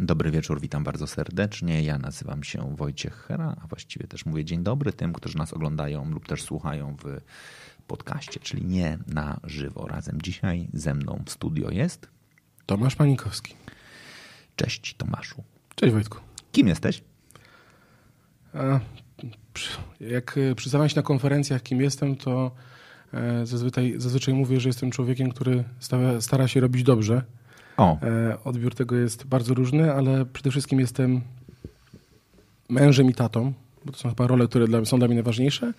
Dobry wieczór, witam bardzo serdecznie. Ja nazywam się Wojciech Hera, a właściwie też mówię dzień dobry tym, którzy nas oglądają lub też słuchają w podcaście, czyli nie na żywo. Razem dzisiaj ze mną w studio jest Tomasz Panikowski. Cześć Tomaszu. Cześć Wojtku. Kim jesteś? A, jak e, przyznaję się na konferencjach, kim jestem, to e, zazwyczaj, zazwyczaj mówię, że jestem człowiekiem, który stara się robić dobrze. O. E, odbiór tego jest bardzo różny, ale przede wszystkim jestem mężem i tatą, bo to są chyba role, które dla, są dla mnie najważniejsze,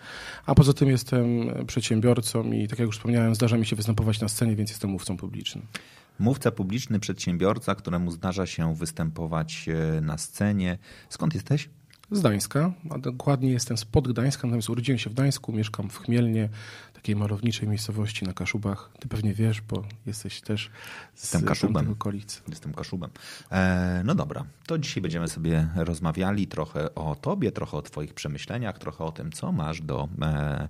a poza tym jestem przedsiębiorcą i tak jak już wspomniałem, zdarza mi się występować na scenie, więc jestem mówcą publicznym. Mówca publiczny, przedsiębiorca, któremu zdarza się występować e, na scenie. Skąd jesteś? Z Gdańska, a dokładnie jestem spod Gdańska, natomiast urodziłem się w Gdańsku, mieszkam w Chmielnie, takiej malowniczej miejscowości na Kaszubach. Ty pewnie wiesz, bo jesteś też z Jestem Kaszubem. okolic. Jestem Kaszubem. E, no dobra, to dzisiaj będziemy sobie rozmawiali trochę o tobie, trochę o twoich przemyśleniach, trochę o tym, co masz do e,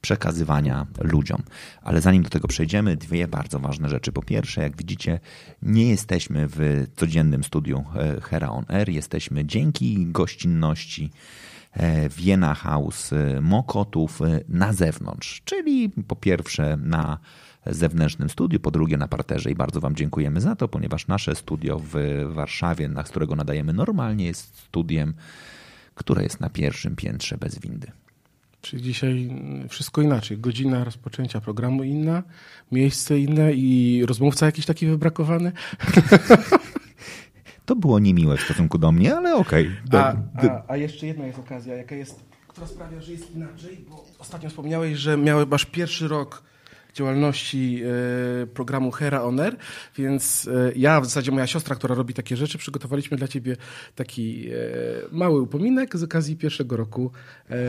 przekazywania ludziom. Ale zanim do tego przejdziemy, dwie bardzo ważne rzeczy. Po pierwsze, jak widzicie, nie jesteśmy w codziennym studiu e, Hera on Air. Jesteśmy dzięki gościnności Vienna House e, Mokotów na zewnątrz, czyli po pierwsze na zewnętrznym studiu, po drugie na parterze i bardzo Wam dziękujemy za to, ponieważ nasze studio w Warszawie, na którego nadajemy normalnie, jest studiem, które jest na pierwszym piętrze bez windy. Czyli dzisiaj wszystko inaczej. Godzina rozpoczęcia programu inna, miejsce inne i rozmówca jakiś taki wybrakowany. To było niemiłe w stosunku do mnie, ale okej. A, Okay. a, a jeszcze jedna jest okazja, jaka jest, która sprawia, że jest inaczej, bo ostatnio wspomniałeś, że miałeś masz pierwszy rok działalności e, programu Hera On Air, więc e, ja, w zasadzie moja siostra, która robi takie rzeczy, przygotowaliśmy dla ciebie taki e, mały upominek z okazji pierwszego roku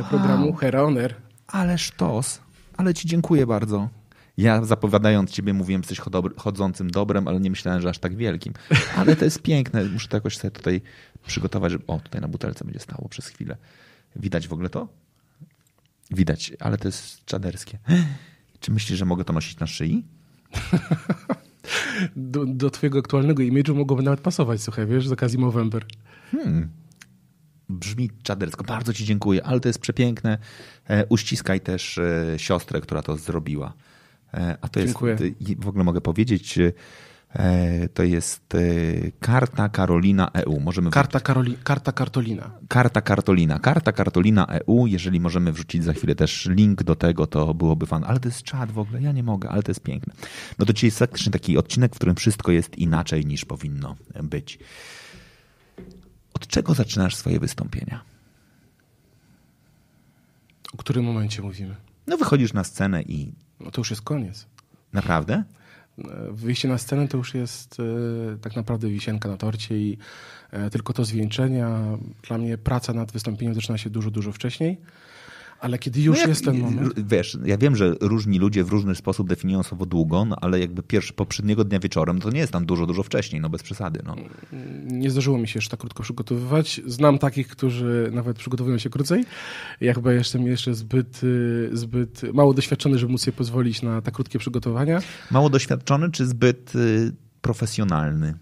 programu Hera On Air. Ale sztos, ale ci dziękuję bardzo. Ja zapowiadając ciebie mówiłem, jesteś chodzącym dobrem, ale nie myślałem, że aż tak wielkim. Ale to jest piękne. Muszę to jakoś sobie tutaj przygotować, żeby... O, tutaj na butelce będzie stało przez chwilę. Widać w ogóle to? Widać, ale to jest czaderskie. Czy myślisz, że mogę to nosić na szyi? Do, do twojego aktualnego imidżu mogłoby nawet pasować, słuchaj, wiesz, z okazji Movember. Brzmi czadersko. Bardzo ci dziękuję, ale to jest przepiękne. E, uściskaj też e, siostrę, która to zrobiła. E, a to jest, Dziękuję. i w ogóle mogę powiedzieć, e, to jest e, karta Karolina EU. Możemy Karta, Karoli, karta Kartolina. Karta Kartolina. Karta Kartolina EU. Jeżeli możemy wrzucić za chwilę też link do tego, to byłoby fan. Ale to jest czad w ogóle, ja nie mogę, ale to jest piękne. No to dzisiaj jest faktycznie taki odcinek, w którym wszystko jest inaczej niż powinno być. Od czego zaczynasz swoje wystąpienia? O którym momencie mówimy? No wychodzisz na scenę i No to już jest koniec. naprawdę? Wyjście na scenę to już jest e, tak naprawdę wisienka na torcie i e, tylko to zwieńczenia. Dla mnie praca nad wystąpieniem zaczyna się dużo, dużo wcześniej. Ale kiedy już No jak- jest ten moment. Wiesz, ja wiem, że różni ludzie w różny sposób definiują słowo długo, no ale jakby pierwszy, poprzedniego dnia wieczorem, to nie jest tam dużo, dużo wcześniej, no bez przesady. No. Nie zdarzyło mi się jeszcze tak krótko przygotowywać. Znam takich, którzy nawet przygotowują się krócej. Ja chyba jestem jeszcze zbyt, y, zbyt mało doświadczony, żeby móc sobie pozwolić na tak krótkie przygotowania. Mało doświadczony czy zbyt y, profesjonalny?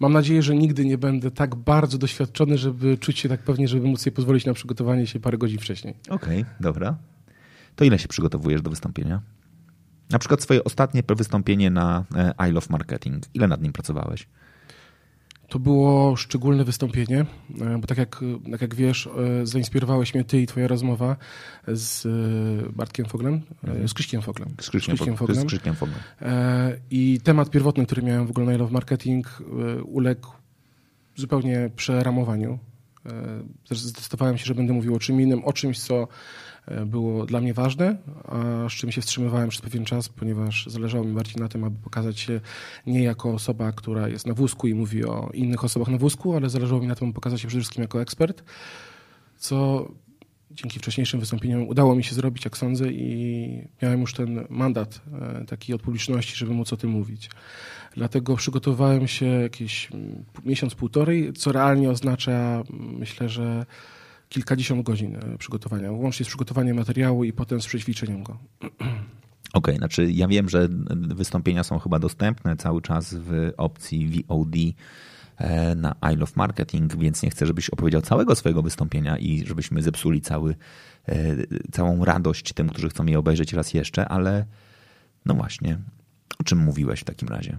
Mam nadzieję, że nigdy nie będę tak bardzo doświadczony, żeby czuć się tak pewnie, żeby móc sobie pozwolić na przygotowanie się parę godzin wcześniej. Okej, dobra. To ile się przygotowujesz do wystąpienia? Na przykład swoje ostatnie wystąpienie na I Love Marketing. Ile nad nim pracowałeś? To było szczególne wystąpienie, e, bo tak jak, tak jak wiesz, e, zainspirowałeś mnie ty i twoja rozmowa z e, Bartkiem Foglem, e, z Krzyśkiem Foglem. Z Krzyśkiem, Fog- Foglem. z Krzyśkiem Foglem. I temat pierwotny, który miałem w ogóle na I Love Marketing, uległ zupełnie przeramowaniu. Zdecydowałem się, że będę mówił o czym innym, o czymś, co było dla mnie ważne, a z czym się wstrzymywałem przez pewien czas, ponieważ zależało mi bardziej na tym, aby pokazać się nie jako osoba, która jest na wózku i mówi o innych osobach na wózku, ale zależało mi na tym, aby pokazać się przede wszystkim jako ekspert, co dzięki wcześniejszym wystąpieniom udało mi się zrobić, jak sądzę, i miałem już ten mandat e, taki od publiczności, żeby móc o tym mówić. Dlatego przygotowałem się jakieś miesiąc, półtorej, co realnie oznacza, myślę, że kilkadziesiąt godzin e, przygotowania, łącznie z przygotowaniem materiału i potem z przećwiczeniem go. Okej, okay, znaczy ja wiem, że wystąpienia są chyba dostępne cały czas w opcji VOD e, na I Love Marketing, więc nie chcę, żebyś opowiedział całego swojego wystąpienia i żebyśmy zepsuli cały, e, całą radość tym, którzy chcą je obejrzeć raz jeszcze, ale no właśnie, o czym mówiłeś w takim razie?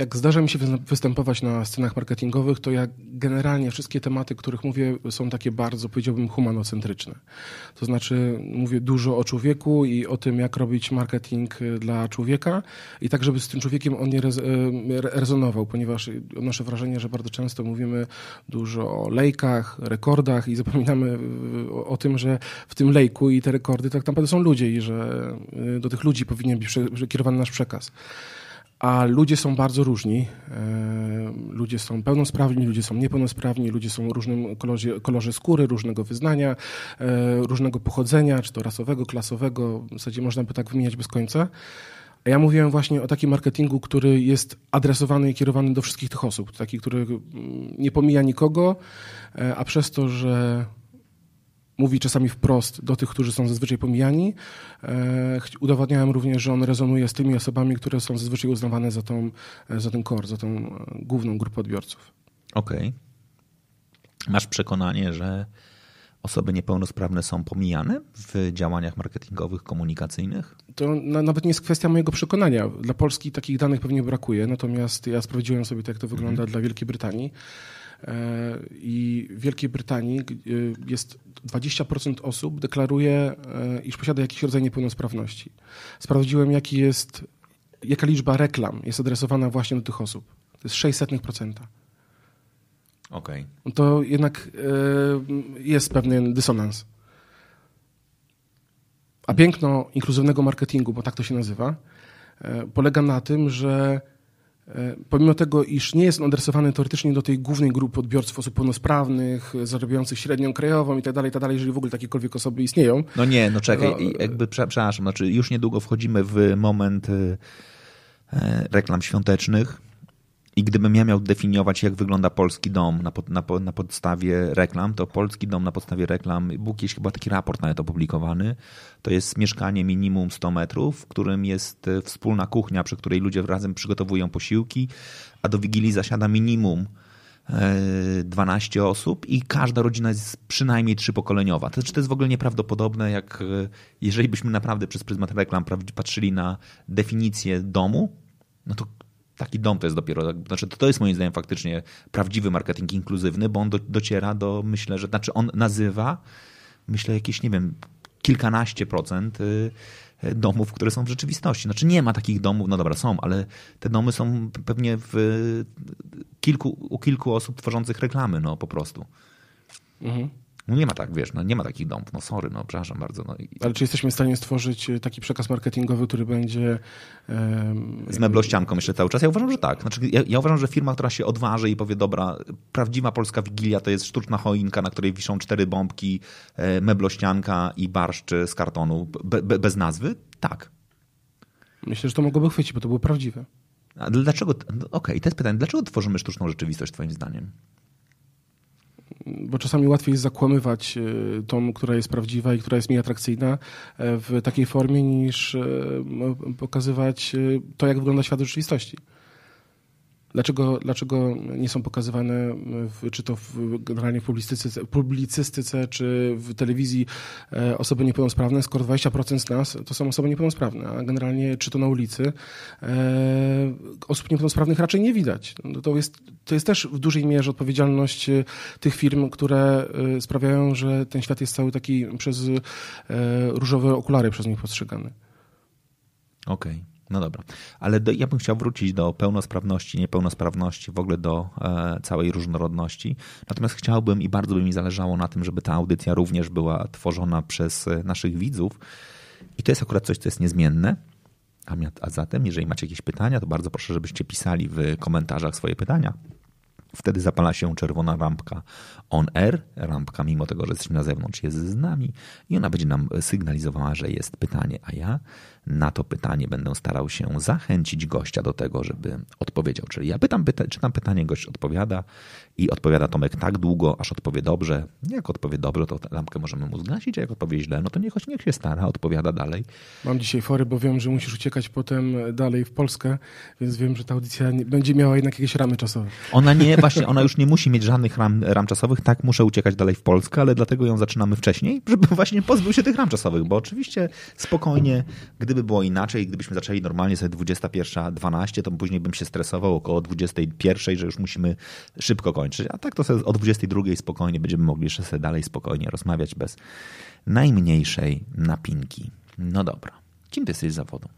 Jak zdarza mi się występować na scenach marketingowych, to ja generalnie wszystkie tematy, których mówię, są takie bardzo, powiedziałbym, humanocentryczne. To znaczy mówię dużo o człowieku i o tym, jak robić marketing y, dla człowieka i tak, żeby z tym człowiekiem on nie y, rezonował, ponieważ odnoszę wrażenie, że bardzo często mówimy dużo o lejkach, rekordach i zapominamy y, o, tym, że w tym lejku i te rekordy tak naprawdę są ludzie i że do tych ludzi powinien być kierowany nasz przekaz a ludzie są bardzo różni. E, ludzie są pełnosprawni, ludzie są niepełnosprawni, ludzie są różnym kolorze, kolorze skóry, różnego wyznania, e, różnego pochodzenia, czy to rasowego, klasowego, w zasadzie można by tak wymieniać bez końca. A ja mówiłem właśnie o takim marketingu, który jest adresowany i kierowany do wszystkich tych osób. Taki, który mm, nie pomija nikogo, e, a przez to, że mówi czasami wprost do tych, którzy są zazwyczaj pomijani. E, udowadniałem również, że on rezonuje z tymi osobami, które są zazwyczaj uznawane za, tą, za ten core, za tą e, główną grupę odbiorców. Okej. Okay. Masz przekonanie, że osoby niepełnosprawne są pomijane w działaniach marketingowych, komunikacyjnych? To na, nawet nie jest kwestia mojego przekonania. Dla Polski takich danych pewnie brakuje, natomiast ja sprawdziłem sobie, jak to wygląda mhm. dla Wielkiej Brytanii. E, I w Wielkiej Brytanii e, jest 20% osób deklaruje, e, iż posiada jakiś rodzaj niepełnosprawności. Sprawdziłem, jaki jest, jaka liczba reklam jest adresowana właśnie do tych osób. To jest 600%. Okej. Okay. To jednak jest pewien dysonans. A piękno inkluzywnego marketingu, bo tak to się nazywa, polega na tym, że pomimo tego, iż nie jest on adresowany teoretycznie do tej głównej grupy odbiorców osób pełnosprawnych, zarabiających średnią krajową i tak dalej, i tak jeżeli w ogóle takiekolwiek osoby istnieją. No nie, no czekaj, no, jakby, przepraszam, znaczy już niedługo wchodzimy w moment e, e, reklam świątecznych, i gdybym ja miał definiować, jak wygląda polski dom na, pod, na, na, podstawie reklam, to polski dom na podstawie reklam, był kiedyś chyba taki raport nawet opublikowany, to jest mieszkanie minimum 100 metrów, w którym jest e, wspólna kuchnia, przy której ludzie razem przygotowują posiłki, a do Wigilii zasiada minimum 12 e, osób i każda rodzina jest przynajmniej trzypokoleniowa. To, znaczy, to jest w ogóle nieprawdopodobne, jak e, jeżeli byśmy naprawdę przez pryzmat reklam patrzyli na definicję domu, no to taki dom to jest dopiero, znaczy to, jest moim zdaniem faktycznie prawdziwy marketing inkluzywny, bo on do, dociera do, myślę, że, znaczy on nazywa, myślę, jakieś, nie wiem, kilkanaście procent y, y, domów, które są w rzeczywistości. Znaczy nie ma takich domów, no dobra, są, ale te domy są pewnie w kilku, u kilku osób tworzących reklamy, no po prostu. Mhm. No nie ma tak, wiesz, no nie ma takich domów, no sorry, no przepraszam bardzo. No. Ale czy jesteśmy w stanie stworzyć e, taki przekaz marketingowy, który będzie... Um, Z meblościanką myślę cały czas? Ja uważam, że tak. Znaczy, ja, ja, uważam, że firma, która się odważy i powie, dobra, prawdziwa polska Wigilia to jest sztuczna choinka, na której wiszą cztery bombki, e, meblościanka i barszcz z kartonu be, be, bez nazwy, tak. Myślę, że to mogłoby chwycić, bo to było prawdziwe. A dlaczego, no, okej, okay, to jest pytanie, dlaczego tworzymy sztuczną rzeczywistość twoim zdaniem? Bo czasami łatwiej jest zakłamywać e, tą, która jest prawdziwa i która jest mniej atrakcyjna e, w takiej formie, niż e, pokazywać to, jak wygląda świat w rzeczywistości. Dlaczego, dlaczego nie są pokazywane, w, czy to w, generalnie w publicystyce, publicystyce, czy w telewizji e, osoby niepełnosprawne, skoro 20% z nas to są osoby niepełnosprawne, a generalnie czy to na ulicy e, osób niepełnosprawnych raczej nie widać. No to, jest, to jest też w dużej mierze odpowiedzialność e, tych firm, które e, sprawiają, że ten świat jest cały taki przez e, różowe okulary przez nich postrzegany. Okej. Okay. No dobra, ale do, ja bym chciał wrócić do pełnosprawności, niepełnosprawności, w ogóle do e, całej różnorodności. Natomiast chciałbym i bardzo by mi zależało na tym, żeby ta audycja również była tworzona przez e, naszych widzów. I to jest akurat coś, co jest niezmienne. A, a zatem, jeżeli macie jakieś pytania, to bardzo proszę, żebyście pisali w komentarzach swoje pytania. Wtedy zapala się czerwona lampka on air, lampka mimo tego, że jesteśmy na zewnątrz, jest z nami i ona będzie nam sygnalizowała, że jest pytanie, a ja na to pytanie będę starał się zachęcić gościa do tego, żeby odpowiedział. Czyli ja pytam, pyta, czytam pytanie, gość odpowiada i odpowiada Tomek tak długo, aż odpowie dobrze. Jak odpowie dobrze, to lampkę możemy mu zgasić, a jak odpowie źle, no to niech, niech się stara, odpowiada dalej. Mam dzisiaj fory, bo wiem, że musisz uciekać potem dalej w Polskę, więc wiem, że ta audycja będzie miała jednak jakieś ramy czasowe. Ona nie, właśnie, ona już nie musi mieć żadnych ram, ram czasowych, tak muszę uciekać dalej w Polskę, ale dlatego ją zaczynamy wcześniej, żeby właśnie pozbył się tych ram czasowych, bo oczywiście spokojnie, gdyby było inaczej, gdybyśmy zaczęli normalnie sobie 21.12, to później bym się stresował około 21.00, że już musimy szybko kończyć. A tak to sobie o 22.00 spokojnie będziemy mogli jeszcze sobie dalej spokojnie rozmawiać bez najmniejszej napinki. No dobra. Kim ty jesteś z zawodu?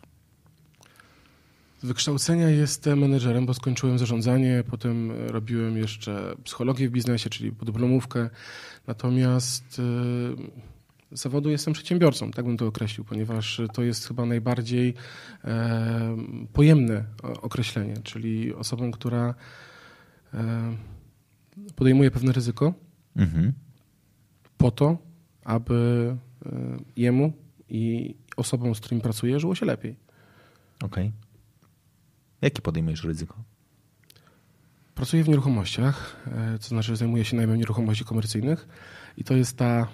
Z wykształcenia jestem menedżerem, bo skończyłem zarządzanie, potem robiłem jeszcze psychologię w biznesie, czyli podyplomówkę. Natomiast z zawodu jestem przedsiębiorcą, tak bym to określił, ponieważ to jest chyba najbardziej e, pojemne określenie, czyli osobą, która e, podejmuje pewne ryzyko mhm. po to, aby e, jemu i osobom, z którymi pracuje, żyło się lepiej. Okej. Okay. Jakie podejmujesz ryzyko? Pracuję w nieruchomościach, to znaczy zajmuję się najmem nieruchomości komercyjnych i to jest ta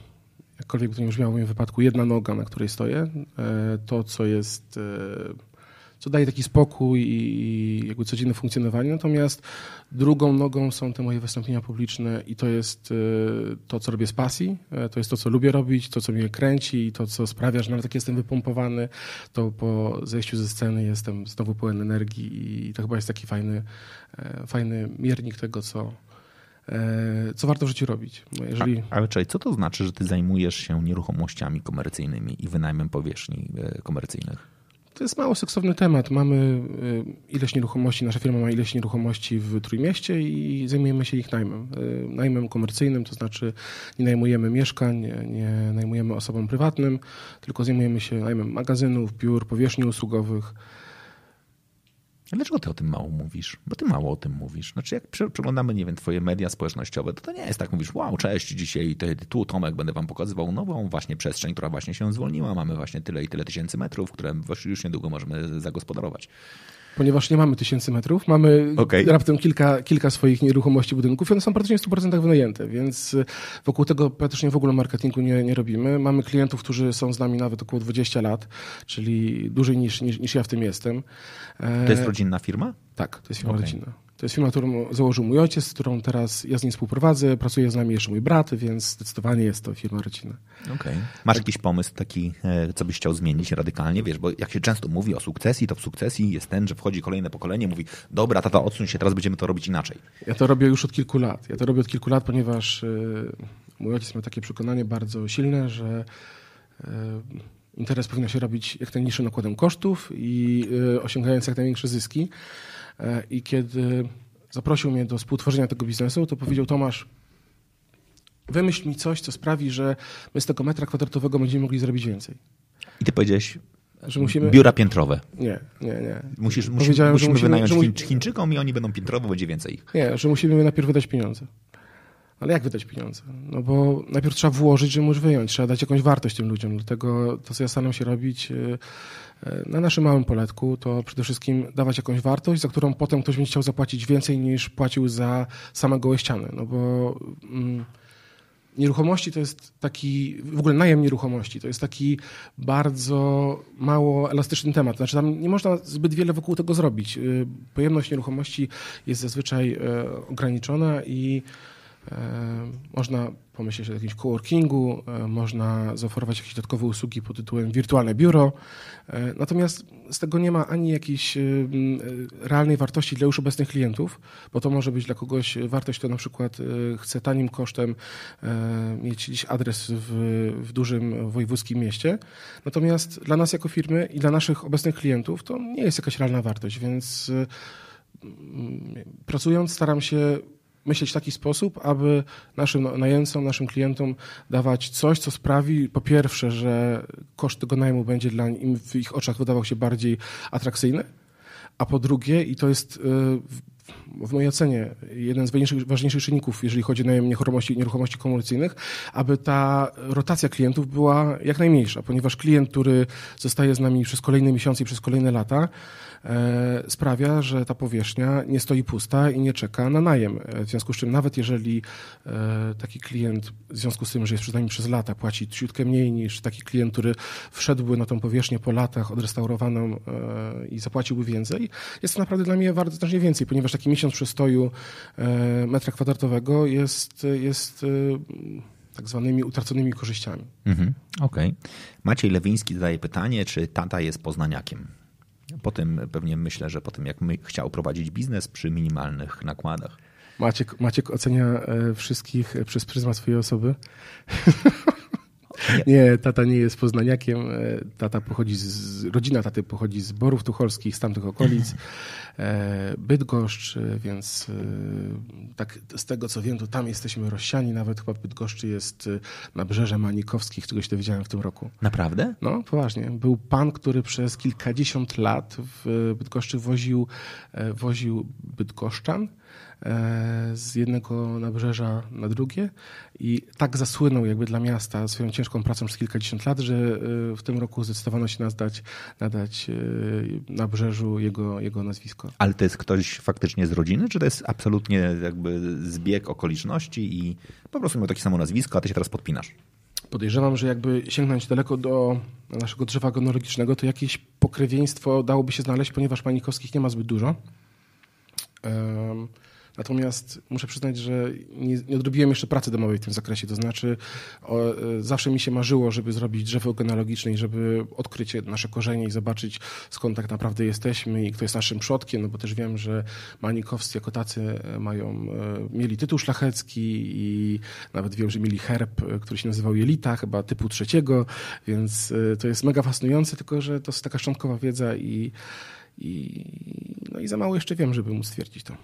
jakkolwiek by to nie brzmiało w moim wypadku, jedna noga, na której stoję, e, to, co jest, e, co daje taki spokój i jakby codzienne funkcjonowanie, natomiast drugą nogą są te moje wystąpienia publiczne i to jest e, to, co robię z pasji, to jest to, co lubię robić, to, co mnie kręci i to, co sprawia, że nawet jak jestem wypompowany, to po zejściu ze sceny jestem znowu pełen energii i to chyba jest taki fajny, fajny miernik tego, co, co warto w życiu robić. Jeżeli... A, ale czekaj, co to znaczy, że ty zajmujesz się nieruchomościami komercyjnymi i wynajmem powierzchni e, komercyjnych? To jest mało seksowny temat. Mamy e, ileś nieruchomości, nasza firma ma ileś nieruchomości w Trójmieście i zajmujemy się ich najmem. Najmem komercyjnym, to znaczy nie najmujemy mieszkań, nie najmujemy osobom prywatnym, tylko zajmujemy się najmem magazynów, biur, powierzchni usługowych, Dlaczego ty o tym mało mówisz? Bo ty mało o tym mówisz. Znaczy, jak przeglądamy, nie wiem, twoje media społecznościowe, to to nie jest tak, mówisz, wow, cześć, dzisiaj tu Tomek będę wam pokazywał nową właśnie przestrzeń, która właśnie się zwolniła. Mamy właśnie tyle i tyle tysięcy metrów, które już niedługo możemy zagospodarować ponieważ nie mamy tysięcy metrów, mamy okay. raptem kilka, kilka swoich nieruchomości budynków i one są praktycznie w 100% wynajęte, więc y, wokół tego praktycznie w ogóle marketingu nie, nie robimy. Mamy klientów, którzy są z nami nawet około 20 lat, czyli dłużej niż, niż, niż ja w tym jestem. To jest rodzinna firma? Tak, to jest firma okay. rodzinna. To jest firma, którą założył mój ojciec, z którą teraz ja z nim współprowadzę. Pracuje z nami jeszcze mój brat, więc zdecydowanie jest to firma rodzinna. Okay. Masz jakiś pomysł taki, e, co byś chciał zmienić radykalnie? Wiesz, bo jak się często mówi o sukcesji, to w sukcesji jest ten, że wchodzi kolejne pokolenie, mówi, dobra, tata, odsuń się, teraz będziemy to robić inaczej. Ja to robię już od kilku lat. Ja to robię od kilku lat, ponieważ e, mój ojciec ma takie przekonanie bardzo silne, że e, interes powinno się robić jak najniższym nakładem kosztów i osiągając jak największe zyski. E, I kiedy zaprosił mnie do współtworzenia tego biznesu, to powiedział Tomasz, wymyśl mi coś, co sprawi, że my z tego metra kwadratowego będziemy mogli zrobić więcej. I ty powiedziałeś, że musimy... Biura piętrowe. Nie, nie, nie. Musisz, musimy, musimy, musimy wynająć że Chińczykom i oni będą piętrowo, będzie więcej ich. Nie, że musimy najpierw wydać pieniądze. Ale jak wydać pieniądze? No bo najpierw trzeba włożyć, żeby móc wyjąć. Trzeba dać jakąś wartość tym ludziom. Dlatego to, co ja staram się robić y, y, na naszym małym poletku, to przede wszystkim dawać jakąś wartość, za którą potem ktoś będzie chciał zapłacić więcej niż płacił za same gołe ściany. No bo mm, nieruchomości to jest taki, w ogóle najem nieruchomości to jest taki bardzo mało elastyczny temat. Znaczy tam nie można zbyt wiele wokół tego zrobić. Y, pojemność nieruchomości jest zazwyczaj ograniczona i Można pomyśleć o jakimś coworkingu, można zaoferować jakieś dodatkowe usługi pod tytułem wirtualne biuro. Natomiast z tego nie ma ani jakiejś realnej wartości dla już obecnych klientów, bo to może być dla kogoś wartość, kto na przykład chce tanim kosztem mieć gdzieś adres w, w dużym wojewódzkim mieście. Natomiast dla nas jako firmy i dla naszych obecnych klientów to nie jest jakaś realna wartość, więc pracując staram się myśleć w taki sposób, aby naszym najemcom, naszym klientom dawać coś, co sprawi po pierwsze, że koszt tego najmu będzie dla nich w ich oczach wydawał się bardziej atrakcyjny, a po drugie, i to jest y, w mojej ocenie jeden z ważniejszych czynników, jeżeli chodzi o najem nieruchomości, nieruchomości komercyjnych, aby ta rotacja klientów była jak najmniejsza, ponieważ klient, który zostaje z nami przez kolejne miesiące i przez kolejne lata, sprawia, że ta powierzchnia nie stoi pusta i nie czeka na najem. E, w związku z czym nawet jeżeli e, taki klient, w związku z tym, że jest przed nami przez lata, płaci ciutkę mniej niż taki klient, który wszedłby na tą powierzchnię po latach odrestaurowaną i zapłaciłby więcej, jest to naprawdę dla mnie warte znacznie więcej, ponieważ taki miesiąc przestoju metra kwadratowego jest, jest tak zwanymi utraconymi korzyściami. Mhm, Okej. Okay. Maciej Lewiński zadaje pytanie, czy tata jest poznaniakiem? Po tym pewnie myślę, że po tym jak chciał prowadzić biznes przy minimalnych nakładach. Maciek, Maciek ocenia e, wszystkich przez pryzmat swojej osoby. Nie, tata nie jest poznaniakiem. E, tata pochodzi z, rodzina taty pochodzi z Borów Tucholskich, z tamtych okolic. E, Bydgoszcz, e, więc tak z tego co wiem, to tam jesteśmy rozsiani. Nawet chyba Bydgoszczy jest nabrzeże Manikowskich, którego się dowiedziałem w tym roku. Naprawdę? No, poważnie. Był pan, który przez kilkadziesiąt lat w Bydgoszczy woził, woził bydgoszczan z jednego nabrzeża na drugie i tak zasłynął jakby dla miasta swoją ciężką pracą przez kilkadziesiąt lat, że e, w tym roku zdecydowano się nadać, nadać e, nabrzeżu jego, jego nazwisko. Ale to jest ktoś faktycznie z rodziny, czy to jest absolutnie jakby zbieg okoliczności i po prostu miał takie samo nazwisko, a ty się teraz podpinasz? Podejrzewam, że jakby sięgnąć daleko do naszego drzewa genealogicznego, to jakieś pokrewieństwo dałoby się znaleźć, ponieważ Panikowskich nie ma zbyt dużo. Um, Natomiast muszę przyznać, że nie, nie odrobiłem jeszcze pracy domowej w tym zakresie. To znaczy, o, e, zawsze mi się marzyło, żeby zrobić drzewo genealogiczne i żeby odkryć nasze korzenie i zobaczyć, skąd tak naprawdę jesteśmy i kto jest naszym przodkiem. No bo też wiem, że Manikowscy jako tacy e, mają, e, mieli tytuł szlachecki i nawet wiem, że mieli herb, który się nazywał Jelita, chyba typu trzeciego, więc to jest mega fascynujące, tylko że to jest taka szczątkowa wiedza i, i, no i za mało jeszcze wiem, żeby móc stwierdzić to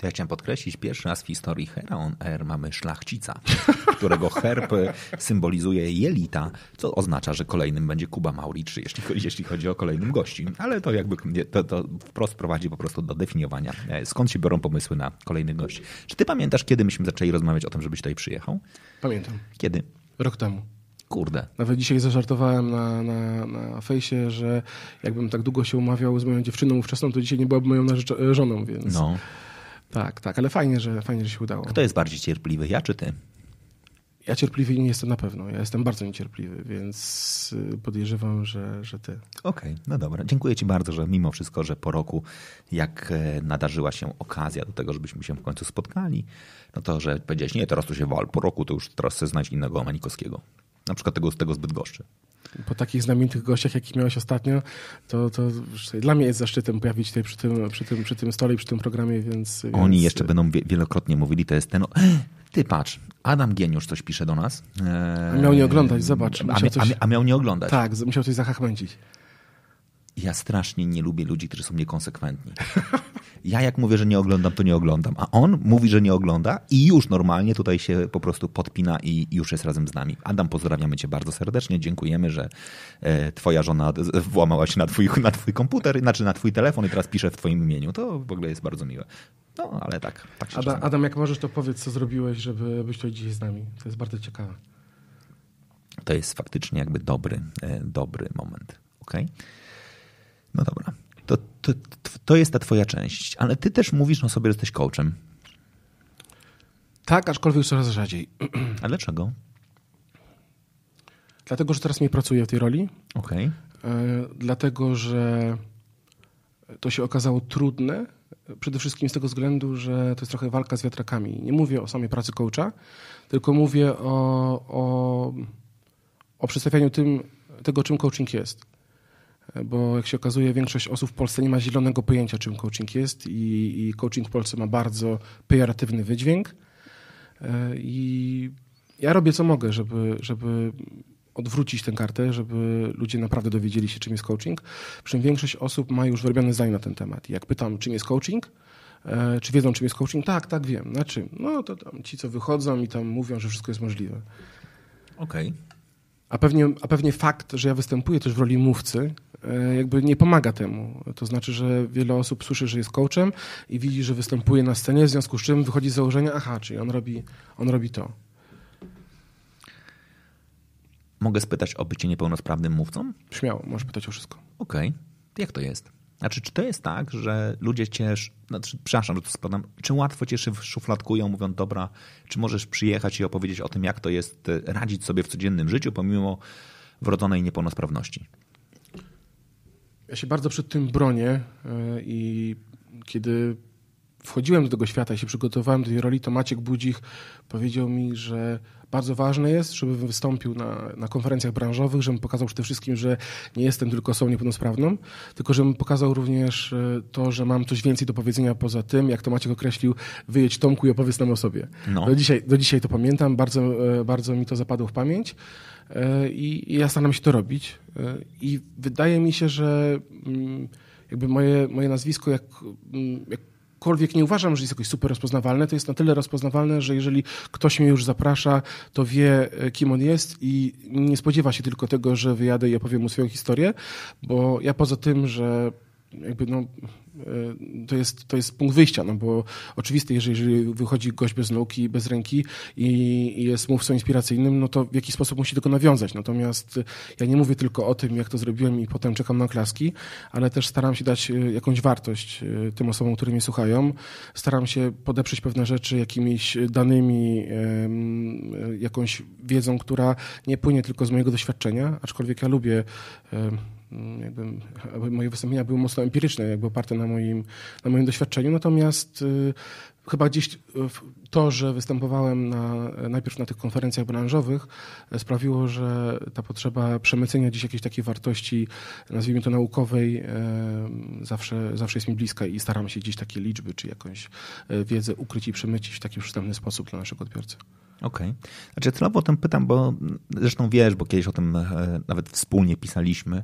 to ja chciałem podkreślić, pierwszy raz w historii Hera on Air mamy szlachcica, którego herb symbolizuje jelita, co oznacza, że kolejnym będzie Kuba Mauricz, jeśli, jeśli chodzi o kolejnym gości. Ale to jakby to, to wprost prowadzi po prostu do definiowania, e, skąd się biorą pomysły na kolejnych gości. Czy ty pamiętasz, kiedy myśmy zaczęli rozmawiać o tym, żebyś tutaj przyjechał? Pamiętam. Kiedy? Rok temu. Kurde. Nawet dzisiaj zażartowałem na, na, na fejsie, że jakbym tak długo się umawiał z moją dziewczyną ówczesną, to dzisiaj nie byłaby moją żoną, więc... No. Tak, tak, ale fajnie, że fajnie, że się udało. Kto jest bardziej cierpliwy, ja czy ty? Ja cierpliwy nie jestem na pewno. Ja jestem bardzo niecierpliwy, więc y, podejrzewam, że, że ty. Okej, okay, no dobra. Dziękuję ci bardzo, że mimo wszystko, że po roku, jak e, nadarzyła się okazja do tego, żebyśmy się w końcu spotkali, no to, że powiedziałeś, nie, teraz tu się wal, po roku to już teraz chcę znać innego Manikowskiego. Na przykład tego, tego zbyt goszczy po takich znamienitych gościach, jakich miałeś ostatnio, to, to dla mnie jest zaszczytem pojawić się przy tym, przy, tym, przy tym stole i przy tym programie, więc... Oni więc... jeszcze będą wielokrotnie mówili, to jest ten... Ty patrz, Adam Gieniusz coś pisze do nas. A miał nie oglądać, zobacz. A, coś... a, miał nie oglądać. Tak, musiał coś zachachmęcić. Ja strasznie nie lubię ludzi, którzy są niekonsekwentni. Ja jak mówię, że nie oglądam, to nie oglądam. A on mówi, że nie ogląda i już normalnie tutaj się po prostu podpina i już jest razem z nami. Adam, pozdrawiamy cię bardzo serdecznie. Dziękujemy, że e, twoja żona włamała się na twój, na twój komputer, znaczy na twój telefon i teraz pisze w twoim imieniu. To w ogóle jest bardzo miłe. No, ale tak. tak Adam, Adam, jak możesz, to powiedz, co zrobiłeś, żeby być tutaj dzisiaj z nami. To jest bardzo ciekawe. To jest faktycznie jakby dobry, e, dobry moment. Okay? No dobra. To, to, to jest ta twoja część. Ale ty też mówisz o sobie, że jesteś coachem. Tak, aczkolwiek coraz rzadziej. A dlaczego? Dlatego, że teraz nie pracuję w tej roli. Okej. Okay. E, dlatego, że to się okazało trudne Przede wszystkim z tego względu, że to jest trochę walka z wiatrakami. Nie mówię o samej pracy coacha, tylko mówię o, o, o przedstawianiu tym, tego, czym coaching jest. Bo jak się okazuje, większość osób w Polsce nie ma zielonego pojęcia, czym coaching jest i, i coaching w Polsce ma bardzo pejoratywny wydźwięk. I ja robię co mogę, żeby, żeby odwrócić tę kartę, żeby ludzie naprawdę dowiedzieli się, czym jest coaching. Przy czym większość osób ma już wyrobione zdanie na ten temat. Jak pytam, czym jest coaching, e, czy wiedzą, czym jest coaching? Tak, tak, wiem. Na czym? No to ci, co wychodzą i tam mówią, że wszystko jest możliwe. Okej. Okay. A pewnie, a pewnie fakt, że ja występuję też w roli mówcy, e, jakby nie pomaga temu. To znaczy, że wiele osób słyszy, że jest coachem i widzi, że występuje na scenie, w związku z czym wychodzi z założenia, aha, czyli on robi, on robi to. Mogę spytać o bycie niepełnosprawnym mówcą? Śmiało, możesz pytać o wszystko. Okej. Okay. Jak to jest? Znaczy, czy to jest tak, że ludzie cię, znaczy, przepraszam, że to spadam, czy łatwo cię szufladkują, mówiąc, dobra, czy możesz przyjechać i opowiedzieć o tym, jak to jest e, radzić sobie w codziennym życiu, pomimo wrodzonej niepełnosprawności? Ja się bardzo przed tym bronię e, i kiedy wchodziłem do tego świata i się przygotowałem do tej roli, to Maciek Budzich powiedział mi, że bardzo ważne jest, żebym wystąpił na, na konferencjach branżowych, żebym pokazał przede wszystkim, że nie jestem tylko osobą niepełnosprawną, tylko żebym pokazał również e, to, że mam coś więcej do powiedzenia poza tym, jak to Maciek określił, wyjedź Tomku i opowiedz nam o sobie. No. Do, dzisiaj, do dzisiaj to pamiętam, bardzo, e, bardzo mi to zapadło w pamięć. E, I, ja staram się to robić. I wydaje mi się, że mm, jakby moje, moje nazwisko, jak, mm, jak jakkolwiek nie uważam, że jest jakoś super rozpoznawalne, to jest na tyle rozpoznawalne, że jeżeli ktoś mnie już zaprasza, to wie, e, kim on jest i nie spodziewa się tylko tego, że wyjadę i opowiem mu swoją historię, bo ja poza tym, że jakby no, e, to jest, to jest punkt wyjścia, no bo oczywiste, jeżeli, jeżeli wychodzi gość bez nauki, bez ręki i, jest mówcą inspiracyjnym, no to w jakiś sposób musi tego nawiązać. Natomiast ja nie mówię tylko o tym, jak to zrobiłem i potem czekam na klaski, ale też staram się dać e, jakąś wartość e, tym osobom, które mnie słuchają. Staram się podeprzeć pewne rzeczy jakimiś danymi, jakąś wiedzą, która nie płynie tylko z mojego doświadczenia, aczkolwiek ja lubię jakby moje wystąpienia były mocno empiryczne, jakby oparte na moim, na moim doświadczeniu, natomiast y, chyba gdzieś y, to, że występowałem na, najpierw na tych konferencjach branżowych y, sprawiło, że ta potrzeba przemycenia gdzieś jakiejś takiej wartości, nazwijmy to naukowej, zawsze, zawsze jest mi bliska i staram się gdzieś takie liczby czy jakąś wiedzę ukryć i przemycić w taki przystępny sposób dla naszego odbiorcy. Okej. Okay. Znaczy celowo o tym pytam, bo zresztą wiesz, bo kiedyś o tym e, nawet wspólnie pisaliśmy,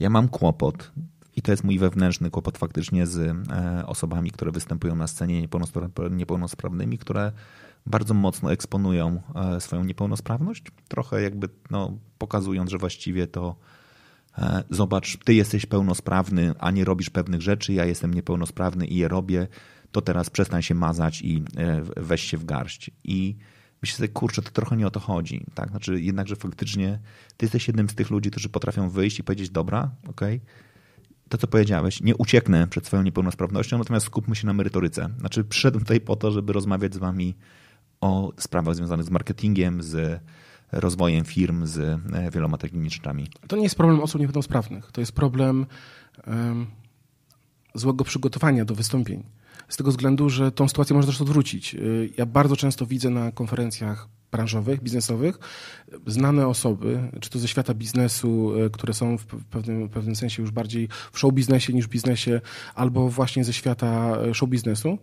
ja mam kłopot i to jest mój wewnętrzny kłopot faktycznie z e, osobami, które występują na scenie niepełnosprawnymi, które bardzo mocno eksponują e, swoją niepełnosprawność, trochę jakby no, pokazując, że właściwie to e, zobacz, ty jesteś pełnosprawny, a nie robisz pewnych rzeczy, ja jestem niepełnosprawny i je robię, to teraz przestań się mazać i weź się w garść. I myślę sobie, kurczę, to trochę nie o to chodzi. Tak? Znaczy, jednakże faktycznie ty jesteś jednym z tych ludzi, którzy potrafią wyjść i powiedzieć, dobra, okej, okay, to co powiedziałeś, nie ucieknę przed swoją niepełnosprawnością, natomiast skupmy się na merytoryce. Znaczy, przyszedłem tutaj po to, żeby rozmawiać z wami o sprawach związanych z marketingiem, z rozwojem firm, z e, wieloma takimi rzeczami. To nie jest problem osób niepełnosprawnych, to jest problem um, złego przygotowania do wystąpień z tego względu, że tą sytuację można też odwrócić. Y, ja bardzo często widzę na konferencjach branżowych, biznesowych, znane osoby, czy to ze świata biznesu, y, które są w pewnym, w pewnym sensie już bardziej w show biznesie niż w biznesie, albo właśnie ze świata y, show biznesu,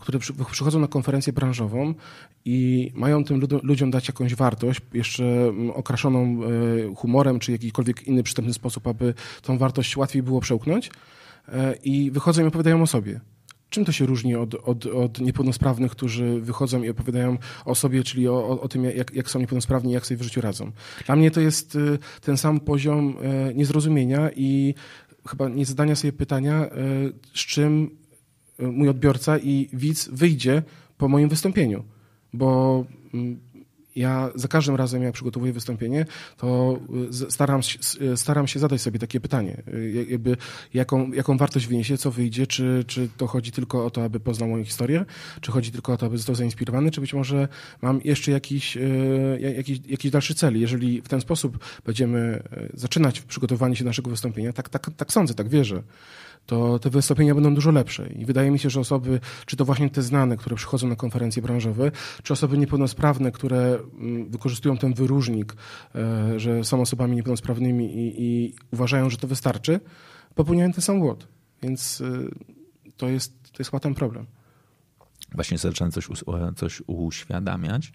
które przychodzą na konferencję branżową i mają tym ludziom dać jakąś wartość, jeszcze okraszoną humorem, czy jakikolwiek inny przystępny sposób, aby tą wartość łatwiej było przełknąć i wychodzą i opowiadają o sobie. Czym to się różni od, od, od, niepełnosprawnych, którzy wychodzą i opowiadają o sobie, czyli o, o, o tym, jak, jak, są niepełnosprawni i jak sobie w życiu radzą? Dla mnie to jest y, ten sam poziom y, niezrozumienia i chyba nie zadania sobie pytania, y, z czym mój odbiorca i widz wyjdzie po moim wystąpieniu. Bo mm, ja za każdym razem, jak przygotowuję wystąpienie, to y, staram, y, staram się zadać sobie takie pytanie, y, jakby jaką, jaką wartość wyniesie, co wyjdzie, czy, czy to chodzi tylko o to, aby poznał moją historię, czy chodzi tylko o to, aby został zainspirowany, czy być może mam jeszcze jakiś, jakiś, jakiś dalszy cel. Jeżeli w ten sposób będziemy zaczynać przygotowanie się naszego wystąpienia, tak, tak, tak sądzę, tak wierzę, to te wystąpienia będą dużo lepsze. I wydaje mi się, że osoby, czy to właśnie te znane, które przychodzą na konferencje branżowe, czy osoby niepełnosprawne, które mm, wykorzystują ten wyróżnik, e, że są osobami niepełnosprawnymi i, i uważają, że to wystarczy, popełniają ten sam błąd. Więc e, to jest, to jest chyba ten problem. Właśnie zacząłem coś, coś uświadamiać.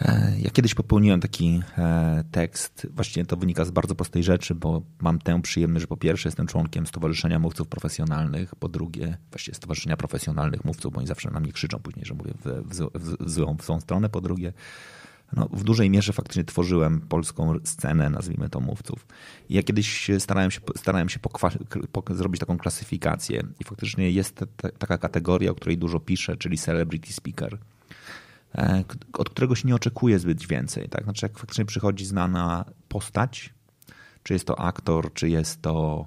E, ja kiedyś popełniłem taki e, tekst, właściwie to wynika z bardzo prostej rzeczy, bo mam tę przyjemność, że po pierwsze jestem członkiem Stowarzyszenia Mówców Profesjonalnych, po drugie właściwie Stowarzyszenia Profesjonalnych Mówców, bo oni zawsze na mnie krzyczą później, że mówię w, w, w, złą, w złą stronę, po drugie. No, w dużej mierze faktycznie tworzyłem polską scenę, nazwijmy to mówców. I ja kiedyś starałem się, starałem się zrobić taką klasyfikację. I faktycznie jest taka kategoria, o której dużo piszę, czyli celebrity speaker od którego się nie oczekuje zbyt więcej. Tak? Znaczy, jak faktycznie przychodzi znana postać, czy jest to aktor, czy jest to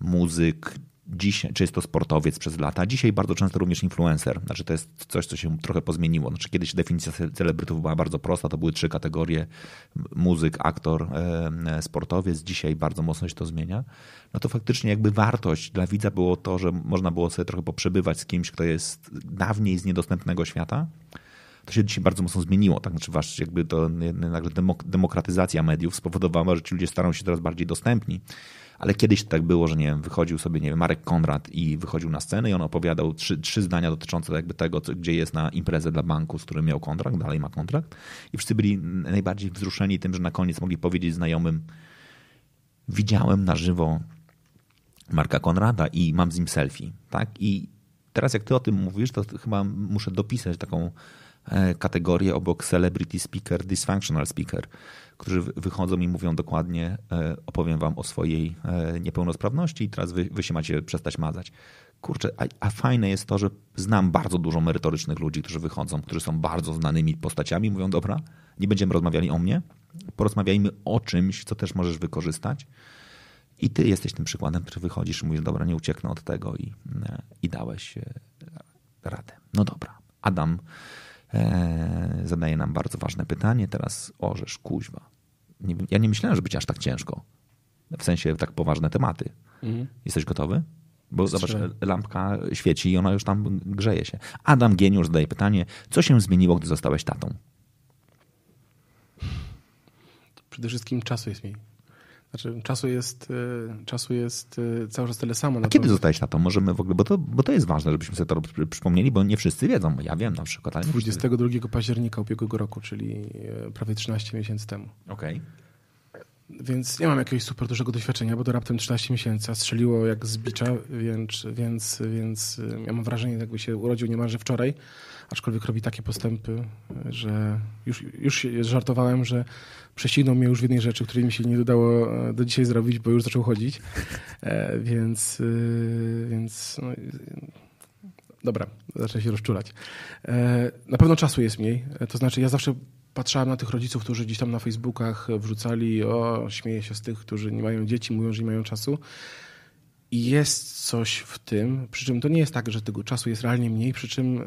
muzyk, dzisiaj, czy jest to sportowiec przez lata. Dzisiaj bardzo często również influencer. Znaczy, to jest coś, co się trochę pozmieniło. Znaczy, kiedyś definicja celebrytów była bardzo prosta, to były trzy kategorie: muzyk, aktor, e, sportowiec. Dzisiaj bardzo mocno się to zmienia. No to faktycznie jakby wartość dla widza było to, że można było sobie trochę poprzebywać z kimś, kto jest dawniej z niedostępnego świata to się dzisiaj bardzo mocno zmieniło. Tak? Znaczy, wasz, jakby to nagle demokratyzacja mediów spowodowała, że ci ludzie starają się coraz bardziej dostępni. Ale kiedyś tak było, że nie wiem, wychodził sobie, nie wiem, Marek Konrad i wychodził na scenę i on opowiadał trzy, trzy zdania dotyczące jakby tego, co, gdzie jest na imprezę dla banku, z którym miał kontrakt, dalej ma kontrakt. I wszyscy byli najbardziej wzruszeni tym, że na koniec mogli powiedzieć znajomym, widziałem na żywo Marka Konrada i mam z nim selfie. Tak? I teraz jak ty o tym mówisz, to chyba muszę dopisać taką E, kategorie obok celebrity speaker, dysfunctional speaker, którzy wychodzą i mówią dokładnie, e, opowiem wam o swojej e, niepełnosprawności i teraz wy, wy się macie przestać mazać. Kurczę, a, a, fajne jest to, że znam bardzo dużo merytorycznych ludzi, którzy wychodzą, którzy są bardzo znanymi postaciami, mówią, dobra, nie będziemy rozmawiali o mnie, porozmawiajmy o czymś, co też możesz wykorzystać. I ty jesteś tym przykładem, który wychodzisz i mówisz, dobra, nie ucieknę od tego i, i dałeś radę. No dobra. Adam zadaje nam bardzo ważne pytanie. Teraz orzesz, kuźwa. Nie, ja nie myślałem, że być aż tak ciężko. W sensie tak poważne tematy. Mhm. Jesteś gotowy? Bo zobacz, lampka świeci i ona już tam grzeje się. Adam Geniusz zadaje pytanie, co się zmieniło, gdy zostałeś tatą? Przede wszystkim czasu jest mniej. Znaczy, czasu jest, e, czasu jest e, cały czas tyle samo. A kiedy zostałeś tatą? Możemy w ogóle, bo to, bo to jest ważne, żebyśmy sobie to przypomnieli, bo nie wszyscy wiedzą. Ja wiem na przykład. Ale 22 października ubiegłego roku, czyli e, prawie 13 miesięcy temu. Okej. Okay. Więc nie mam jakiegoś super dużego doświadczenia, bo to raptem 13 miesięcy, strzeliło jak z bicza, więc, więc, więc ja mam wrażenie, jakby się urodził niemalże wczoraj, aczkolwiek robi takie postępy, że już, już żartowałem, że prześcignął mnie już w jednej rzeczy, której mi się nie udało e, do dzisiaj zrobić, bo już zaczął chodzić. E, więc, e, więc no, dobra, zacznę się rozczulać. Na pewno czasu jest mniej. To znaczy, ja zawsze patrzałem na tych rodziców, którzy gdzieś tam na Facebookach wrzucali, o, śmieję się z tych, którzy nie mają dzieci, mówią, że nie mają czasu. I jest coś w tym, przy czym to nie jest tak, że tego czasu jest realnie mniej, przy czym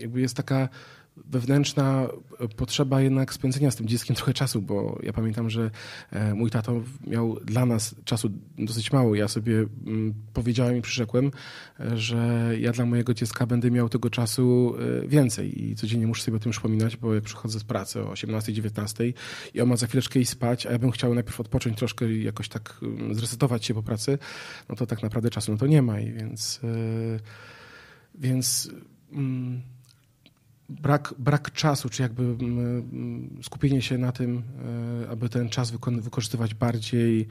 jakby jest taka wewnętrzna potrzeba jednak spędzenia z tym dzieckiem trochę czasu, bo ja pamiętam, że e, mój tato miał dla nas czasu dosyć mało. Ja sobie mm, powiedziałem i przyrzekłem, e, że ja dla mojego dziecka będę miał tego czasu e, więcej i codziennie muszę sobie o tym przypominać, bo jak przychodzę z pracy o 18-19 i on ma za chwileczkę iść spać, a ja bym chciał najpierw odpocząć troszkę i jakoś tak mm, zresetować się po pracy, no to tak naprawdę czasu no to nie ma i więc... Więc... Mm, brak, brak czasu, czy jakby mm, mm, skupienie się na tym, e, aby ten czas wykorzystywać bardziej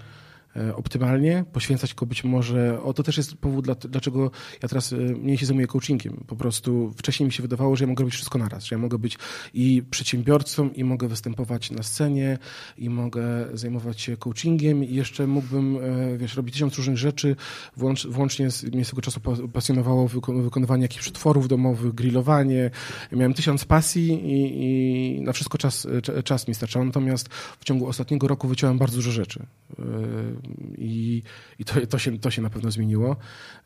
optymalnie, poświęcać go być może. O, to też jest powód, dlaczego ja teraz e, mniej się zajmuję coachingiem. Po prostu wcześniej mi się wydawało, że ja mogę robić wszystko naraz, że ja mogę być i przedsiębiorcą, i mogę występować na scenie, i mogę zajmować się coachingiem, i jeszcze mógłbym, e, wiesz, robić tysiąc różnych rzeczy. Włącz, włącznie z, mnie z tego czasu pasjonowało wykonywanie jakichś przetworów domowych, grillowanie. miałem tysiąc pasji i, i na wszystko czas, czas mi starczał. Natomiast w ciągu ostatniego roku wyciąłem bardzo dużo rzeczy i, i to, to, się, to się na pewno zmieniło,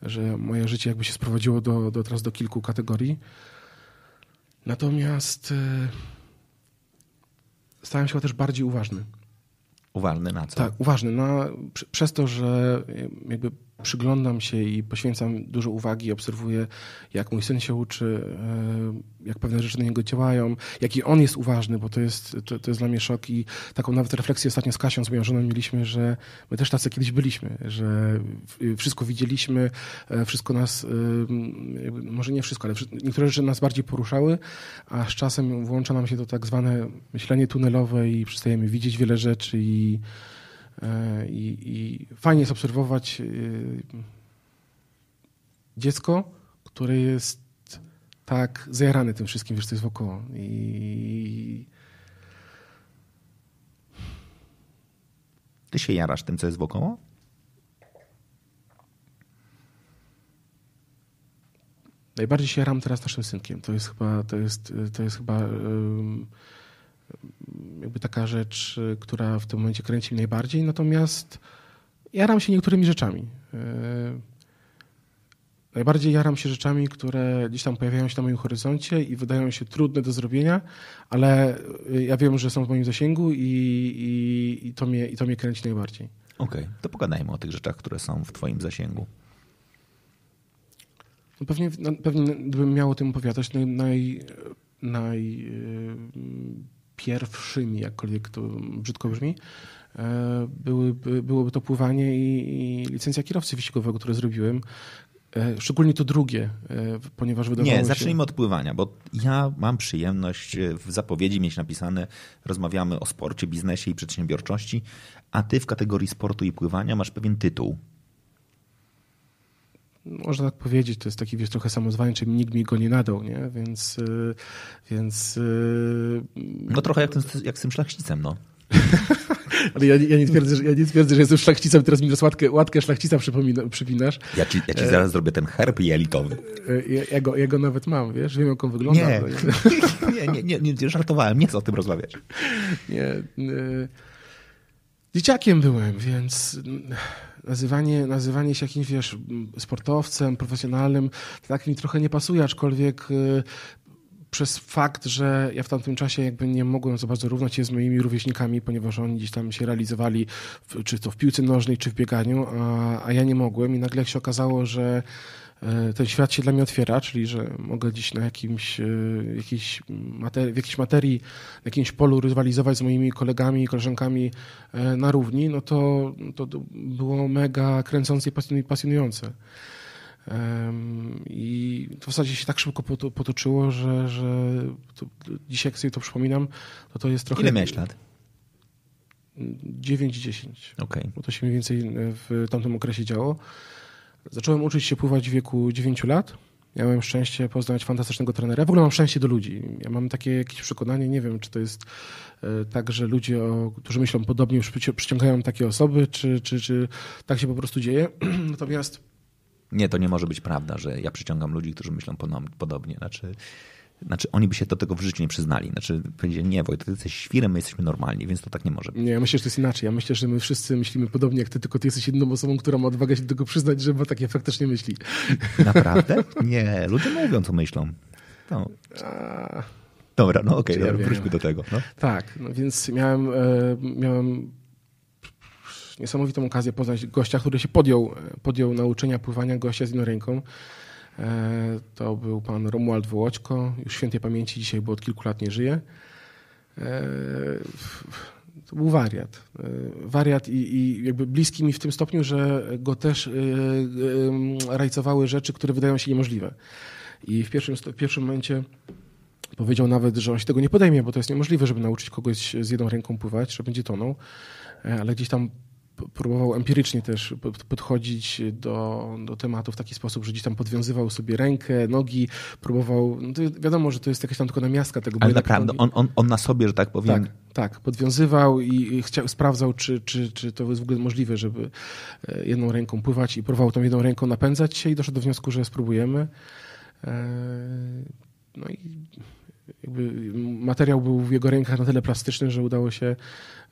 że moje życie jakby się sprowadziło do, do teraz do kilku kategorii. Natomiast e, stałem się też bardziej uważny. Uważny na co? Tak, uważny. Na, przez to, że jakby przyglądam się i poświęcam dużo uwagi, obserwuję, jak mój syn się uczy, e, jak pewne rzeczy na niego działają, jaki on jest uważny, bo to jest, to, to jest dla mnie szok i taką nawet refleksję ostatnio z Kasią, z moją żoną mieliśmy, że my też tacy kiedyś byliśmy, że wszystko widzieliśmy, e, wszystko nas, e, może nie wszystko, ale niektóre rzeczy nas bardziej poruszały, a z czasem włącza nam się to tak zwane myślenie tunelowe i przestajemy widzieć wiele rzeczy i I, I, fajnie jest obserwować e, dziecko, które jest tak zajarane tym wszystkim, wiesz, co jest wokoło. I... Ty się jarasz tym, co jest wokoło? Najbardziej się jaram teraz naszym synkiem. To jest chyba, to jest, to jest chyba jakby taka rzecz, y, która w tym momencie kręci mnie najbardziej, natomiast jaram się niektórymi rzeczami. Y, najbardziej jaram się rzeczami, które gdzieś tam pojawiają się na moim horyzoncie i wydają się trudne do zrobienia, ale y, ja wiem, że są w moim zasięgu i, i, i to, mnie, i to mnie kręci najbardziej. Okej, okay. to pogadajmy o tych rzeczach, które są w twoim zasięgu. No pewnie, no, pewnie gdybym miał o tym opowiadać, naj, naj, naj pierwszymi, jakkolwiek to brzydko brzmi, e, byłyby, byłoby to pływanie i, i licencja kierowcy wyścigowego, które zrobiłem. E, szczególnie to drugie, e, ponieważ wydawało Nie, zacznijmy się... od pływania, bo ja mam przyjemność w zapowiedzi mieć napisane, rozmawiamy o sporcie, biznesie i przedsiębiorczości, a ty w kategorii sportu i pływania masz pewien tytuł. Można tak powiedzieć, to jest taki, wiesz, trochę samozwańczy, nikt mi go nie nadał, nie? Więc, y, więc... Y, no trochę jak, ten, jak z tym szlachcicem, no. Ale ja, ja, nie twierdzę, że, ja nie twierdzę, że jestem szlachcicem, teraz mi teraz łatkę, łatkę szlachcica przypinasz. Ja ci, ja ci e... zaraz zrobię ten herb jelitowy. Ja, ja, go, ja go nawet mam, wiesz? Wiem, jak on wygląda. Nie, nie, nie, nie, nie, nie żartowałem, nie chcę o tym rozmawiać. Nie. Y... Dzieciakiem byłem, więc nazywanie, nazywanie się jakimś, wiesz, sportowcem, profesjonalnym, tak mi trochę nie pasuje, aczkolwiek y, przez fakt, że ja w tamtym czasie jakby nie mogłem za bardzo równać się z moimi rówieśnikami, ponieważ oni gdzieś tam się realizowali, czy to w piłce nożnej, czy w bieganiu, a, a ja nie mogłem i nagle się okazało, że ten świat się dla mnie otwiera, czyli że mogę gdzieś na jakimś, e, jakiejś w jakiejś materii, na jakimś polu rywalizować z moimi kolegami i koleżankami e, na równi, no to, to było mega kręcące i pasjonujące. I to w zasadzie się tak szybko potoczyło, że, że dzisiaj jak sobie to przypominam, to to jest trochę... Ile miałeś lat? 9-10. Okay. Bo to się mniej więcej w tamtym okresie działo. Zacząłem uczyć się pływać w wieku 9 lat. Miałem szczęście poznać fantastycznego trenera. Ja w ogóle mam szczęście do ludzi. Ja mam takie jakieś przekonanie, nie wiem, czy to jest e, tak, że ludzie, którzy myślą podobnie, już przyciągają takie osoby, czy, czy, czy tak się po prostu dzieje. Natomiast. Nie, to nie może być prawda, że ja przyciągam ludzi, którzy myślą podobnie. Znaczy, znaczy, oni by się do tego w życiu nie przyznali. Znaczy, powiedzieli, nie, Wojtek, ty jesteś świrem, my jesteśmy normalni, więc to tak nie może być. Nie, ja myślę, że to jest inaczej. Ja myślę, że my wszyscy myślimy podobnie jak ty, tylko ty jesteś jedną osobą, która ma odwagę się do tego przyznać, że ma takie faktycznie myśli. Naprawdę? Nie, ludzie mówią, co myślą. No. Dobra, no okej, okay, ja wróćmy do tego. No. Tak, no więc miałem, e, miałem niesamowitą okazję poznać gościa, który się podjął, podjął nauczenia pływania gościa z inną ręką. E, to był pan Romuald Wołoćko, już świętej pamięci dzisiaj, bo od kilku lat nie żyje. E, to był wariat. E, wariat i, i jakby bliski mi w tym stopniu, że go też rajcowały rzeczy, które wydają się niemożliwe. I w pierwszym, w pierwszym momencie powiedział nawet, że on się tego nie podejmie, bo to jest niemożliwe, żeby nauczyć kogoś z jedną ręką pływać, że będzie tonął. Ale gdzieś tam próbował empirycznie też podchodzić do, do tematu w taki sposób, że gdzieś tam podwiązywał sobie rękę, nogi, próbował, no wiadomo, że to jest jakaś tam tylko namiastka tego. Ale naprawdę, on, on, on na sobie, że tak powiem... Tak, tak, podwiązywał i chciał, sprawdzał, czy, czy, czy to jest w ogóle możliwe, żeby e, jedną ręką pływać i próbował tą jedną ręką napędzać się i doszedł do wniosku, że spróbujemy. E, no i materiał był w jego rękach na tyle plastyczny, że udało się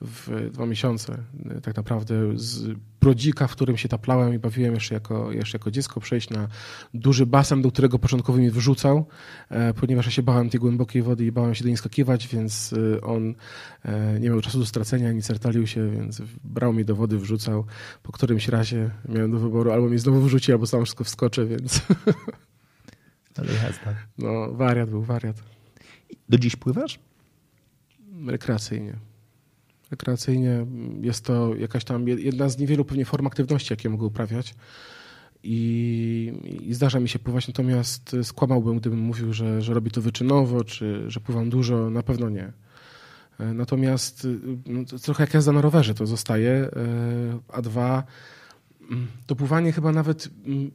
w dwa miesiące e, tak naprawdę z brodzika, w którym się taplałem i bawiłem jeszcze jako, jeszcze jako dziecko, przejść na duży basen, do którego początkowo mnie wyrzucał, e, ponieważ ja się bałem tej głębokiej wody i bałem się do niej skakiwać, więc e, on nie miał czasu do stracenia, nic sertalił się, więc brał mnie do wody, wrzucał. Po którymś razie miałem do wyboru albo mnie znowu wyrzuci, albo sam wszystko wskoczę, więc... Ale jazda. No, wariat był, wariat. Do dziś pływasz? Rekreacyjnie. Rekreacyjnie jest to jakaś tam jedna z niewielu pewnie form aktywności, jakie mogę uprawiać. I, I, zdarza mi się pływać, natomiast skłamałbym, gdybym mówił, że, że robię to wyczynowo, czy że pływam dużo. Na pewno nie. Natomiast no, trochę jak jazda na rowerze to zostaje. E, a dwa, mm, to pływanie chyba nawet mm,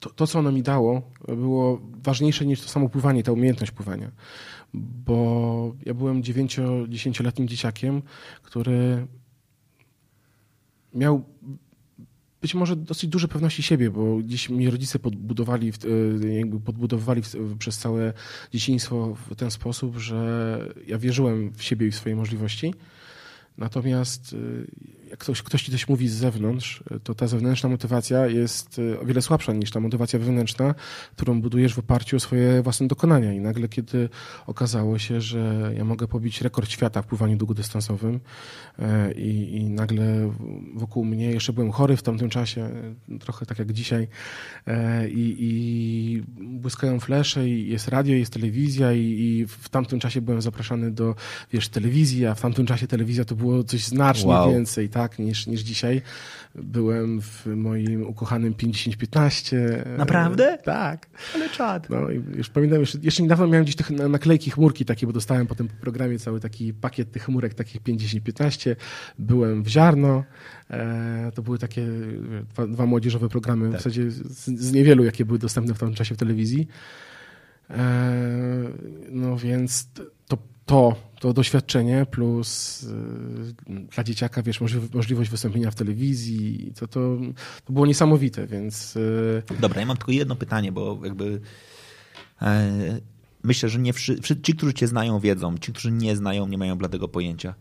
to, to, co ono mi dało, było ważniejsze niż to samo pływanie, ta umiejętność pływania bo ja byłem 9-10-letnim dzieciakiem, który miał być może dosyć duże pewności siebie, bo gdzieś mi rodzice podbudowali, e, jakby podbudowywali przez całe dzieciństwo w ten sposób, że ja wierzyłem w siebie i w swoje możliwości. Natomiast y, jak ktoś, ktoś ci coś mówi z zewnątrz, to ta zewnętrzna motywacja jest e, o wiele słabsza niż ta motywacja wewnętrzna, którą budujesz w oparciu o swoje własne dokonania. I nagle, kiedy okazało się, że ja mogę pobić rekord świata w pływaniu długodystansowym e, i, i nagle wokół mnie, jeszcze byłem chory w tamtym czasie, trochę tak jak dzisiaj, e, i, i błyskają flesze, i jest radio, jest telewizja, i, i, w tamtym czasie byłem zapraszany do, wiesz, telewizji, a w tamtym czasie telewizja to było coś znacznie wow. więcej tak niż, niż dzisiaj. Byłem w moim ukochanym 50-15. Naprawdę? Tak. Ale czad. No i już pamiętam, jeszcze, jeszcze niedawno miałem gdzieś te naklejki chmurki takie, bo dostałem po tym programie cały taki pakiet tych chmurek takich 50-15. Byłem w Ziarno. E, to były takie dwa, dwa młodzieżowe programy, tak. w zasadzie z, z niewielu, jakie były dostępne w tamtym czasie w telewizji. E, no więc to, to doświadczenie plus y, dla dzieciaka, wiesz, możliwość wystąpienia w telewizji, to, to, to było niesamowite, więc... Y, Dobra, ja mam tylko jedno pytanie, bo jakby e, myślę, że nie wszyscy, ci, którzy cię znają, wiedzą, ci, którzy nie znają, nie mają bladego pojęcia.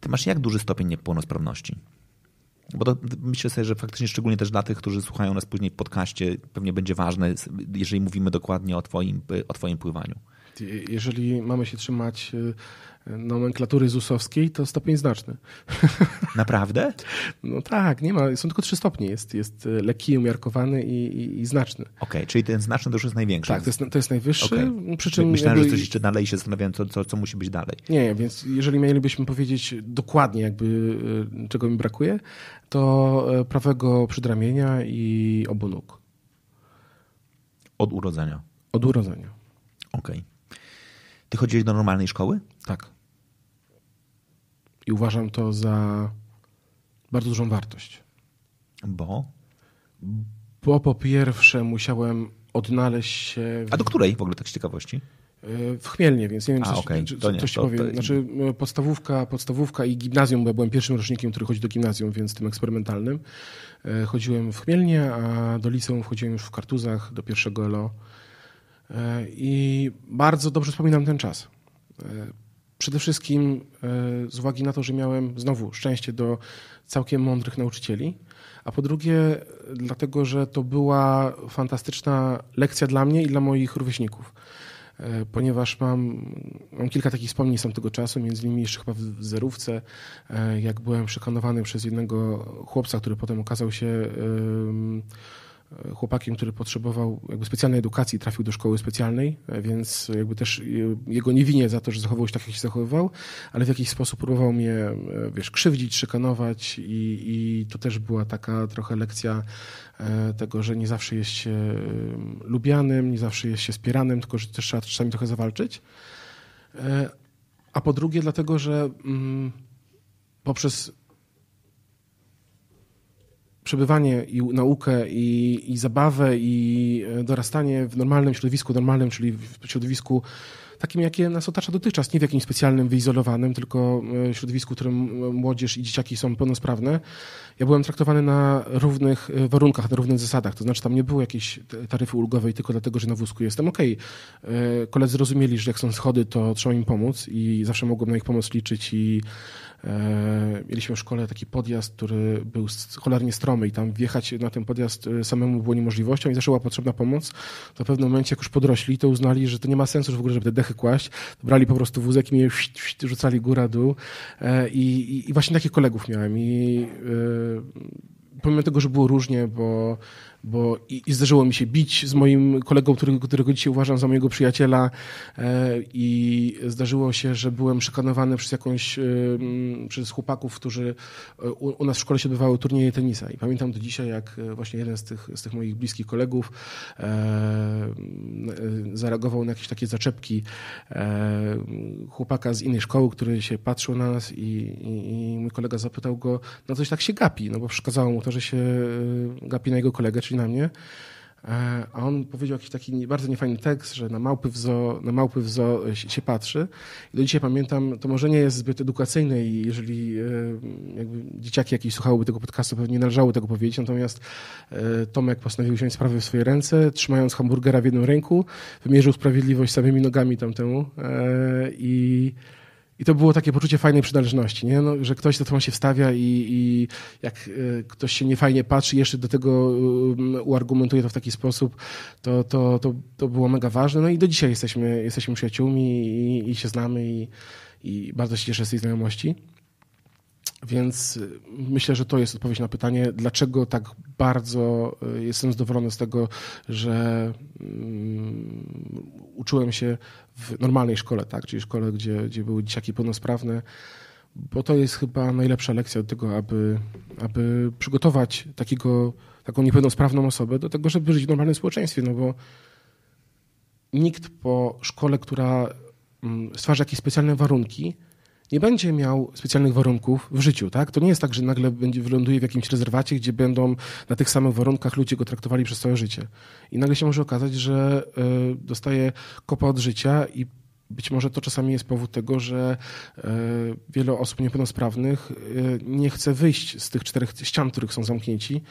Ty masz jak duży stopień niepełnosprawności? Bo to myślę sobie, że faktycznie szczególnie też dla tych, którzy słuchają nas później w podcaście, pewnie będzie ważne, jeżeli mówimy dokładnie o twoim, o twoim pływaniu. Jeżeli mamy się trzymać e, nomenklatury ZUS-owskiej, to stopień znaczny. Naprawdę? No tak, nie ma. Są tylko trzy stopnie. Jest, jest e, lekki, umiarkowany i, i, i znaczny. Okej, okay, czyli ten znaczny to już jest największy. Tak, to jest, to jest najwyższy. Okay. Przy czym Myślałem, jakby... że coś jeszcze dalej się zastanawiałem, co, co, co musi być dalej. Nie, więc jeżeli mielibyśmy powiedzieć dokładnie, jakby e, czego mi brakuje, to prawego przedramienia i obu nóg. Od urodzenia? Od urodzenia. Okej. Okay. Ty chodziłeś do normalnej szkoły? Tak. I uważam to za bardzo dużą wartość. Bo? Bo po pierwsze musiałem odnaleźć się... W... A do której w ogóle tak z ciekawości? E, w Chmielnie, więc nie wiem, A, okay. czy, to coś to, powiem. To... Znaczy e, podstawówka, podstawówka i gimnazjum, bo ja byłem pierwszym rocznikiem, który chodzi do gimnazjum, więc tym eksperymentalnym. E, chodziłem w Chmielnie, a do liceum wchodziłem już w Kartuzach, do pierwszego LO. E, I bardzo dobrze wspominam ten czas. E, przede wszystkim e, z uwagi na to, że miałem znowu szczęście do całkiem mądrych nauczycieli, a po drugie dlatego, że to była fantastyczna lekcja dla mnie i dla moich rówieśników. Ponieważ mam, mam kilka takich wspomnień z tamtego czasu, między innymi jeszcze chyba w zerówce, jak byłem przekonywany przez jednego chłopca, który potem okazał się chłopakiem, który potrzebował jakby specjalnej edukacji, trafił do szkoły specjalnej, więc jakby też jego nie winię za to, że zachował się tak, jak się zachowywał, ale w jakiś sposób próbował mnie, wiesz, krzywdzić, szykanować i, i to też była taka trochę lekcja e, tego, że nie zawsze jest się e, lubianym, nie zawsze jest się wspieranym, tylko że też trzeba czasami trochę zawalczyć. E, a po drugie dlatego, że mm, poprzez przebywanie i naukę i, i zabawę i e, dorastanie w normalnym środowisku, normalnym, czyli w środowisku takim, jakie nas otacza dotychczas, nie w jakimś specjalnym, wyizolowanym, tylko e, środowisku, w którym e, młodzież i dzieciaki są pełnosprawne. Ja byłem traktowany na równych warunkach, na równych zasadach. To znaczy tam nie było jakiejś taryfy ulgowej tylko dlatego, że na wózku jestem. Okej, okay. koledzy rozumieli, że jak są schody, to trzeba im pomóc i zawsze mogłem na ich pomoc liczyć i mieliśmy w szkole taki podjazd, który był cholernie stromy i tam wjechać na ten podjazd e, samemu było niemożliwością i zawsze była potrzebna pomoc. To w pewnym momencie, jak już podrośli, to uznali, że to nie ma sensu w ogóle, żeby te dechy kłaść. Brali po prostu wózek i mnie rzucali góra, dół. E, I, i, I właśnie takich kolegów miałem. I pomimo tego, że było różnie, bo bo i, i, zdarzyło mi się bić z moim kolegą, którego, którego dzisiaj uważam za mojego przyjaciela e, i zdarzyło się, że byłem szykanowany przez jakąś, e, przez chłopaków, którzy e, u, u, nas w szkole się odbywały turnieje tenisa. I pamiętam do dzisiaj, jak właśnie jeden z tych, z tych moich bliskich kolegów zareagował na jakieś takie zaczepki chłopaka z innej szkoły, który się patrzył na nas i, i, i mój kolega zapytał go, no coś tak się gapi, no bo przeszkadzało mu to, że się gapi na jego kolegę, na mnie. E, a on powiedział jakiś taki bardzo niefajny tekst, że na małpy w zoo, na małpy w zoo się, patrzy. I do dzisiaj pamiętam, to może nie jest zbyt edukacyjne i jeżeli e, dzieciaki jakieś słuchałyby tego podcastu, pewnie nie należało tego powiedzieć. Natomiast e, Tomek postanowił wziąć sprawę w swoje ręce, trzymając hamburgera w jedną ręku, wymierzył sprawiedliwość samymi nogami tamtemu i i to było takie poczucie fajnej przynależności, nie? No, że ktoś do tego się wstawia i, i jak y, ktoś się niefajnie patrzy, jeszcze do tego y, uargumentuje to w taki sposób, to, to, to, to było mega ważne. No i do dzisiaj jesteśmy, jesteśmy przyjaciółmi i, i się znamy i, i bardzo się cieszę z tej znajomości. Więc y, myślę, że to jest odpowiedź na pytanie, dlaczego tak bardzo y, jestem zadowolony z tego, że um, uczyłem się w normalnej szkole, tak? czyli szkole, gdzie, gdzie były dzieciaki pełnosprawne, bo to jest chyba najlepsza lekcja do tego, aby, aby przygotować takiego, taką niepełnosprawną osobę do tego, żeby żyć w normalnym społeczeństwie, no bo nikt po szkole, która mm, stwarza jakieś specjalne warunki, nie będzie miał specjalnych warunków w życiu. Tak? To nie jest tak, że nagle będzie wyląduje w jakimś rezerwacie, gdzie będą na tych samych warunkach ludzie go traktowali przez całe życie. I nagle się może okazać, że y, dostaje kopa od życia i być może to czasami jest powód tego, że y, wiele osób niepełnosprawnych y, nie chce wyjść z tych czterech ścian, których są zamknięci,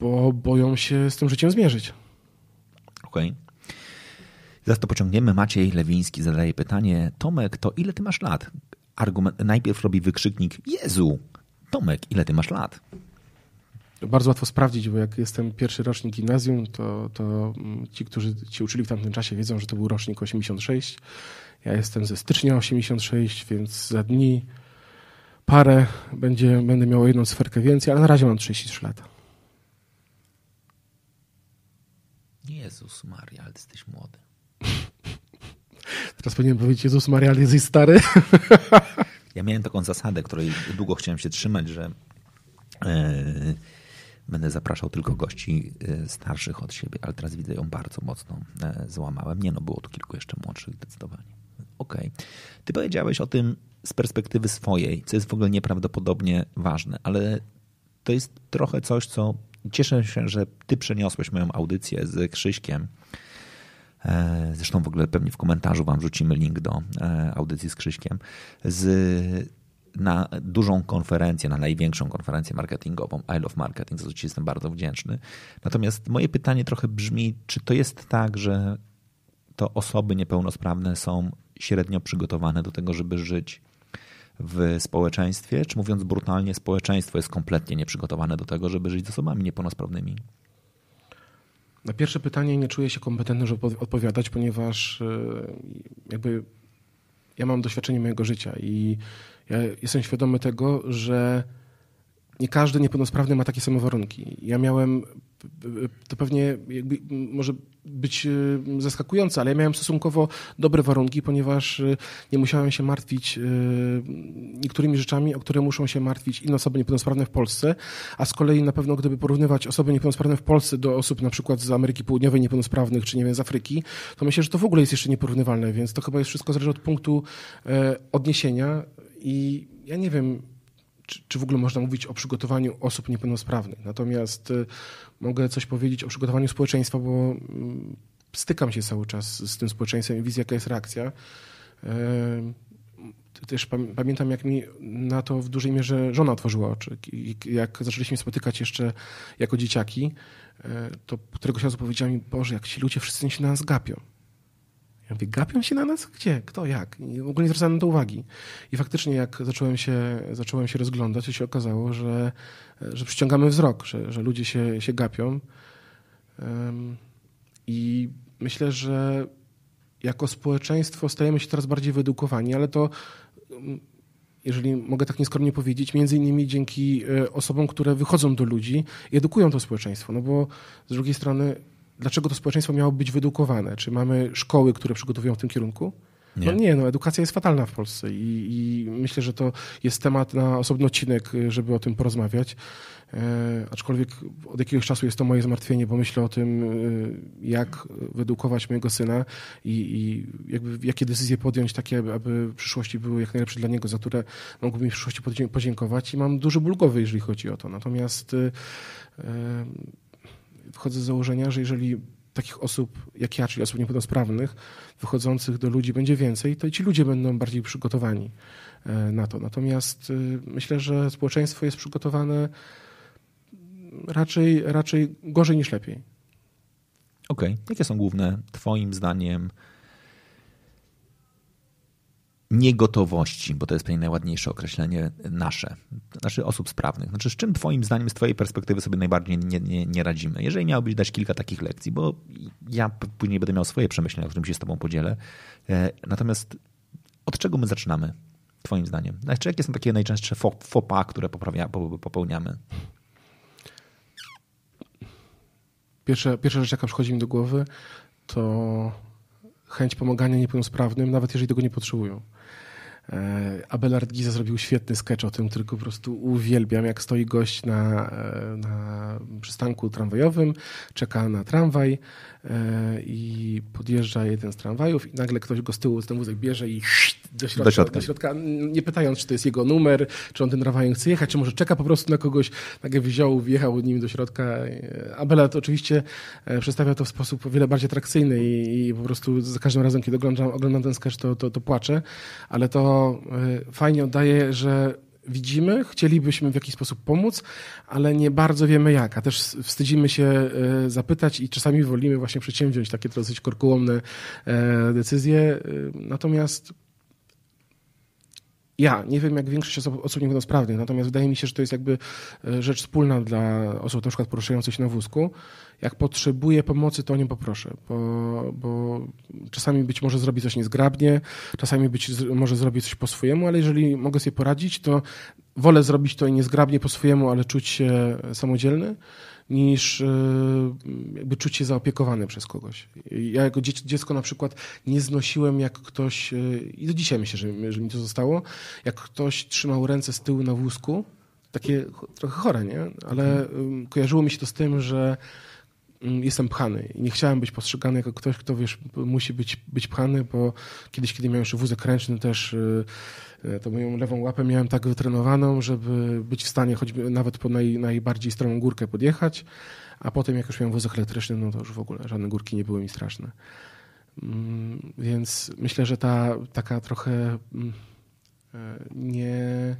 bo boją się z tym życiem zmierzyć. Okej. Okay. Zaraz to pociągniemy. Maciej Lewiński zadaje pytanie. Tomek, to ile ty masz lat? Argument, najpierw robi wykrzyknik Jezu, Tomek, ile ty masz lat? Bardzo łatwo sprawdzić, bo jak jestem pierwszy rocznik gimnazjum, to, to mm, ci, którzy ci uczyli w tamtym czasie, wiedzą, że to był rocznik 86. Ja jestem ze stycznia 86, więc za dni parę będzie, będę miał jedną sferkę więcej, ale na razie mam 33 lata. Jezus Maria, ale jesteś młody. Teraz powinienem powiedzieć, Jezus Maria, ale jesteś stary. Ja miałem taką zasadę, której długo chciałem się trzymać, że yy, będę zapraszał tylko gości yy, starszych od siebie, ale teraz widzę ją bardzo mocno yy, złamałem. Nie no, było tu kilku jeszcze młodszych zdecydowanie. Okej. Okay. Ty powiedziałeś o tym z perspektywy swojej, co jest w ogóle nieprawdopodobnie ważne, ale to jest trochę coś, co cieszę się, że ty przeniosłeś moją audycję z Krzyśkiem E, zresztą w ogóle pewnie w komentarzu wam wrzucimy link do e, audycji z Krzyśkiem. Z, na dużą konferencję, na największą konferencję marketingową, I Love Marketing, za co Ci jestem bardzo wdzięczny. Natomiast moje pytanie trochę brzmi, czy to jest tak, że to osoby niepełnosprawne są średnio przygotowane do tego, żeby żyć w społeczeństwie, czy mówiąc brutalnie, społeczeństwo jest kompletnie nieprzygotowane do tego, żeby żyć z osobami niepełnosprawnymi? Na pierwsze pytanie nie czuję się kompetentny, żeby odpowiadać, ponieważ e, jakby ja mam doświadczenie mojego życia i ja jestem świadomy tego, że nie każdy niepełnosprawny ma takie same warunki. Ja miałem, to pewnie może być e, zaskakujące, ale ja miałem stosunkowo dobre warunki, ponieważ e, nie musiałem się martwić e, niektórymi rzeczami, o które muszą się martwić inne osoby niepełnosprawne w Polsce, a z kolei na pewno gdyby porównywać osoby niepełnosprawne w Polsce do osób na przykład z Ameryki Południowej niepełnosprawnych, czy nie wiem, z Afryki, to myślę, że to w ogóle jest jeszcze nieporównywalne, więc to chyba jest wszystko zależy od punktu odniesienia i ja nie wiem, czy, czy w ogóle można mówić o przygotowaniu osób niepełnosprawnych. Natomiast y, mogę coś powiedzieć o przygotowaniu społeczeństwa, bo mm, stykam się cały czas z tym społeczeństwem i widzę, jaka jest reakcja. Też pamiętam, jak mi na to w dużej mierze żona otworzyła oczy. Jak zaczęliśmy spotykać jeszcze jako dzieciaki, to któregoś razu powiedziała mi, Boże, jak ci ludzie wszyscy się na nas gapią. Ja mówię, gapią się na nas? Gdzie? Kto? Jak? I w ogóle nie zwracałem na to uwagi. I faktycznie jak zacząłem się, zacząłem się rozglądać, to się okazało, że, że przyciągamy wzrok, że, że ludzie się, się gapią. I myślę, że jako społeczeństwo stajemy się coraz bardziej wyedukowani, ale to, jeżeli mogę tak nieskromnie powiedzieć, między innymi dzięki e, osobom, które wychodzą do ludzi i edukują to społeczeństwo. No bo z drugiej strony, dlaczego to społeczeństwo miało być wyedukowane? Czy mamy szkoły, które przygotowują w tym kierunku? Nie. No nie, no edukacja jest fatalna w Polsce i, i, myślę, że to jest temat na osobny odcinek, żeby o tym porozmawiać. E, aczkolwiek od jakiegoś czasu jest to moje zmartwienie, bo myślę o tym, e, jak wyedukować mojego syna i, i jakby, jakie decyzje podjąć takie, aby w przyszłości były jak najlepsze dla niego, za które mógłbym mi w przyszłości podziękować i mam duży ból głowy, jeżeli chodzi o to. Natomiast e, wchodzę z założenia, że jeżeli takich osób jak ja, czyli osób niepełnosprawnych, wychodzących do ludzi będzie więcej, to ci ludzie będą bardziej przygotowani e, na to. Natomiast e, myślę, że społeczeństwo jest przygotowane raczej, raczej gorzej niż lepiej. Okej. Okay. Jakie są główne, Twoim zdaniem, niegotowości, bo to jest pewnie najładniejsze określenie nasze, znaczy osób sprawnych. Znaczy, z czym Twoim zdaniem, z Twojej perspektywy sobie najbardziej nie, nie, nie radzimy? Jeżeli miałbyś dać kilka takich lekcji, bo ja później będę miał swoje przemyślenia, o którym się z Tobą podzielę. E, natomiast od czego my zaczynamy, Twoim zdaniem? Znaczy, jakie są takie najczęstsze fopa, które poprawia, popełniamy? Pierwsza, pierwsza rzecz, jaka przychodzi mi do głowy, to chęć pomagania niepełnosprawnym, nawet jeżeli tego nie potrzebują. E, Abelard Giza zrobił świetny sketch o tym, który po prostu uwielbiam, jak stoi gość na, e, na przystanku tramwajowym, czeka na tramwaj i podjeżdża jeden z tramwajów i nagle ktoś go z tyłu z ten wózek bierze i do środka, do środka. do środka, nie pytając, czy to jest jego numer, czy on ten tramwajem chce jechać, czy może czeka po prostu na kogoś, nagle wziął, wjechał nim do środka. Abelard oczywiście przedstawia to w sposób o wiele bardziej atrakcyjny i, i po prostu za każdym razem, kiedy oglądam, oglądam ten sketch, to, to, to płaczę, ale to E, fajnie oddaje, że widzimy, chcielibyśmy w jakiś sposób pomóc, ale nie bardzo wiemy jak, a też wstydzimy się e, zapytać i czasami wolimy właśnie przedsięwziąć takie dosyć korkułomne e, decyzje. Natomiast ja nie wiem, jak większość osób, osób niepełnosprawnych, natomiast wydaje mi się, że to jest jakby rzecz wspólna dla osób na przykład poruszających się na wózku, jak potrzebuję pomocy, to o nią poproszę, bo, bo czasami być może zrobi coś niezgrabnie, czasami być może zrobi coś po swojemu, ale jeżeli mogę sobie poradzić, to wolę zrobić to niezgrabnie po swojemu, ale czuć się samodzielny, niż e, jakby czuć się zaopiekowany przez kogoś. Ja jako dziecko na przykład nie znosiłem, jak ktoś, e, i do dzisiaj myślę, że, że mi to zostało, jak ktoś trzymał ręce z tyłu na wózku, takie trochę chore, nie? Ale mhm. kojarzyło mi się to z tym, że jestem pchany i nie chciałem być postrzegany jako ktoś, kto wiesz, musi być, być pchany, bo kiedyś, kiedy miałem jeszcze wózek ręczny też, y, y, to moją lewą łapę miałem tak wytrenowaną, żeby być w stanie choćby nawet po naj, najbardziej stromą górkę podjechać, a potem jak już miałem wózek elektryczny, no to już w ogóle żadne górki nie były mi straszne. Mm, więc myślę, że ta taka trochę mm, e, nie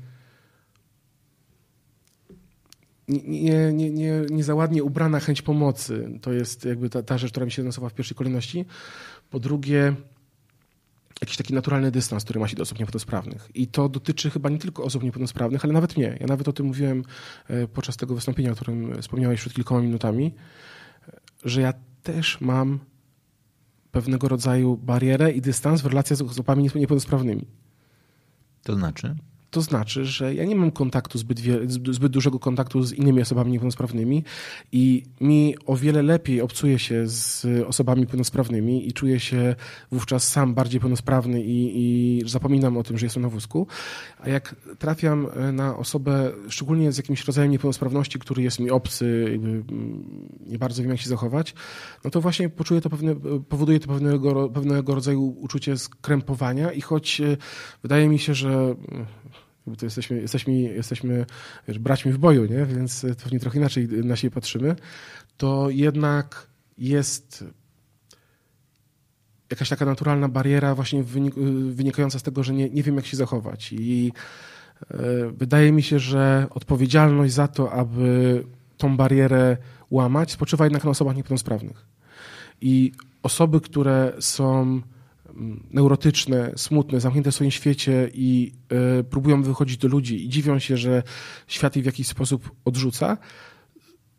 nie, nie, nie, nie za ładnie ubrana chęć pomocy. To jest jakby ta, ta rzecz, która mi się nasuwa w pierwszej kolejności. Po drugie, jakiś taki naturalny dystans, który ma się do osób niepełnosprawnych. I to dotyczy chyba nie tylko osób niepełnosprawnych, ale nawet mnie. Ja nawet o tym mówiłem e, podczas tego wystąpienia, o którym wspomniałeś przed kilkoma minutami, że ja też mam pewnego rodzaju barierę i dystans w relacji z osobami niepełnosprawnymi. To znaczy? To znaczy, że ja nie mam kontaktu zbyt, zbyt dużego kontaktu z innymi osobami niepełnosprawnymi i mi o wiele lepiej obcuje się z osobami niepełnosprawnymi i czuję się wówczas sam bardziej pełnosprawny i, i zapominam o tym, że jestem na wózku. A jak trafiam e, na osobę, szczególnie z jakimś rodzajem niepełnosprawności, który jest mi obcy, mm, nie bardzo wiem jak się zachować, no to właśnie poczuję to pewne, powoduje to pewnego, pewnego rodzaju uczucie skrępowania i choć e, wydaje mi się, że bo to jesteśmy, jesteśmy, jesteśmy braćmi w boju, nie? więc pewnie trochę inaczej na siebie patrzymy, to jednak jest jakaś taka naturalna bariera właśnie wynikająca z tego, że nie, nie wiem jak się zachować i e, wydaje mi się, że odpowiedzialność za to, aby tą barierę łamać, spoczywa jednak na osobach niepełnosprawnych. I osoby, które są neurotyczne, smutne, zamknięte w swoim świecie i y, próbują wychodzić do ludzi i dziwią się, że świat ich w jakiś sposób odrzuca,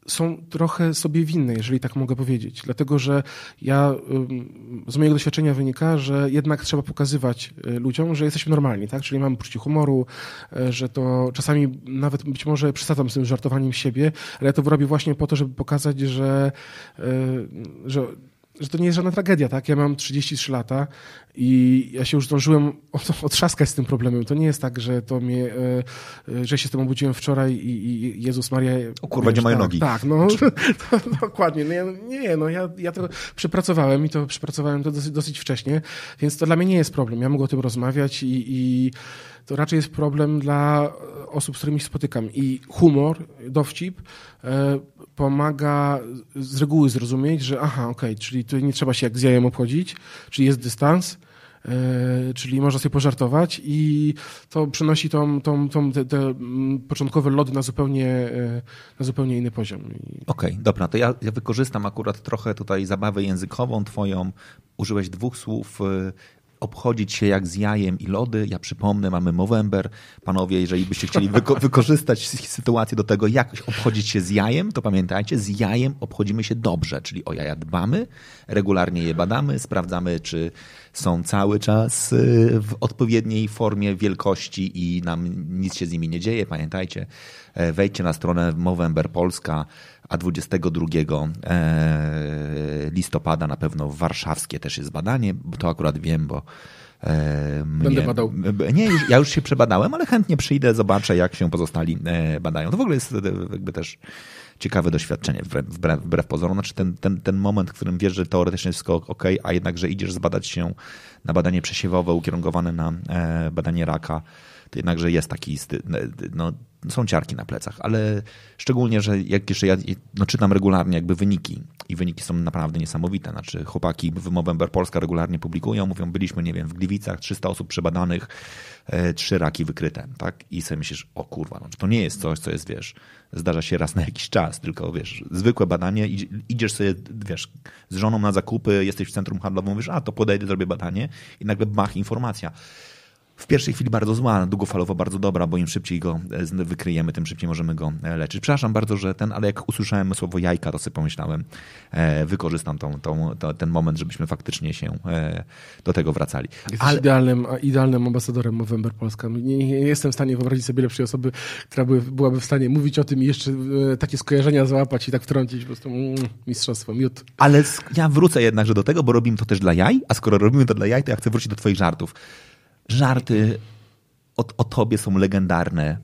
są trochę sobie winne, jeżeli tak mogę powiedzieć. Dlatego, że ja z mojego doświadczenia wynika, że jednak trzeba pokazywać y, ludziom, że jesteśmy normalni, tak? Czyli mamy poczucie humoru, y, że to czasami nawet być może przesadzam z tym żartowaniem siebie, ale ja to robię właśnie po to, żeby pokazać, że, że że to nie jest żadna tragedia, tak? Ja mam 33 lata i ja się już zdążyłem otrzaskać z tym problemem. To nie jest tak, że to mnie, e, e, że się z tym obudziłem wczoraj i, i Jezus Maria... O kurwa, nie mają tak, nogi. Tak, no, to, dokładnie. No ja, nie, no ja, ja to przepracowałem i to przepracowałem to dosyć, dosyć wcześnie, więc to dla mnie nie jest problem. Ja mogę o tym rozmawiać i, i to raczej jest problem dla osób, z którymi się spotykam. I humor, dowcip e, pomaga z reguły zrozumieć, że aha, okej, okay, czyli tu nie trzeba się jak z jajem obchodzić, czyli jest dystans, e, czyli można sobie pożartować i to przynosi tą, tą, tą, te, te mm, początkowe lody na zupełnie, e, na zupełnie inny poziom. Okej, okay, dobra, to ja, ja wykorzystam akurat trochę tutaj zabawę językową twoją. Użyłeś dwóch słów obchodzić się jak z jajem i lody. Ja przypomnę, mamy Movember. Panowie, jeżeli byście chcieli wyko wykorzystać sytuację do tego, jak obchodzić się z jajem, to pamiętajcie, z jajem obchodzimy się dobrze, czyli o jaja dbamy, regularnie je badamy, sprawdzamy, czy są cały czas y, w odpowiedniej formie wielkości i nam nic się z nimi nie dzieje. Pamiętajcie, e, wejdźcie na stronę Movember Polska, a 22 e, listopada na pewno warszawskie też jest badanie, bo to akurat wiem, bo e, mnie, Będę badał. Nie, ja już się przebadałem, ale chętnie przyjdę, zobaczę, jak się pozostali badają. To w ogóle jest jakby też ciekawe doświadczenie, wbrew, wbrew, pozorom. Znaczy ten, ten, ten moment, w którym wiesz, że teoretycznie wszystko ok, a jednakże idziesz zbadać się na badanie przesiewowe ukierunkowane na e, badanie raka, jednakże jest taki, no, są ciarki na plecach, ale szczególnie, że jak jeszcze ja no, czytam regularnie jakby wyniki i wyniki są naprawdę niesamowite. Znaczy chłopaki w Movember Polska regularnie publikują, mówią, byliśmy, nie wiem, w Gliwicach, 300 osób przebadanych, e, trzy raki wykryte, tak? I sobie myślisz, o kurwa, no, to nie jest coś, co jest, wiesz, zdarza się raz na jakiś czas, tylko wiesz, zwykłe badanie, idziesz sobie, wiesz, z żoną na zakupy, jesteś w centrum handlowym, mówisz, a to podejdę, zrobię badanie i nagle bach, informacja w pierwszej chwili bardzo zła, długofalowo bardzo dobra, bo im szybciej go e, wykryjemy, tym szybciej możemy go e, leczyć. Przepraszam bardzo, że ten, ale jak usłyszałem słowo jajka, to sobie pomyślałem, e, wykorzystam tą, tą, to, ten moment, żebyśmy faktycznie się do tego wracali. Jesteś ale... idealnym, idealnym ambasadorem Movember Polska. Nie, nie, jestem w stanie wyobrazić sobie lepszej osoby, która by, byłaby w stanie mówić o tym i jeszcze takie skojarzenia złapać i tak wtrącić po prostu mm, mistrzostwo, miód. Ale ja wrócę jednakże do tego, bo robimy to też dla jaj, a skoro robimy to dla jaj, to ja chcę wrócić do twoich żartów żarty o, o tobie są legendarne.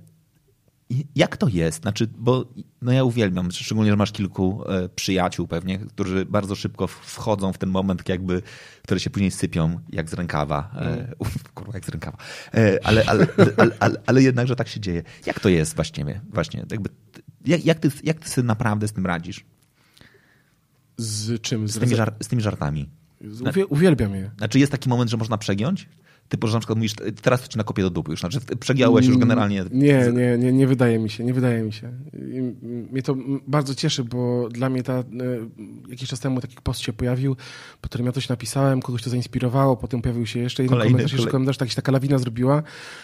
Jak to jest? Znaczy, bo no ja uwielbiam, szczególnie, że masz kilku e, przyjaciół pewnie, którzy bardzo szybko wchodzą w ten moment, jakby, które się później sypią jak z rękawa. E, uf, kurwa, jak z rękawa. E, ale, ale, ale, ale, ale jednak, że tak się dzieje. Jak to jest właściwie? Właśnie, jakby, jak, jak, ty, jak ty sobie naprawdę z tym radzisz? Z czym? Z, z, tymi, żar, z tymi żartami. Uwielbiam je. Znaczy jest taki moment, że można przegiąć? Typu, że na przykład mówisz, teraz to ci nakopię do dupy już, znaczy przegiąłeś już generalnie. Nie, nie, nie, nie wydaje mi się, nie wydaje mi się. I mnie to bardzo cieszy, bo dla mnie ta, e, jakiś czas temu taki post się pojawił, po którym ja coś napisałem, kogoś to zainspirowało, potem pojawił się jeszcze jeden kolejny, komentarz, kolej... komentarz, tak się taka lawina zrobiła.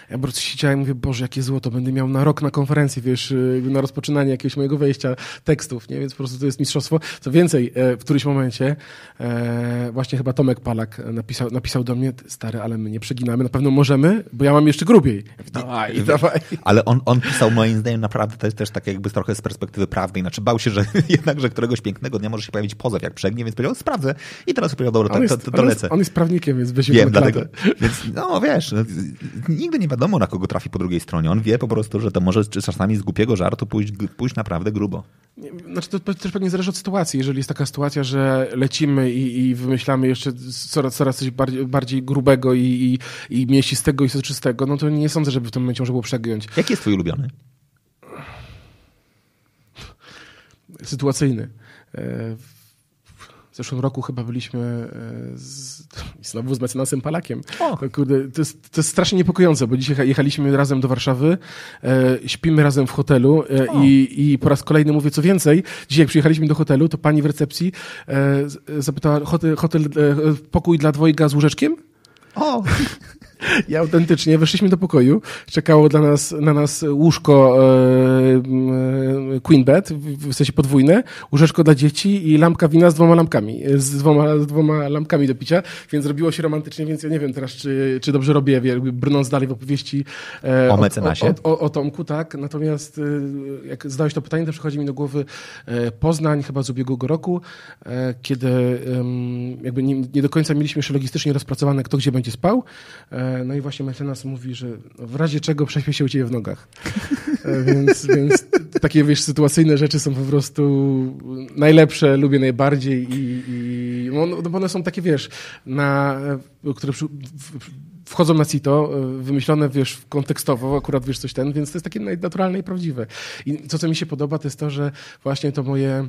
Ja po prostu siedziałem i mówię, Boże, jakie złoto, będę miał na rok na konferencji, wiesz, y, na rozpoczynanie jakiegoś mojego wejścia tekstów, nie? Więc po prostu to jest mistrzostwo. Co więcej, e, w którymś momencie e, właśnie chyba Tomek Palak napisał, napisał do mnie, stary, ale my nie przeginamy przeginamy, na pewno możemy, bo ja mam jeszcze grubiej. Dawaj, dawaj. Ale on, on pisał moim zdaniem naprawdę też, też tak jakby trochę z perspektywy prawnej. Znaczy bał się, że jednak, że któregoś pięknego dnia może się pojawić pozew, jak przegnie, więc powiedział, sprawdzę. I teraz powiedział, dobra, to, to, to, to lecę. On jest prawnikiem, więc weźmy Wiem, dlatego, więc no wiesz, no, nigdy nie wiadomo, na kogo trafi po drugiej stronie. On wie po prostu, że to może czasami z głupiego żartu pójść, pójść naprawdę grubo. Znaczy to też pewnie zależy od sytuacji. Jeżeli jest taka sytuacja, że lecimy i, i wymyślamy jeszcze coraz, coraz coś bardziej, bardziej grubego i, i, i, i mięsistego i soczystego, no to nie sądzę, żeby w tym momencie można było przegiąć. Jaki jest twój ulubiony? Sytuacyjny. E, w zeszłym roku chyba byliśmy e, z, znowu z mecenasem Palakiem. O. To, kurde, to, jest, to jest strasznie niepokojące, bo dzisiaj jechaliśmy razem do Warszawy, e, śpimy razem w hotelu e, i, i po raz kolejny mówię, co więcej, dzisiaj jak przyjechaliśmy do hotelu, to pani w recepcji e, zapytała, hotel, hotel e, pokój dla dwojga z łóżeczkiem? O! I autentycznie weszliśmy do pokoju, czekało dla nas, na nas łóżko e, e, queen bed, w, sensie podwójne, łóżeczko dla dzieci i lampka wina z dwoma lampkami, e, z dwoma, z dwoma lampkami do picia, więc robiło się romantycznie, więc ja nie wiem teraz, czy, czy dobrze robię, brnąc dalej w opowieści e, O mecenasie? O, o, o Tomku, tak, natomiast e, jak zadałeś to pytanie, to przychodzi mi do głowy e, Poznań chyba z ubiegłego roku, kiedy jakby nie, nie do końca mieliśmy jeszcze logistycznie rozpracowane, kto gdzie będzie spał, no i właśnie mecenas mówi, że w razie czego prześpię się u ciebie w nogach. E, Więc, więc takie, wiesz, sytuacyjne rzeczy są po prostu najlepsze, lubię najbardziej i, i no, no, bo one są takie, wiesz, na, które przy, w, wchodzą na CITO, e, wymyślone, wiesz, kontekstowo, akurat, wiesz, coś ten, więc to jest takie naturalne i prawdziwe. I to, co mi się podoba, to jest to, że właśnie to moje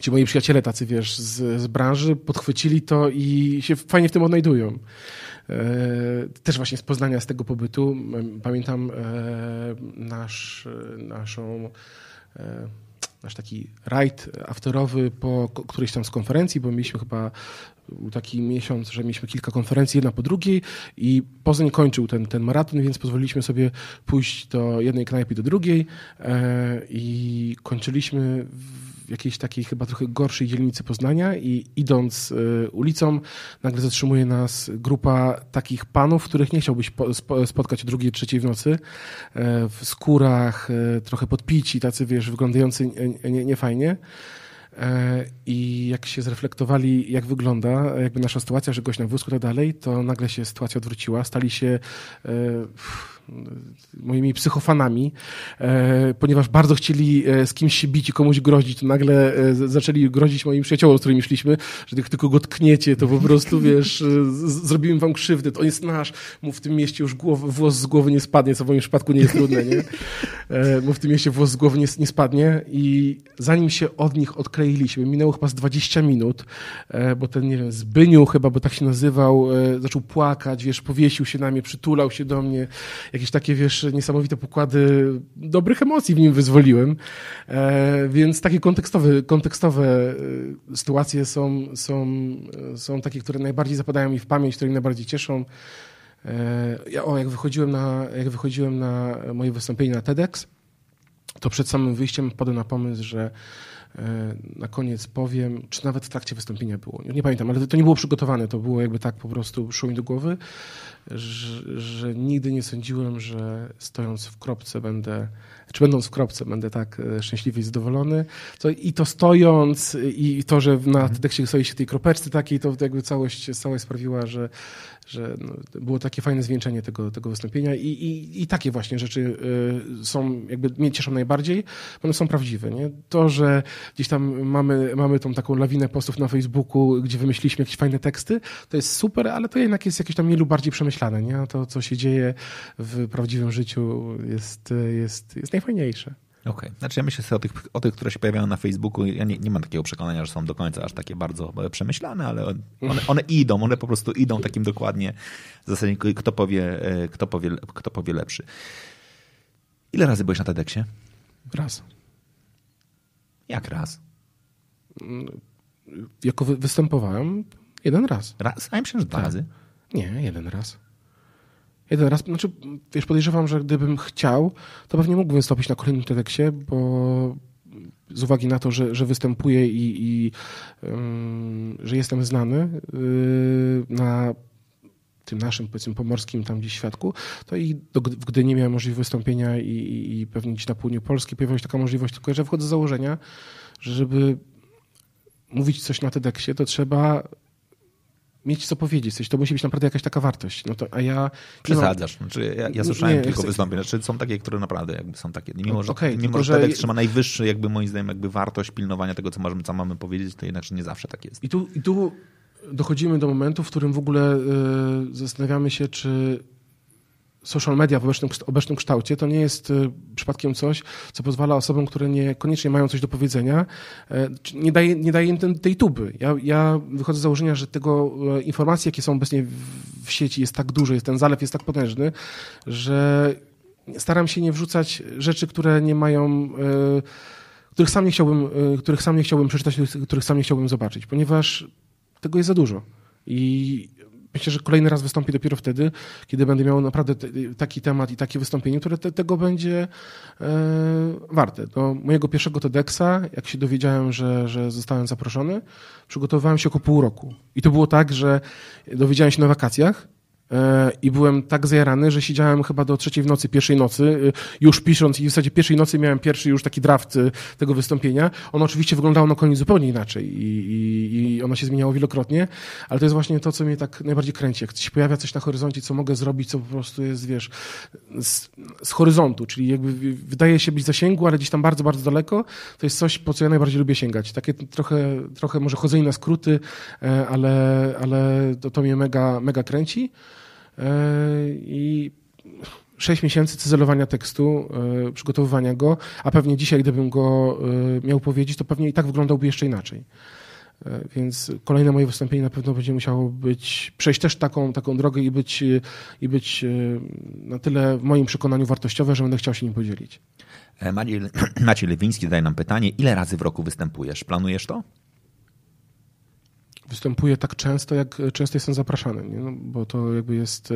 ci moi przyjaciele tacy, wiesz, z, z branży podchwycili to i się fajnie w tym odnajdują. E, Też właśnie z Poznania, z tego pobytu. Pamiętam e, nasz, naszą, e, nasz taki rajd afterowy po którejś tam z konferencji, bo mieliśmy chyba taki miesiąc, że mieliśmy kilka konferencji, jedna po drugiej i Poznań kończył ten, ten maraton, więc pozwoliliśmy sobie pójść do jednej knajpy, do drugiej i kończyliśmy w jakiejś takiej chyba trochę gorszej dzielnicy Poznania i idąc e, ulicą nagle zatrzymuje nas grupa takich panów, których nie chciałbyś po, spo, spotkać o drugiej, trzeciej w nocy, e, w skórach, e, trochę podpici, tacy wiesz, wyglądający nie- nie- niefajnie. E, I jak się zreflektowali, jak wygląda jakby nasza sytuacja, że gość na wózku i tak dalej, to nagle się sytuacja odwróciła. Stali się pff, moimi psychofanami, e, ponieważ bardzo chcieli e, z kimś się bić i komuś grozić, to nagle e, zaczęli grozić moim przyjaciołom, z którymi szliśmy, że jak tylko go tkniecie, to po prostu, wiesz, zrobimy wam krzywdę, to on jest nasz, mu w tym mieście już głow, włos z głowy nie spadnie, co w moim przypadku nie jest trudne, nie? Mu w tym mieście włos z głowy nie, nie spadnie i zanim się od nich odkleiliśmy, minęło chyba z 20 minut, bo ten, nie wiem, Zbyniu chyba, bo tak się nazywał, zaczął płakać, wiesz, powiesił się na mnie, przytulał się do mnie, jakieś takie, wiesz, niesamowite pokłady dobrych emocji w nim wyzwoliłem, e, więc takie kontekstowe, kontekstowe e, sytuacje są, są, e, są takie, które najbardziej zapadają mi w pamięć, które mnie najbardziej cieszą. Ja, o, jak wychodziłem, na, jak wychodziłem na moje wystąpienie na TEDx, to przed samym wyjściem wpadłem na pomysł, że na koniec powiem, czy nawet w trakcie wystąpienia było. Nie pamiętam, ale to, nie było przygotowane, to było jakby tak po prostu szło mi do głowy, że, że nigdy nie sądziłem, że stojąc w kropce będę, czy będąc w kropce będę tak e, szczęśliwy i zadowolony. To, I to stojąc i to, że na TEDxie stoi się tej kropeczce takiej, to jakby całość, całość sprawiła, że, że no, było takie fajne zwieńczenie tego, tego wystąpienia i, i, i takie właśnie rzeczy y, są, jakby mnie cieszą najbardziej, bo one są prawdziwe. Nie? To, że gdzieś tam mamy, mamy tą taką lawinę postów na Facebooku, gdzie wymyśliliśmy jakieś fajne teksty, to jest super, ale to jednak jest jakieś tam mniej lub bardziej przemyślane. Nie? To, co się dzieje w prawdziwym życiu jest, jest, jest najfajniejsze. Okej. Znaczy ja myślę sobie o tych, o tych, które się pojawiają na Facebooku. Ja nie, nie mam takiego przekonania, że są do końca aż takie bardzo e, przemyślane, ale one, one idą, one po prostu idą takim dokładnie w zasadzie kto powie, e, kto powie, kto powie lepszy. Ile razy byłeś na TEDxie? Raz. Jak raz? Jako wy- występowałem jeden raz. Raz? A ja myślę, że dwa Tak. razy. Nie, jeden raz. Jeden raz, znaczy, wiesz, podejrzewam, że gdybym chciał, to pewnie mógłbym wystąpić na kolejnym TEDxie, bo z uwagi na to, że, że występuję i, i że jestem znany yy, na tym naszym, powiedzmy, pomorskim tam gdzieś świadku, to i do, w Gdyni miałem możliwość wystąpienia i, i, i pewnie gdzieś na południu Polski pojawiła się taka możliwość, tylko że wchodzę z założenia, że żeby mówić coś na TEDxie, to trzeba mieć co powiedzieć, coś, to musi być naprawdę jakaś taka wartość. No to, a ja mam, Przesadzasz. Znaczy, ja, ja słyszałem Nie, kilka chcę- wystąpień. Znaczy, są takie, które naprawdę jakby są takie. Mimo, że, Okej, mimo, tylko, że że- TEDx trzyma najwyższy, jakby moim zdaniem, jakby wartość pilnowania tego, co możemy, co mamy powiedzieć, to jednakże nie zawsze tak jest. I tu, i tu dochodzimy do momentu, w którym w ogóle zastanawiamy się, czy social media w obecnym, obecnym kształcie to nie jest e, przypadkiem coś, co pozwala osobom, które niekoniecznie mają coś do powiedzenia, e, nie daje, nie daje im ten, tej tuby. Ja, ja wychodzę z założenia, że tego e, informacji, jakie są obecnie w, sieci jest tak dużo, jest ten zalew jest tak potężny, że staram się nie wrzucać rzeczy, które nie mają których sam nie chciałbym, których sam nie chciałbym przeczytać, których sam nie chciałbym zobaczyć, ponieważ tego jest za dużo. I Myślę, że kolejny raz wystąpię dopiero wtedy, kiedy będę miał naprawdę taki temat i takie wystąpienie, które te, tego będzie e, warte. Do mojego pierwszego TEDxa, jak się dowiedziałem, że, że zostałem zaproszony, przygotowywałem się około pół roku. I to było tak, że dowiedziałem się na wakacjach, i byłem tak zajarany, że siedziałem chyba do trzeciej w nocy, pierwszej nocy, e, już pisząc i w zasadzie pierwszej nocy miałem pierwszy już taki draft e, tego wystąpienia. Ono oczywiście wyglądało na koniec zupełnie inaczej i, i, i ono się zmieniało wielokrotnie, ale to jest właśnie to, co mnie tak najbardziej kręci. Jak się pojawia coś na horyzoncie, co mogę zrobić, co po prostu jest, wiesz, z, z horyzontu, czyli jakby wydaje się być zasięgu, ale gdzieś tam bardzo, bardzo daleko, to jest coś, po co ja najbardziej lubię sięgać. Takie trochę, trochę może chodzenie na skróty, ale, ale to, to mnie mega, mega kręci. E, i sześć miesięcy cyzelowania tekstu, e, przygotowywania go, a pewnie dzisiaj, gdybym go e, miał powiedzieć, to pewnie i tak wyglądałby jeszcze inaczej. Więc kolejne moje wystąpienie na pewno będzie musiało być, przejść też taką, taką drogę i być, i być na tyle w moim przekonaniu wartościowe, że będę chciał się nim podzielić. Maciej, Lewiński zadaje nam pytanie, ile razy w roku występujesz? Planujesz to? Występuję tak często, jak często jestem zapraszany, nie? No, bo to jakby jest,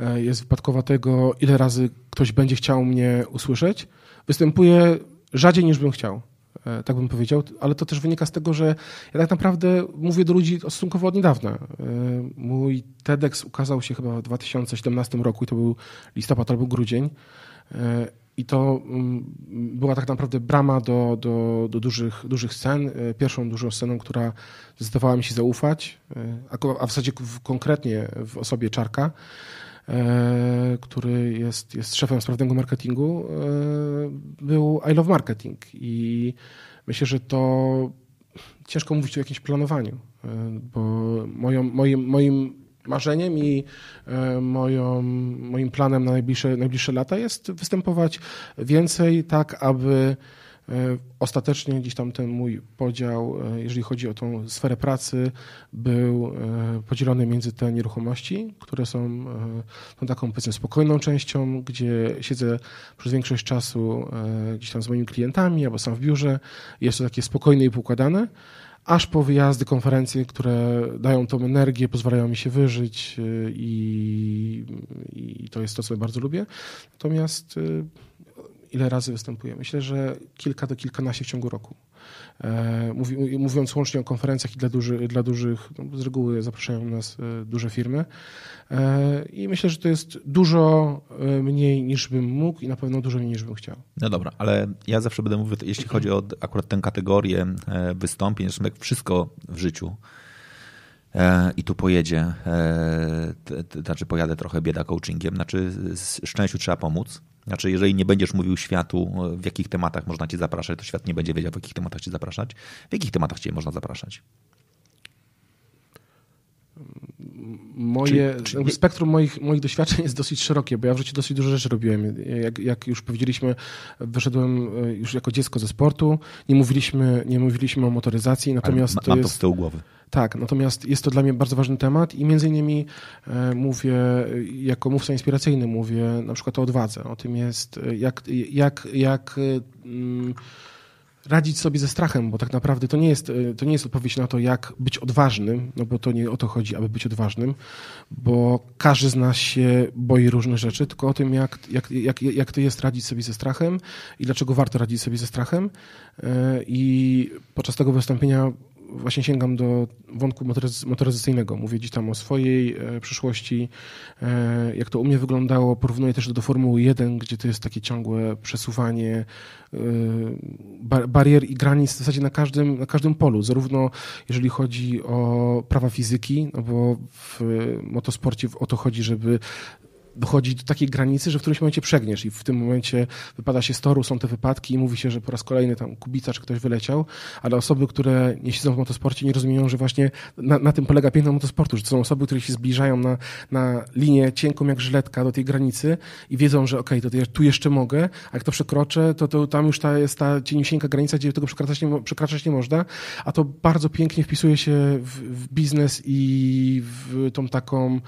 e, jest wypadkowa tego, ile razy ktoś będzie chciał mnie usłyszeć. Występuję rzadziej niż bym chciał, e, tak bym powiedział, ale to też wynika z tego, że ja tak naprawdę mówię do ludzi stosunkowo od niedawna. E, mój TEDx ukazał się chyba w 2017 roku i to był listopad albo grudzień. I to mm, była tak naprawdę brama do, do, do dużych, dużych scen. E, pierwszą dużą sceną, która zdecydowała mi się zaufać, e, a w zasadzie konkretnie w osobie Czarka, e, który jest, jest szefem sprawnego marketingu, był I Love Marketing. I myślę, że to ciężko mówić o jakimś planowaniu, bo moją, moim, moim marzeniem i e, moją, moim planem na najbliższe, najbliższe lata jest występować więcej, tak aby e, ostatecznie gdzieś tam ten mój podział, e, jeżeli chodzi o tą sferę pracy, był podzielony między te nieruchomości, które są tą taką powiedzmy spokojną częścią, gdzie siedzę przez większość czasu gdzieś tam z moimi klientami albo sam w biurze. Jest to takie spokojne i poukładane aż po wyjazdy, konferencje, które dają tą energię, pozwalają mi się wyżyć y, i, i to jest to, co bardzo lubię. Natomiast y, ile razy występuję? Myślę, że kilka do kilkanaście w ciągu roku. E, mówi, mówiąc łącznie o konferencjach i dla, duży, dla dużych, no z reguły zapraszają nas e, duże firmy. E, I myślę, że to jest dużo mniej niż bym mógł i na pewno dużo mniej niż bym chciał. No dobra, ale ja zawsze będę mówił, jeśli chodzi o akurat tę kategorię wystąpień, zresztą jak wszystko w życiu, i tu pojedzie, znaczy pojadę trochę bieda coachingiem, znaczy szczęściu trzeba pomóc, znaczy, jeżeli nie będziesz mówił światu, w jakich tematach można cię zapraszać, to świat nie będzie wiedział, w jakich tematach cię zapraszać. W jakich tematach cię można zapraszać? Moje. Spektrum moich, moich doświadczeń jest dosyć szerokie, bo ja w życiu dosyć dużo rzeczy robiłem. Jak, jak już powiedzieliśmy, wyszedłem e, już jako dziecko ze sportu, nie mówiliśmy, nie mówiliśmy o motoryzacji, natomiast ma, to jest... to z tyłu głowy. Tak, natomiast jest to dla mnie bardzo ważny temat i między innymi e, mówię, jako mówca inspiracyjny mówię na przykład o odwadze, o tym jest, e, jak, jak, jak mm, radzić sobie ze strachem, bo tak naprawdę to nie, jest, e, to nie jest odpowiedź na to, jak być odważnym, no bo to nie o to chodzi, aby być odważnym, bo każdy z nas się boi różnych rzeczy, tylko o tym, jak, jak, jak, jak to jest radzić sobie ze strachem i dlaczego warto radzić sobie ze strachem. I podczas tego wystąpienia właśnie sięgam do wątku motoryzacyjnego. Mówię gdzieś tam o swojej e, przyszłości, e, jak to u mnie wyglądało. Porównuję też do Formuły 1, gdzie to jest takie ciągłe przesuwanie e, barier i granic w zasadzie na każdym, na każdym polu. Zarówno jeżeli chodzi o prawa fizyki, no bo w motosporcie o to chodzi, żeby dochodzi do takiej granicy, że w którymś momencie przegniesz i w tym momencie wypada się z toru, są te wypadki i mówi się, że po raz kolejny tam Kubica czy ktoś wyleciał, ale osoby, które nie siedzą w motosporcie nie rozumieją, że właśnie na, na tym polega piękno motosportu, że to są osoby, które się zbliżają na, na linię cienką jak żyletka do tej granicy i wiedzą, że okej, okay, to tu jeszcze mogę, a jak to przekroczę, to, to tam już ta jest ta cieniusieńka granica, gdzie tego przekraczać nie, przekraczać nie można, a to bardzo pięknie wpisuje się w, w biznes i w tą taką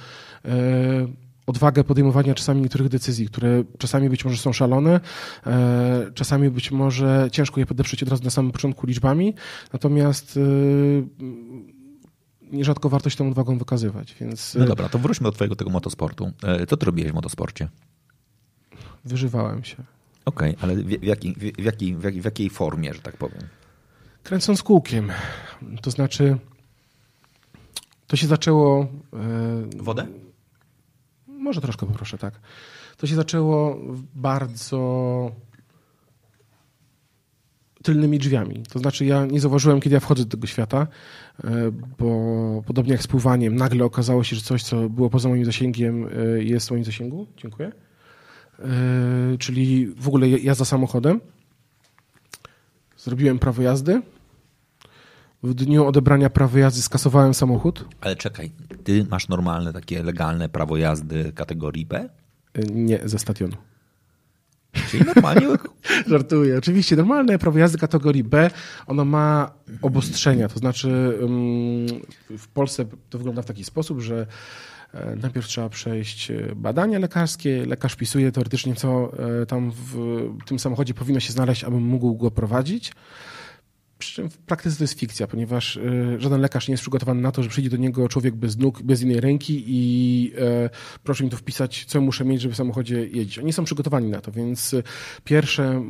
e, odwagę podejmowania czasami niektórych decyzji, które czasami być może są szalone, e, czasami być może ciężko je podeprzeć od razu na samym początku liczbami, natomiast e, nierzadko warto się tą odwagą wykazywać. Więc... No dobra, to wróćmy do twojego tego motosportu. E, co ty robiłeś w motosporcie? Wyżywałem się. Okej, okay, ale w, w, jaki, w, jaki, w, w jakiej formie, że tak powiem? Kręcąc kółkiem. To znaczy, to się zaczęło... Wodę? Może troszkę poproszę, tak. To się zaczęło bardzo tylnymi drzwiami. To znaczy ja nie zauważyłem, kiedy ja wchodzę do tego świata, e, bo podobnie jak z pływaniem, nagle okazało się, że coś, co było poza moim zasięgiem, e, jest w moim zasięgu. Dziękuję. E, czyli w ogóle jazda samochodem. Zrobiłem prawo jazdy. W dniu odebrania prawa jazdy skasowałem samochód. Ale czekaj, ty masz normalne, takie legalne prawo jazdy kategorii B? Nie, ze stadionu. Czyli normalnie? Żartuję. Oczywiście, normalne prawo jazdy kategorii B, ono ma obostrzenia. To znaczy w Polsce to wygląda w taki sposób, że e, najpierw trzeba przejść e, badania lekarskie. Lekarz wpisuje teoretycznie, co e, tam w tym samochodzie powinno się znaleźć, aby mógł go prowadzić. Przy czym w praktyce to jest fikcja, ponieważ y, żaden lekarz nie jest przygotowany na to, że przyjdzie do niego człowiek bez nóg, bez innej ręki i e, proszę mi tu wpisać, co muszę mieć, żeby w samochodzie jeździć. Oni są przygotowani na to, więc y, pierwsze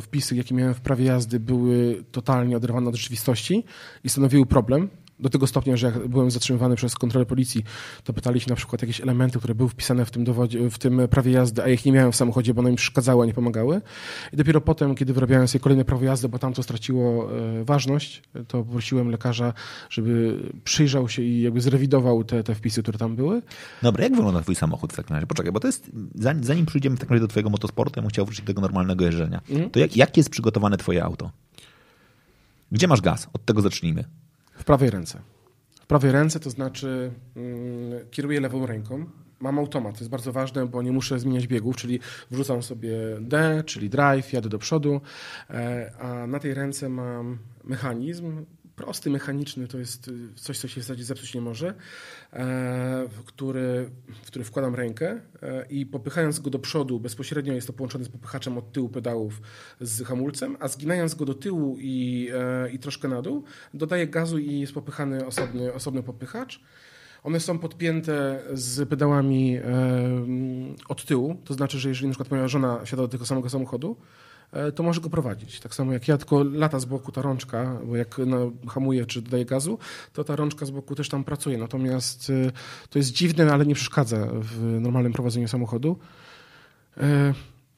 wpisy, jakie miałem w prawie jazdy, były totalnie oderwane od rzeczywistości i stanowiły problem do tego stopnia, że jak byłem zatrzymywany przez kontrolę policji, to pytali się na przykład jakieś elementy, które były wpisane w tym, dowodzie, w tym prawie jazdy, a ich nie miałem w samochodzie, bo one mi przeszkadzały, a nie pomagały. I dopiero potem, kiedy wyrabiałem sobie kolejne prawo jazdy, bo tam to straciło e, ważność, to poprosiłem lekarza, żeby przyjrzał się i jakby zrewidował te, te wpisy, które tam były. Dobra, jak wygląda twój samochód w takim razie? Poczekaj, bo to jest, zanim, zanim przyjdziemy w takim razie do twojego motosportu, ja bym chciał wrócić do tego normalnego jeżdżenia. Mhm. To jak, jak jest przygotowane twoje auto? Gdzie masz gaz? Od tego zacznijmy. W prawej ręce. W prawej ręce to znaczy mm, kieruję lewą ręką. Mam automat, to jest bardzo ważne, bo nie muszę zmieniać biegów, czyli wrzucam sobie D, czyli drive, jadę do przodu, e, a na tej ręce mam mechanizm, prosty, mechaniczny, to jest y, coś, co się w zasadzie zepsuć nie może, e, w który, w który wkładam rękę e, i popychając go do przodu, bezpośrednio jest to połączone z popychaczem od tyłu pedałów z hamulcem, a zginając go do tyłu i, e, i troszkę na dół, dodaję gazu i jest popychany osobny, osobny popychacz. One są podpięte z pedałami od tyłu, to znaczy, że jeżeli na przykład moja żona siada do tego samego samochodu, to może go prowadzić. Tak samo jak ja, tylko lata z boku ta rączka, bo jak no, hamuje czy dodaje gazu, to ta rączka z boku też tam pracuje. Natomiast e, to jest dziwne, ale nie przeszkadza w normalnym prowadzeniu samochodu. E,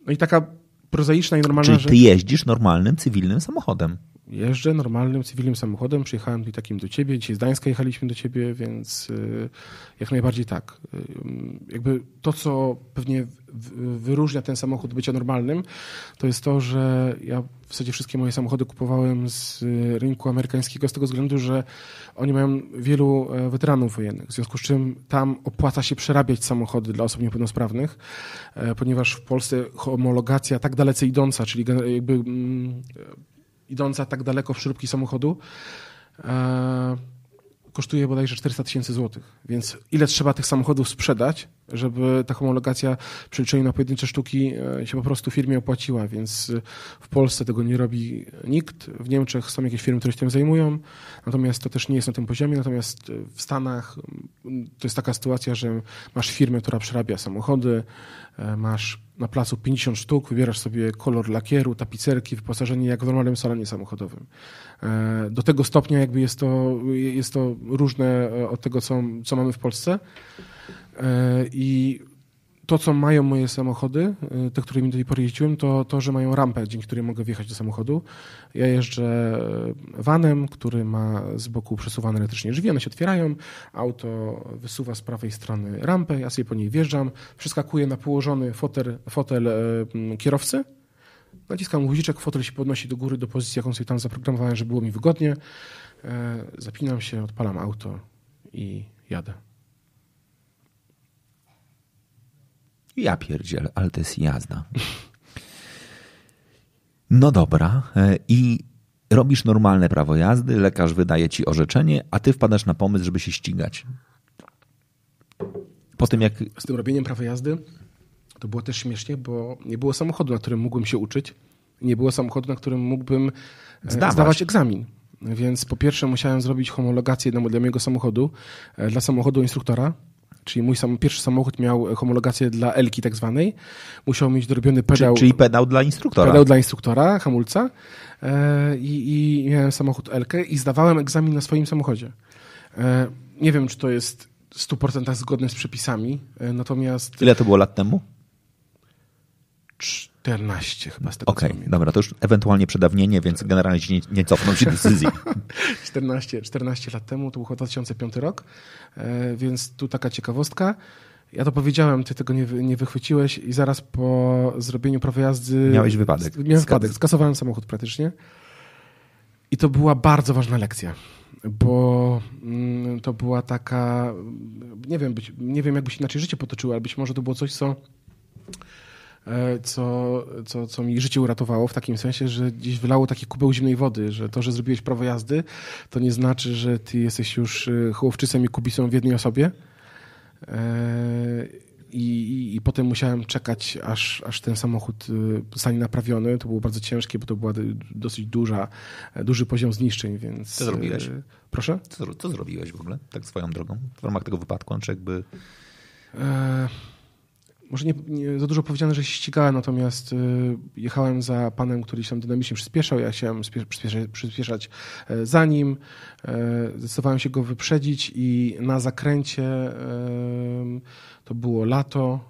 no i taka prozaiczna i normalna Czyli ty rzecz... jeździsz normalnym, cywilnym samochodem jeżdżę normalnym, cywilnym samochodem. Przyjechałem tutaj takim do ciebie. Dzisiaj z Gdańska jechaliśmy do ciebie, więc y, jak najbardziej tak. Y, jakby to, co pewnie wyróżnia ten samochód bycia normalnym, to jest to, że ja w zasadzie wszystkie moje samochody kupowałem z rynku amerykańskiego z tego względu, że oni mają wielu e, weteranów wojennych, w związku z czym tam opłaca się przerabiać samochody dla osób niepełnosprawnych, e, ponieważ w Polsce homologacja tak dalece idąca, czyli jakby mm, idąca tak daleko w śrubki samochodu e, kosztuje bodajże 400 tysięcy złotych. Więc ile trzeba tych samochodów sprzedać, żeby ta homologacja przeliczeniu na pojedyncze sztuki e, się po prostu firmie opłaciła. Więc w Polsce tego nie robi nikt. W Niemczech są jakieś firmy, które się tym zajmują, natomiast to też nie jest na tym poziomie. Natomiast w Stanach to jest taka sytuacja, że masz firmę, która przerabia samochody, e, masz na placu 50 sztuk, wybierasz sobie kolor lakieru, tapicerki, wyposażenie jak w normalnym salonie samochodowym. E, do tego stopnia jakby jest to, jest to różne od tego, co, co mamy w Polsce. I to, co mają moje samochody, y, te, którymi do tej pory jeździłem, to to, że mają rampę, dzięki której mogę wjechać do samochodu. Ja jeżdżę vanem, który ma z boku przesuwane elektrycznie drzwi, one się otwierają, auto wysuwa z prawej strony rampę, ja sobie po niej wjeżdżam, przeskakuję na położony fotel, fotel y, kierowcy, naciskam guziczek, fotel się podnosi do góry do pozycji, jaką sobie tam zaprogramowałem, żeby było mi wygodnie, zapinam się, odpalam auto i jadę. Ja pierdziel, ale to jest jazda. No dobra. E, I robisz normalne prawo jazdy, lekarz wydaje ci orzeczenie, a ty wpadasz na pomysł, żeby się ścigać. Po tym jak... Z tym robieniem prawa jazdy to było też śmiesznie, bo nie było samochodu, na którym mógłbym się uczyć. Nie było samochodu, na którym mógłbym e, Zdawać. zdawać egzamin. Więc po pierwsze musiałem zrobić homologację dla mojego samochodu, e, dla samochodu instruktora, czyli mój sam, pierwszy samochód miał homologację dla Elki tak zwanej. Musiał mieć dorobiony pedał. Czyli, czyli pedał dla instruktora. Pedał dla instruktora, hamulca. E, i, I miałem samochód Elkę i zdawałem egzamin na swoim samochodzie. E, nie wiem, czy to jest w 100% zgodne z przepisami, e, natomiast... Ile to było lat temu? 14 chyba z tego Okej, okay, dobra, to już ewentualnie przedawnienie, więc generalnie nie, nie cofną się decyzji. 14, 14 lat temu, to był 2005 rok, e, więc tu taka ciekawostka. Ja to powiedziałem, ty tego nie, nie wychwyciłeś i zaraz po zrobieniu prawa jazdy... Miałeś wypadek. Miałem wypadek, skasowałem samochód praktycznie. I to była bardzo ważna lekcja, bo mm, to była taka, nie wiem, być, nie wiem jakby się inaczej życie potoczyło, ale być może to było coś, co co, co, co mi życie uratowało w takim sensie, że gdzieś wylało taki kubeł zimnej wody, że to, że zrobiłeś prawo jazdy, to nie znaczy, że ty jesteś już e, chłopczycem i kubisą w jednej osobie. E, I, i, I, potem musiałem czekać, aż, aż ten samochód zostanie naprawiony. To było bardzo ciężkie, bo to była dosyć duża, duży poziom zniszczeń, więc... Co zrobiłeś? Proszę? Co, co zrobiłeś w ogóle, tak swoją drogą, w ramach tego wypadku? Czy jakby... E może nie, nie, za dużo powiedziane, że się ścigałem, natomiast y, jechałem za panem, który się tam dynamicznie przyspieszał. Ja chciałem przyspieszać, przyspieszać e, za nim. E, zdecydowałem się go wyprzedzić i na zakręcie e, to było lato.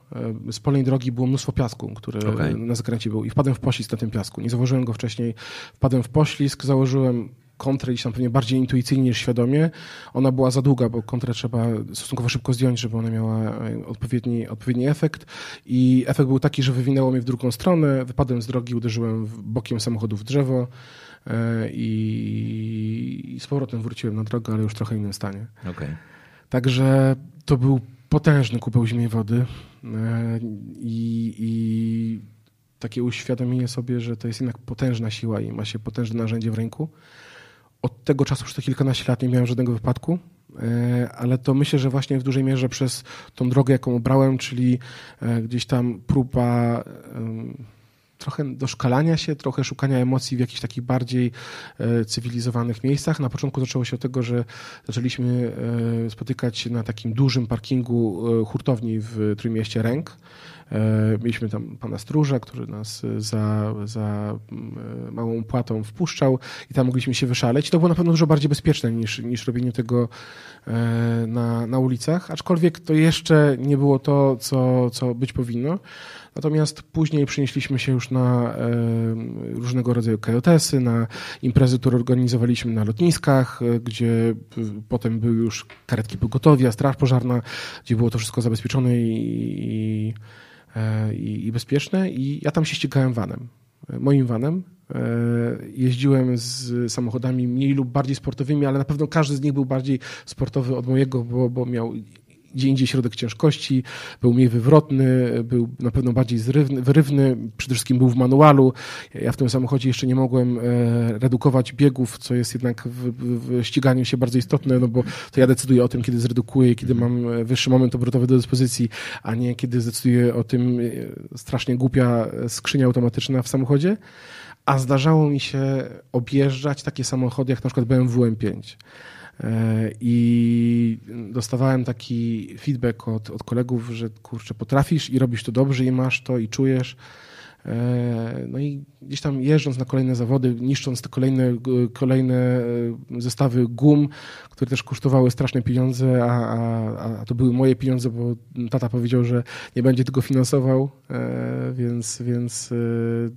Z polnej drogi było mnóstwo piasku, który okay. na zakręcie był i wpadłem w poślizg na tym piasku. Nie zauważyłem go wcześniej. Wpadłem w poślizg, założyłem kontrę gdzieś tam pewnie bardziej intuicyjnie niż świadomie. Ona była za długa, bo kontrę trzeba stosunkowo szybko zdjąć, żeby ona miała e, odpowiedni, odpowiedni efekt. I efekt był taki, że wywinęło mnie w drugą stronę, wypadłem z drogi, uderzyłem bokiem samochodu w drzewo e, i, z powrotem wróciłem na drogę, ale już w trochę innym stanie. Okay. Także to był potężny kubeł zimnej wody e, i, i takie uświadomienie sobie, że to jest jednak potężna siła i ma się potężne narzędzie w ręku od tego czasu przez te kilkanaście lat nie miałem żadnego wypadku, e, ale to myślę, że właśnie w dużej mierze przez tą drogę, jaką obrałem, czyli e, gdzieś tam próba trochę doszkalania się, trochę szukania emocji w jakichś takich bardziej e, cywilizowanych miejscach. Na początku zaczęło się od tego, że zaczęliśmy spotykać się na takim dużym parkingu hurtowni w Trójmieście Ręk. E, mieliśmy tam pana stróża, który nas za, za e, małą płatą wpuszczał i tam mogliśmy się wyszaleć. To było na pewno dużo bardziej bezpieczne niż, niż robienie tego e, na, na ulicach, aczkolwiek to jeszcze nie było to, co, co być powinno. Natomiast później przenieśliśmy się już na różnego rodzaju kajotesy, na imprezy, które organizowaliśmy na lotniskach, gdzie potem były już karetki pogotowia, straż pożarna, gdzie było to wszystko zabezpieczone i, E, i, bezpieczne i ja tam się ścigałem vanem, moim vanem. E, jeździłem z samochodami mniej lub bardziej sportowymi, ale na pewno każdy z nich był bardziej sportowy od mojego, bo, bo miał gdzie indziej środek ciężkości, był mniej wywrotny, był na pewno bardziej zrywny, wyrywny, przede wszystkim był w manualu. Ja w tym samochodzie jeszcze nie mogłem e, redukować biegów, co jest jednak w, w ściganiu się bardzo istotne, no bo to ja decyduję o tym, kiedy zredukuję, kiedy mam e, wyższy moment obrotowy do dyspozycji, a nie kiedy decyduję o tym e, strasznie głupia skrzynia automatyczna w samochodzie. A zdarzało mi się objeżdżać takie samochody jak na przykład BMW M5. E, I dostawałem taki feedback od, od kolegów, że kurczę, potrafisz i robisz to dobrze i masz to i czujesz. E, no i gdzieś tam jeżdżąc na kolejne zawody, niszcząc te kolejne, kolejne e, zestawy gum, które też kosztowały straszne pieniądze, a, a, a to były moje pieniądze, bo tata powiedział, że nie będzie tego finansował, więc, więc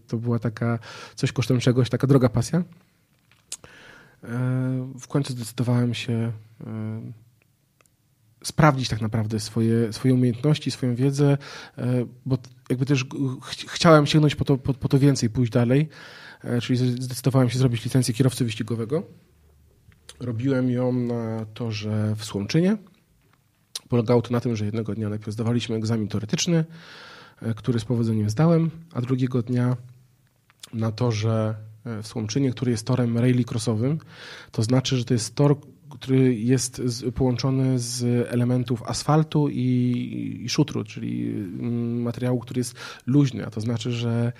to była taka coś kosztem czegoś, taka droga pasja. W końcu zdecydowałem się sprawdzić tak naprawdę swoje, swoje umiejętności, swoją wiedzę, e, bo jakby też ch chciałem sięgnąć po to, po, po to więcej, pójść dalej, e, czyli zdecydowałem się zrobić licencję kierowcy wyścigowego. Robiłem ją na torze w Słomczynie. Polegało to na tym, że jednego dnia najpierw zdawaliśmy egzamin teoretyczny, e, który z powodzeniem zdałem, a drugiego dnia na torze w Słomczynie, który jest torem rallycrossowym. To znaczy, że to jest tor, który jest połączony z elementów asfaltu i, i szutru, czyli mm, materiału, który jest luźny, a to znaczy, że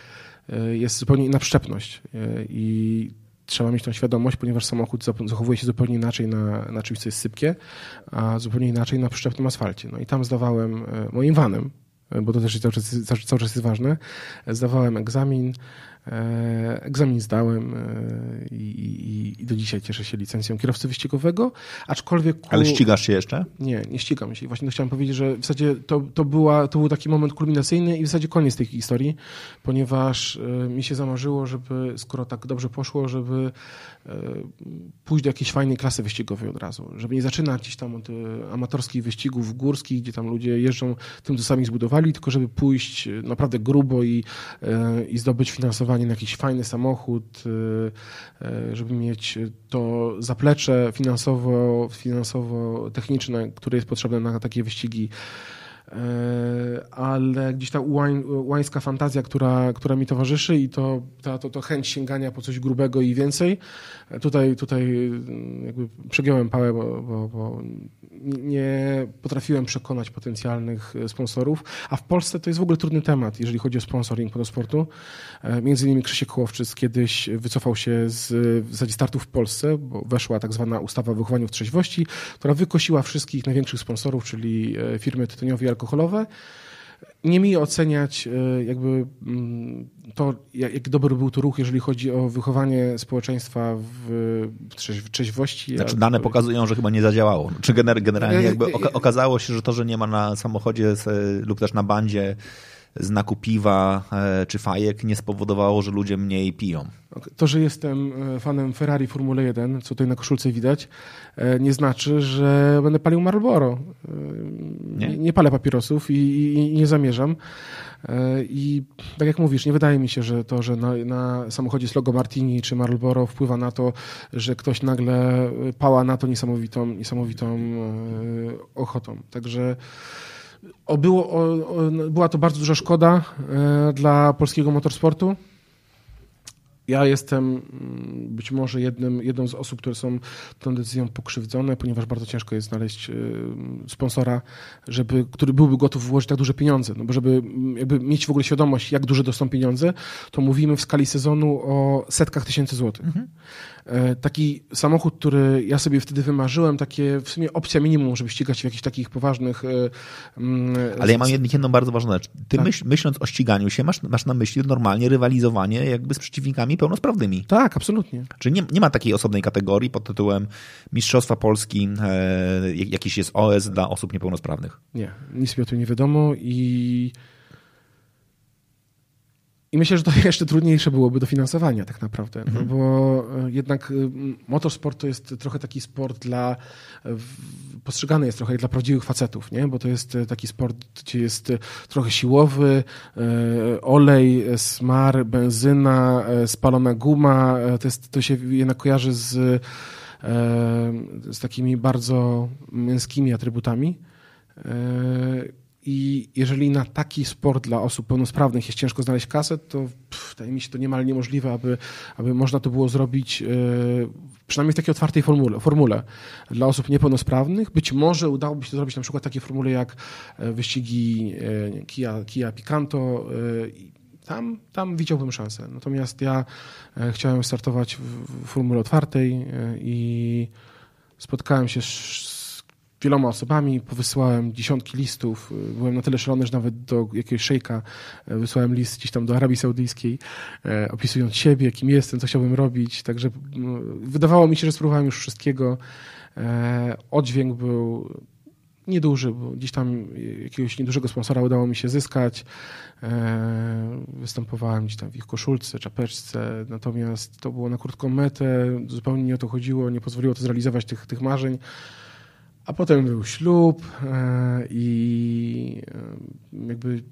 e, jest zupełnie inna przyczepność e, i trzeba mieć tą świadomość, ponieważ samochód zachowuje się zupełnie inaczej na, na czymś, co jest sypkie, a zupełnie inaczej na przyczepnym asfalcie. No i tam zdawałem e, moim vanem, bo to też cały czas, cały czas jest ważne, zdawałem egzamin, E, egzamin zdałem e, i, i, i, do dzisiaj cieszę się licencją kierowcy wyścigowego, aczkolwiek... Ku... Ale ścigasz się jeszcze? Nie, nie ścigam się. Właśnie chciałem powiedzieć, że w zasadzie to, to, była, to był taki moment kulminacyjny i w zasadzie koniec tej historii, ponieważ e, mi się zamarzyło, żeby, skoro tak dobrze poszło, żeby pójść do jakiejś fajnej klasy wyścigowej od razu, żeby nie zaczynać gdzieś tam od amatorskich wyścigów górskich, gdzie tam ludzie jeżdżą tym, co sami zbudowali, tylko żeby pójść naprawdę grubo i, i zdobyć finansowanie na jakiś fajny samochód, y, y, żeby mieć to zaplecze finansowo, finansowo-techniczne, które jest potrzebne na takie wyścigi ale gdzieś ta ułań, łańska fantazja, która, która mi towarzyszy i to, ta, to, to chęć sięgania po coś grubego i więcej, e, tutaj, tutaj mm, jakby przegiąłem pałę, bo, bo, bo nie potrafiłem przekonać potencjalnych e, sponsorów, a w Polsce to jest w ogóle trudny temat, jeżeli chodzi o sponsoring motosportu. Między innymi Krzysiek Kołowczyc kiedyś wycofał się z w startu w Polsce, bo weszła tak zwana ustawa o wychowaniu w trzeźwości, która wykosiła wszystkich największych sponsorów, czyli firmy tytoniowe i alkoholowe. Nie mi oceniać e, jakby mm, to, jak dobry był to ruch, jeżeli chodzi o wychowanie społeczeństwa w trzeźwości. Znaczy dane pokazują, że chyba nie zadziałało. Czy generalnie jakby okazało się, że to, że nie ma na samochodzie lub też na bandzie znaku piwa e, czy fajek nie spowodowało, że ludzie mniej piją. To, że jestem e, fanem Ferrari Formuły 1, co tutaj na koszulce widać, e, nie znaczy, że będę palił Marlboro. Nie, nie palę papierosów i, i, i, nie zamierzam. I tak jak mówisz, nie wydaje mi się, że to, że na, na samochodzie jest logo Martini czy Marlboro wpływa na to, że ktoś nagle pała na to niesamowitą, niesamowitą ochotą. Także o, było, o, o, była to bardzo duża szkoda e, dla polskiego motorsportu. Ja jestem mm, być może jednym, jedną z osób, które są tą decyzją pokrzywdzone, ponieważ bardzo ciężko jest znaleźć e, sponsora, żeby, który byłby gotów włożyć tak duże pieniądze. No bo żeby mm, jakby mieć w ogóle świadomość, jak duże to są pieniądze, to mówimy w skali sezonu o setkach tysięcy złotych. Mhm. E, taki samochód, który ja sobie wtedy wymarzyłem, takie w sumie opcja minimum, żeby ścigać w jakichś takich poważnych... E, mm, Ale ja mam jedną bardzo ważną rzecz. Ty tak. myśl, myśląc o ściganiu się, masz, masz na myśli normalnie rywalizowanie jakby z przeciwnikami pełnosprawnymi. Tak, absolutnie. Czyli nie, nie ma takiej osobnej kategorii pod tytułem Mistrzostwa Polski, e, jakiś jest OS dla osób niepełnosprawnych. Nie, nic mi o tym nie wiadomo i i myślę, że to jeszcze trudniejsze byłoby do finansowania tak naprawdę, no mhm. bo e, jednak e, motorsport to jest trochę taki sport dla, postrzegany jest trochę dla prawdziwych facetów, nie? bo to jest e, taki sport, gdzie jest trochę siłowy, olej, smar, benzyna, spalona guma, to, jest, to się jednak kojarzy z, z takimi bardzo męskimi atrybutami. I jeżeli na taki sport dla osób pełnosprawnych jest ciężko znaleźć kasę, to wydaje mi się to niemal niemożliwe, aby, aby można to było zrobić yy, przynajmniej w takiej otwartej formule, formule. Dla osób niepełnosprawnych być może udałoby się to zrobić na przykład takie formuły jak e, wyścigi yy, Kia, Kia Picanto. Yy, tam, tam widziałbym szansę. Natomiast ja chciałem startować w formule otwartej i spotkałem się z wieloma osobami, powysyłałem dziesiątki listów. Byłem na tyle szalony, że nawet do jakiegoś szejka e, wysłałem list gdzieś tam do Arabii Saudyjskiej, e, opisując siebie, kim jestem, co chciałbym robić. Także mm, wydawało mi się, że spróbowałem już wszystkiego. E, oddźwięk był nieduży, bo gdzieś tam jakiegoś niedużego sponsora udało mi się zyskać. Występowałem gdzieś tam w ich koszulce, czapeczce, natomiast to było na krótką metę, zupełnie nie o to chodziło, nie pozwoliło to zrealizować tych, tych marzeń. A potem był ślub e, i e, jakby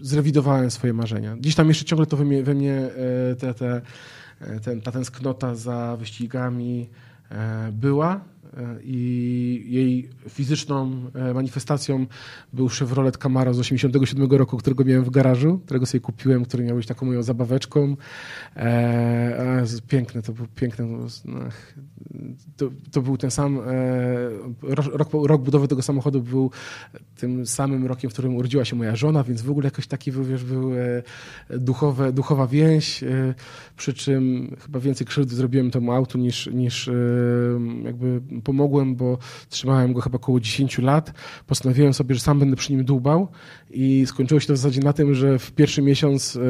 zrewidowałem swoje marzenia. Gdzieś tam jeszcze ciągle to we mnie, we mnie e, te, te, ten, ta tęsknota za wyścigami była i jej fizyczną e, manifestacją był Chevrolet Camaro z 87 roku, którego miałem w garażu, którego sobie kupiłem, który miał być taką moją zabaweczką. E, piękne, to był piękne. No, to, to, był ten sam e, rok, rok, budowy tego samochodu był tym samym rokiem, w którym urodziła się moja żona, więc w ogóle jakoś taki był, wiesz, był duchowe, duchowa więź, przy czym chyba więcej krzywdy zrobiłem temu autu niż, niż jakby pomogłem, bo trzymałem go chyba około 10 lat. Postanowiłem sobie, że sam będę przy nim dłubał i skończyło się to w zasadzie na tym, że w pierwszy miesiąc e,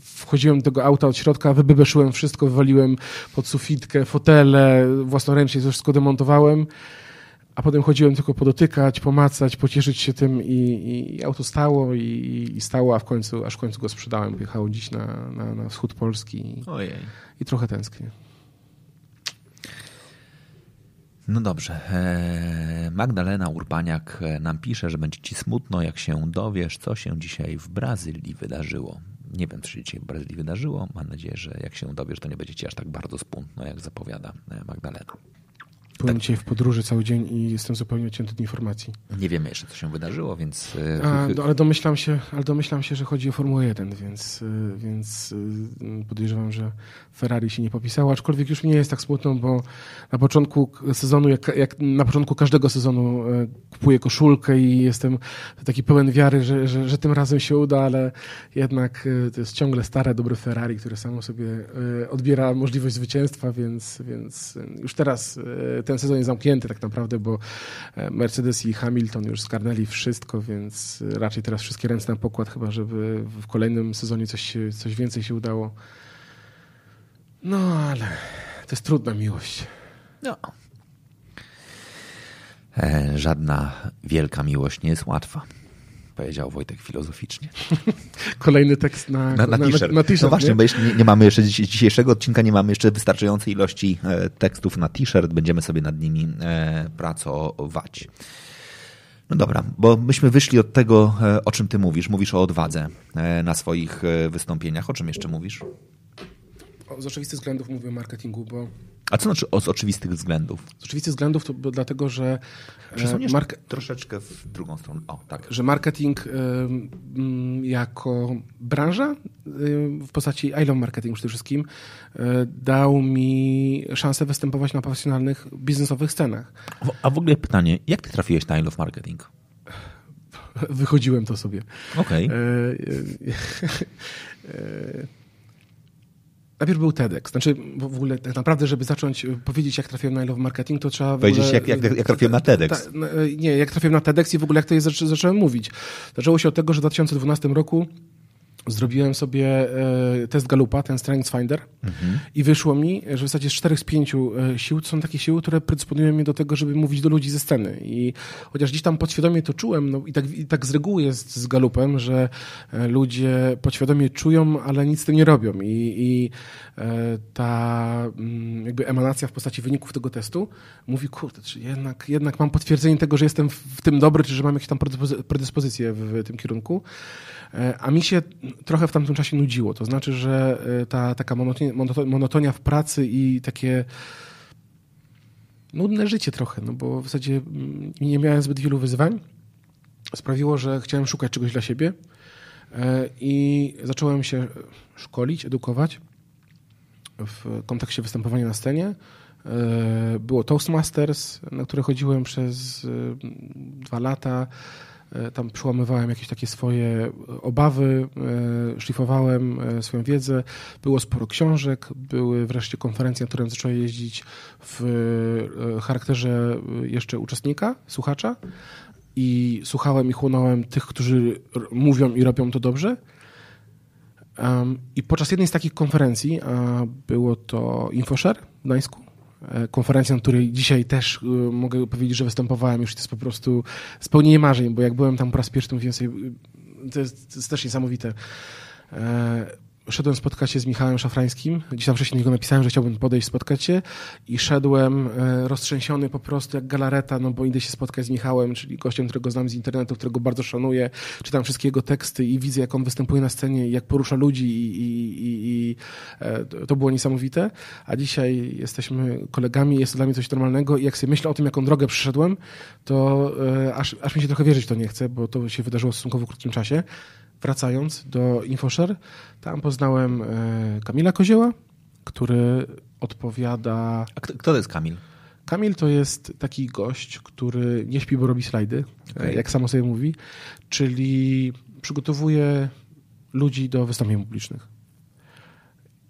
wchodziłem do tego auta od środka, wybebeszyłem wszystko, wywaliłem pod sufitkę, fotele, własnoręcznie to wszystko demontowałem a potem chodziłem tylko podotykać, pomacać, pocieszyć się tym i, i auto stało i, i, stało, a w końcu, aż w końcu go sprzedałem. Pojechało dziś na, na, na wschód Polski Ojej. i trochę tęsknię. No dobrze. E, Magdalena Urbaniak e, nam pisze, że będzie ci smutno, jak się dowiesz, co się dzisiaj w Brazylii wydarzyło. Nie wiem, co się dzisiaj w Brazylii wydarzyło. Mam nadzieję, że jak się dowiesz, to nie będzie ci aż tak bardzo smutno, jak zapowiada e, Magdalena. Byłem tak. dzisiaj w podróży cały dzień i jestem zupełnie odcięty od informacji. Nie wiemy jeszcze, co się wydarzyło, więc... E, A, do, ale, domyślam się, ale domyślam się, że chodzi o Formułę 1, więc, e, więc e, podejrzewam, że Ferrari się nie popisało, aczkolwiek już nie jest tak smutno, bo na początku sezonu, jak, jak na początku każdego sezonu kupuję koszulkę i jestem taki pełen wiary, że, że, że tym razem się uda, ale jednak to jest ciągle stare, dobre Ferrari, które samo sobie odbiera możliwość zwycięstwa, więc, więc już teraz ten sezon jest zamknięty tak naprawdę, bo e, Mercedes i Hamilton już skarnęli wszystko, więc raczej teraz wszystkie ręce na pokład, chyba żeby w kolejnym sezonie coś, coś więcej się udało. No ale to jest trudna miłość. No. E, żadna wielka miłość nie jest łatwa powiedział Wojtek filozoficznie. Kolejny tekst na, na, na, na t-shirt. Na, t-shirt no właśnie, nie? bo jeszcze nie, nie, mamy jeszcze dzisiejszego odcinka, nie mamy jeszcze wystarczającej ilości e, tekstów na t-shirt. Będziemy sobie nad nimi e, pracować. No dobra, bo myśmy wyszli od tego, e, o czym ty mówisz. Mówisz o odwadze e, na swoich e, wystąpieniach. O czym jeszcze mówisz? O, z oczywistych względów mówię o marketingu, bo a co znaczy z oczywistych względów? Z oczywistych względów to dlatego, że e, mark... troszeczkę w drugą stronę. O, tak. Że marketing y, jako branża y, w postaci I Love Marketing przede wszystkim dał mi szansę występować na profesjonalnych biznesowych scenach. A w ogóle pytanie, jak ty trafiłeś na I Love Marketing? Wychodziłem to sobie. Okej. Okay. Najpierw był TEDx. Znaczy, w ogóle tak naprawdę, żeby zacząć e, powiedzieć, jak trafiłem na Love Marketing, to trzeba... Powiedzieć, jak, jak, jak trafiłem na TEDx. Ta, e, nie, jak trafiłem na TEDx i w ogóle jak to jest, zacząłem mówić. Zaczęło się od tego, że w 2012 roku Zrobiłem sobie e, test Galupa, ten Strength Finder mhm. i wyszło mi, że w zasadzie z czterech z pięciu e, sił to są takie siły, które predysponują mnie do tego, żeby mówić do ludzi ze sceny. I chociaż gdzieś tam podświadomie to czułem, no i tak, i tak z reguły jest z Galupem, że e, ludzie podświadomie czują, ale nic z tym nie robią. I, i ta mm, jakby emanacja w postaci wyników tego testu mówi, kurde, czy jednak, jednak mam potwierdzenie tego, że jestem w tym dobry, czy że mam jakieś tam predyspozycje w tym kierunku. E, a mi się trochę w tamtym czasie nudziło. To znaczy, że e, ta taka monotonia, monotonia w pracy i takie nudne życie trochę, no bo w zasadzie mm, nie miałem zbyt wielu wyzwań. Sprawiło, że chciałem szukać czegoś dla siebie e, i zacząłem się szkolić, edukować w kontekście występowania na scenie. Było Toastmasters, na które chodziłem przez dwa lata. E, tam przełamywałem jakieś takie swoje obawy, e, szlifowałem e, swoją wiedzę. Było sporo książek, były wreszcie konferencje, na które zacząłem jeździć w charakterze jeszcze uczestnika, słuchacza i słuchałem i chłonąłem tych, którzy mówią i robią to dobrze. I podczas jednej z takich konferencji, a było to InfoShare w Gdańsku, E, konferencja, na której dzisiaj też e, mogę powiedzieć, że występowałem już. To jest po prostu spełnienie marzeń, bo jak byłem tam po raz pierwszy, to mówiłem sobie, to jest, to jest też niesamowite. Szedłem spotkać się z Michałem Szafrańskim. Gdzieś tam wcześniej go napisałem, że chciałbym podejść, spotkać się i szedłem e, roztrzęsiony po prostu jak galareta, no bo idę się spotkać z Michałem, czyli gościem, którego znam z internetu, którego bardzo szanuję. Czytam wszystkie jego teksty i widzę, jak on występuje na scenie jak porusza ludzi i, i, i, i e, to było niesamowite. A dzisiaj jesteśmy kolegami, jest to dla mnie coś normalnego i jak sobie myślę o tym, jaką drogę przyszedłem, to e, aż, aż mi się trochę wierzyć to nie chce, bo to się wydarzyło w stosunkowo krótkim czasie wracając do InfoShare, tam poznałem e, Kamila Kozieła, który odpowiada... A kto, kto to jest Kamil? Kamil to jest taki gość, który nie śpi, bo robi slajdy, okay. jak samo sobie mówi, czyli przygotowuje ludzi do wystąpień publicznych.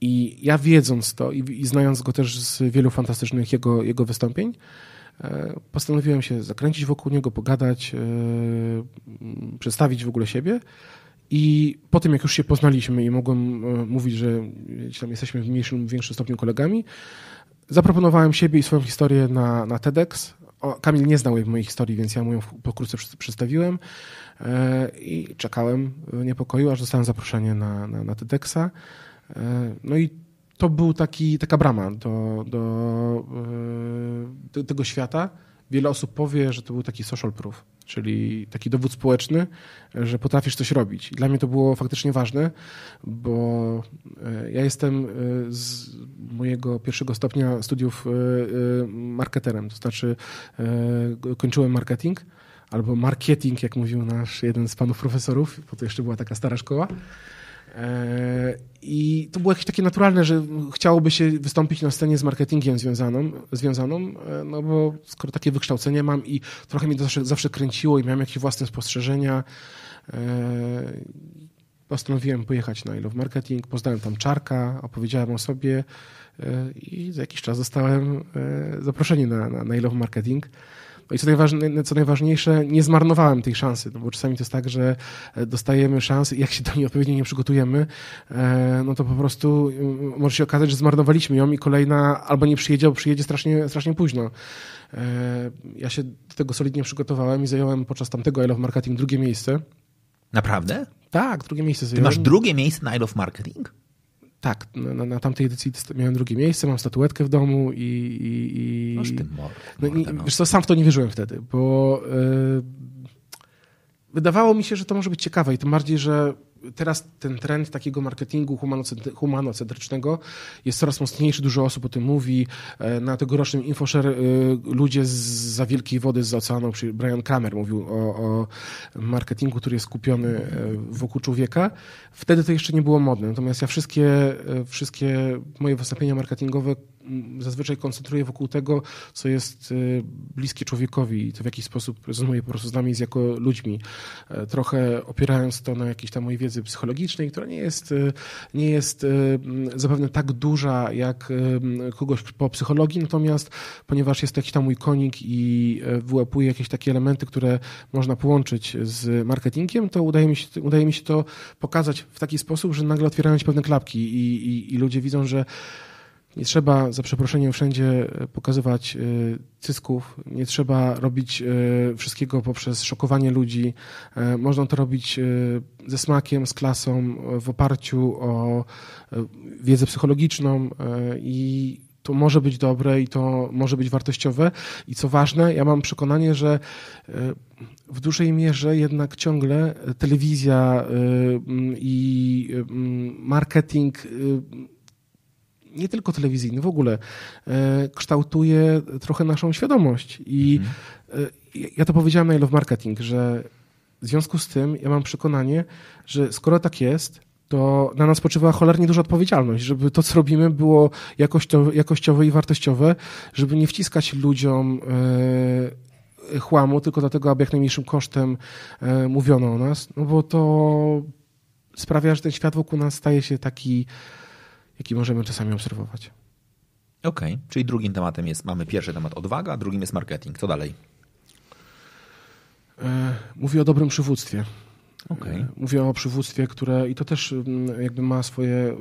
I ja wiedząc to i, i znając go też z wielu fantastycznych jego, jego wystąpień, e, postanowiłem się zakręcić wokół niego, pogadać, e, przedstawić w ogóle siebie i po tym, jak już się poznaliśmy i mogłem e, mówić, że tam jesteśmy w mniejszym większym stopniu kolegami, zaproponowałem siebie i swoją historię na, na TEDx. O, Kamil nie znał jej mojej historii, więc ja mu ją pokrótce przedstawiłem e, i czekałem w niepokoju, aż dostałem zaproszenie na, na, na TEDxa. E, no i to był taki, taka brama do, do, do tego świata. Wiele osób powie, że to był taki social proof czyli taki dowód społeczny, że potrafisz coś robić. Dla mnie to było faktycznie ważne, bo e, ja jestem e, z mojego pierwszego stopnia studiów e, marketerem, to znaczy kończyłem marketing albo marketing, jak mówił nasz jeden z panów profesorów, bo to jeszcze była taka stara szkoła. E, I to było jakieś takie naturalne, że chciałoby się wystąpić na scenie z marketingiem związaną, związaną e, no bo skoro takie wykształcenie mam i trochę mnie to zawsze, zawsze kręciło i miałem jakieś własne spostrzeżenia, e, postanowiłem pojechać na I Love Marketing, poznałem tam Czarka, opowiedziałem o sobie i za jakiś czas dostałem zaproszenie na, na, na I Love Marketing. I co, najważne, co najważniejsze, nie zmarnowałem tej szansy, no bo czasami to jest tak, że e, dostajemy szansę i jak się do niej odpowiednio nie przygotujemy, e, no to po prostu mm, może się okazać, że zmarnowaliśmy ją i kolejna albo nie przyjedzie, albo przyjedzie strasznie, strasznie późno. E, ja się do tego solidnie przygotowałem i zająłem podczas tamtego I Love Marketing drugie miejsce. Naprawdę? Tak, drugie miejsce zająłem. Ty masz drugie miejsce na I Love Marketing? Tak, na, na, tamtej edycji miałem drugie miejsce, mam statuetkę w domu i... i, i no, i, no. Wiesz co, sam w to nie wierzyłem wtedy, bo yy, wydawało mi się, że to może być ciekawe i tym bardziej, że teraz ten trend takiego marketingu humanocentrycznego jest coraz mocniejszy, dużo osób o tym mówi. E, na tegorocznym InfoShare e, ludzie z za wielkiej wody z oceanu, czyli Brian Kramer mówił o, o marketingu, który jest skupiony e, wokół człowieka. Wtedy to jeszcze nie było modne, natomiast ja wszystkie, wszystkie moje wystąpienia marketingowe zazwyczaj koncentruję wokół tego, co jest y, bliskie człowiekowi i to w jakiś sposób rezonuje po prostu z nami jako ludźmi. E, trochę opierając to na jakiejś tam mojej wiedzy psychologicznej, która nie jest, y, nie jest y, zapewne tak duża jak kogoś po psychologii, natomiast ponieważ jest to jakiś tam mój konik i e, wyłapuje jakieś takie elementy, które można połączyć z marketingiem, to udaje mi się, udaje mi się to pokazać w taki sposób, że nagle otwierają się pewne klapki i, i, i ludzie widzą, że nie trzeba, za przeproszeniem, wszędzie e, pokazywać e, cysków, nie trzeba robić e, wszystkiego poprzez szokowanie ludzi. Można to robić ze smakiem, z klasą, w oparciu o wiedzę psychologiczną i to może być dobre i to może być wartościowe. I co ważne, ja mam przekonanie, że w dużej mierze jednak ciągle telewizja i marketing nie tylko telewizyjny, w ogóle e, kształtuje trochę naszą świadomość. I mhm. ja to powiedziałem na Love Marketing, że w związku z tym ja mam przekonanie, że skoro tak jest, to na nas spoczywa cholernie duża odpowiedzialność, żeby to, co robimy, było jakościowe, jakościowe i wartościowe, żeby nie wciskać ludziom e, chłamu, tylko dlatego, aby jak najmniejszym kosztem e, mówiono o nas, no bo to sprawia, że ten świat wokół nas staje się taki, jaki możemy czasami obserwować. Okej, okay. czyli drugim tematem jest, mamy pierwszy temat odwaga, a drugim jest marketing. Co dalej? E, mówię o dobrym przywództwie. Okay. Mówię o przywództwie, które i to też mm, jakby ma swoje,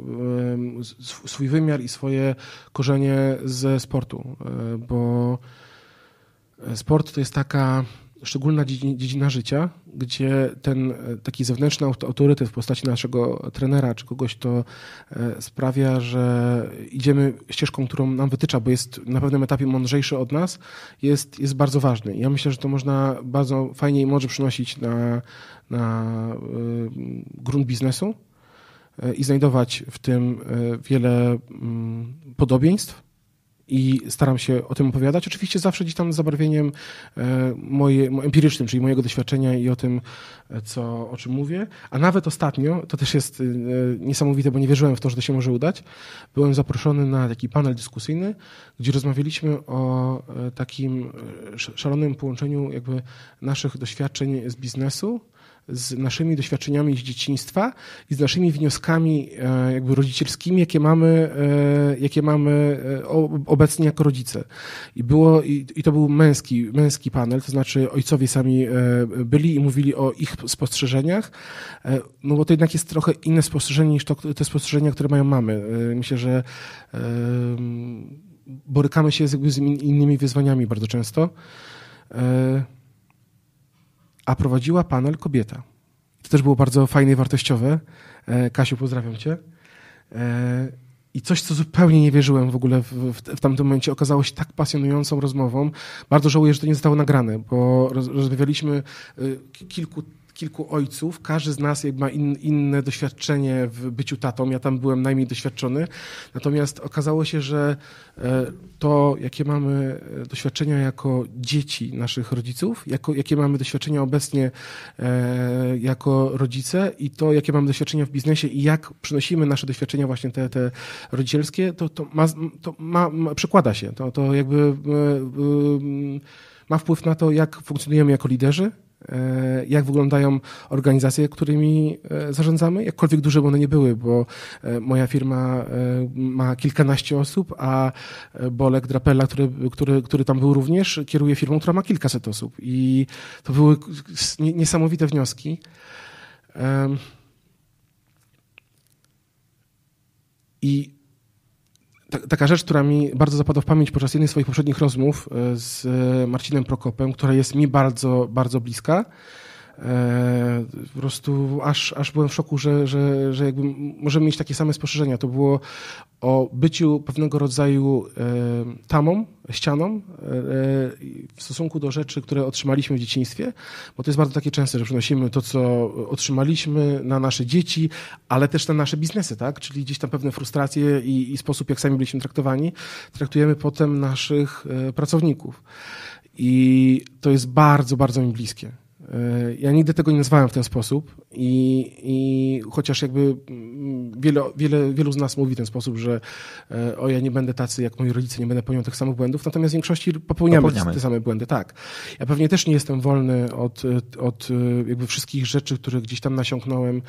swój wymiar i swoje korzenie ze sportu, e, bo sport to jest taka szczególna dziedzina życia, gdzie ten e, taki zewnętrzny autorytet w postaci naszego trenera czy kogoś, kto e, sprawia, że idziemy ścieżką, którą nam wytycza, bo jest na pewnym etapie mądrzejszy od nas, jest, jest bardzo ważny. Ja myślę, że to można bardzo fajnie i mądrze przynosić na, na e, grunt biznesu i znajdować w tym wiele mm, podobieństw i staram się o tym opowiadać. Oczywiście zawsze gdzieś tam z zabarwieniem e, moje, empirycznym, czyli mojego doświadczenia i o tym, e, co, o czym mówię. A nawet ostatnio, to też jest e, niesamowite, bo nie wierzyłem w to, że to się może udać, byłem zaproszony na taki panel dyskusyjny, gdzie rozmawialiśmy o takim szalonym połączeniu jakby naszych doświadczeń z biznesu z naszymi doświadczeniami z dzieciństwa i z naszymi wnioskami e, jakby rodzicielskimi, jakie mamy, e, jakie mamy e, obecnie jako rodzice. I było, i, to był męski, męski panel, to znaczy ojcowie sami byli i mówili o ich spostrzeżeniach, no bo to jednak jest trochę inne spostrzeżenie niż to, te spostrzeżenia, które mają mamy. Myślę, że borykamy się z, z innymi wyzwaniami bardzo często a prowadziła panel kobieta. To też było bardzo fajne i wartościowe. E, Kasiu, pozdrawiam cię. E, I coś, co zupełnie nie wierzyłem w ogóle w, w, tamtym momencie, okazało się tak pasjonującą rozmową. Bardzo żałuję, że to nie zostało nagrane, bo roz, rozmawialiśmy e, kilku kilku ojców, każdy z nas ma in, inne doświadczenie w byciu tatą. Ja tam byłem najmniej doświadczony. Natomiast okazało się, że e, to, jakie mamy e, doświadczenia jako dzieci naszych rodziców, jako, jakie mamy doświadczenia obecnie e, jako rodzice i to, jakie mamy doświadczenia w biznesie i jak przynosimy nasze doświadczenia właśnie te, te rodzicielskie, to, to, ma, to ma, ma, przekłada się. To, to jakby ma wpływ na to, jak funkcjonujemy jako liderzy, jak wyglądają organizacje, którymi e, zarządzamy, jakkolwiek duże one nie były, bo e, moja firma ma kilkanaście osób, a Bolek Drapella, który, który, który tam był również, kieruje firmą, która ma kilkaset osób. I to były niesamowite wnioski. I taka rzecz, która mi bardzo zapadła w pamięć podczas jednej z swoich poprzednich rozmów e, z Marcinem Prokopem, która jest mi bardzo, bardzo bliska. E, po prostu aż, aż byłem w szoku, że, że, że jakby możemy mieć takie same spostrzeżenia. To było o byciu pewnego rodzaju e, tamą, ścianą e, w stosunku do rzeczy, które otrzymaliśmy w dzieciństwie, bo to jest bardzo takie częste, że przynosimy to, co otrzymaliśmy na nasze dzieci, ale też na nasze biznesy, tak? Czyli gdzieś tam pewne frustracje i, i sposób, jak sami byliśmy traktowani, traktujemy potem naszych pracowników. I to jest bardzo, bardzo mi bliskie. E, ja nigdy tego nie nazwałem w ten sposób i, i chociaż jakby mm, wiele, wiele, wielu z nas mówi w ten sposób, że e, o ja nie będę tacy jak moi rodzice, nie będę popełniał tych samych błędów, natomiast w większości popełniamy, popełniamy. te same błędy, tak. Ja pewnie też nie jestem wolny od, od jakby wszystkich rzeczy, które gdzieś tam nasiąknąłem e,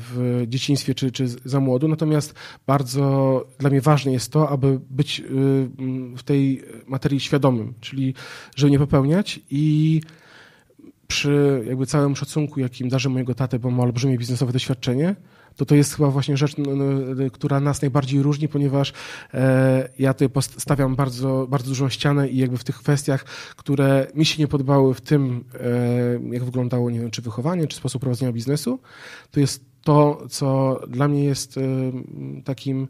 w dzieciństwie czy, czy za młodu, natomiast bardzo dla mnie ważne jest to, aby być w tej materii świadomym, czyli żeby nie popełniać i przy jakby całym szacunku, jakim darzę mojego tatę, bo ma olbrzymie biznesowe doświadczenie, to to jest chyba właśnie rzecz, no, no, która nas najbardziej różni, ponieważ e, ja tutaj stawiam bardzo, bardzo dużą ścianę i jakby w tych kwestiach, które mi się nie podobały w tym, e, jak wyglądało, nie wiem, czy wychowanie, czy sposób prowadzenia biznesu, to jest to, co dla mnie jest e, takim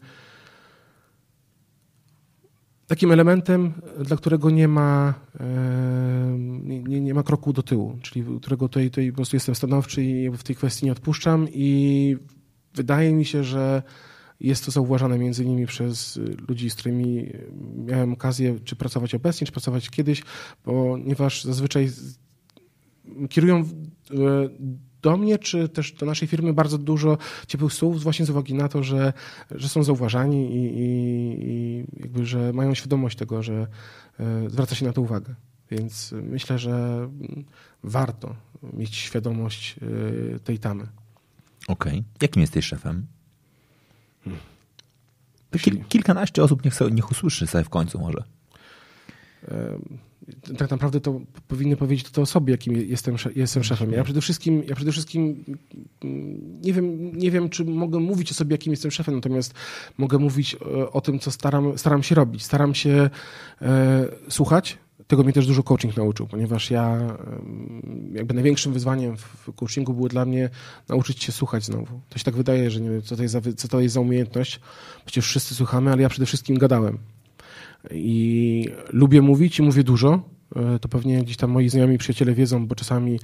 takim elementem, dla którego nie ma, nie, nie ma kroku do tyłu, czyli którego tutaj, tutaj po prostu jestem stanowczy i w tej kwestii nie odpuszczam. I wydaje mi się, że jest to zauważane między innymi przez ludzi, z którymi miałem okazję czy pracować obecnie, czy pracować kiedyś, ponieważ zazwyczaj kierują do mnie, czy też do naszej firmy bardzo dużo ciepłych słów, właśnie z uwagi na to, że, że są zauważani i, i, i jakby, że mają świadomość tego, że e, zwraca się na to uwagę. Więc myślę, że warto mieć świadomość y, tej tamy. Okej. Okay. Jakim jesteś szefem? Hmm. Kil, kilkanaście osób niech, sobie, niech usłyszy sobie w końcu może. Tak naprawdę to powinny powiedzieć to osobie, jakim jestem, jestem szefem. Ja przede wszystkim, ja przede wszystkim mm, nie wiem, nie wiem, czy mogę mówić o sobie, jakim jestem szefem, natomiast mogę mówić e, o tym, co staram, staram się robić. Staram się e, słuchać, tego mnie też dużo coaching nauczył, ponieważ ja jakby największym wyzwaniem w coachingu było dla mnie nauczyć się słuchać znowu. To się tak wydaje, że nie wiem, co to jest za, co to jest za umiejętność. Przecież wszyscy słuchamy, ale ja przede wszystkim gadałem. I lubię mówić i mówię dużo. E, to pewnie gdzieś tam moi znajomi przyjaciele wiedzą, bo czasami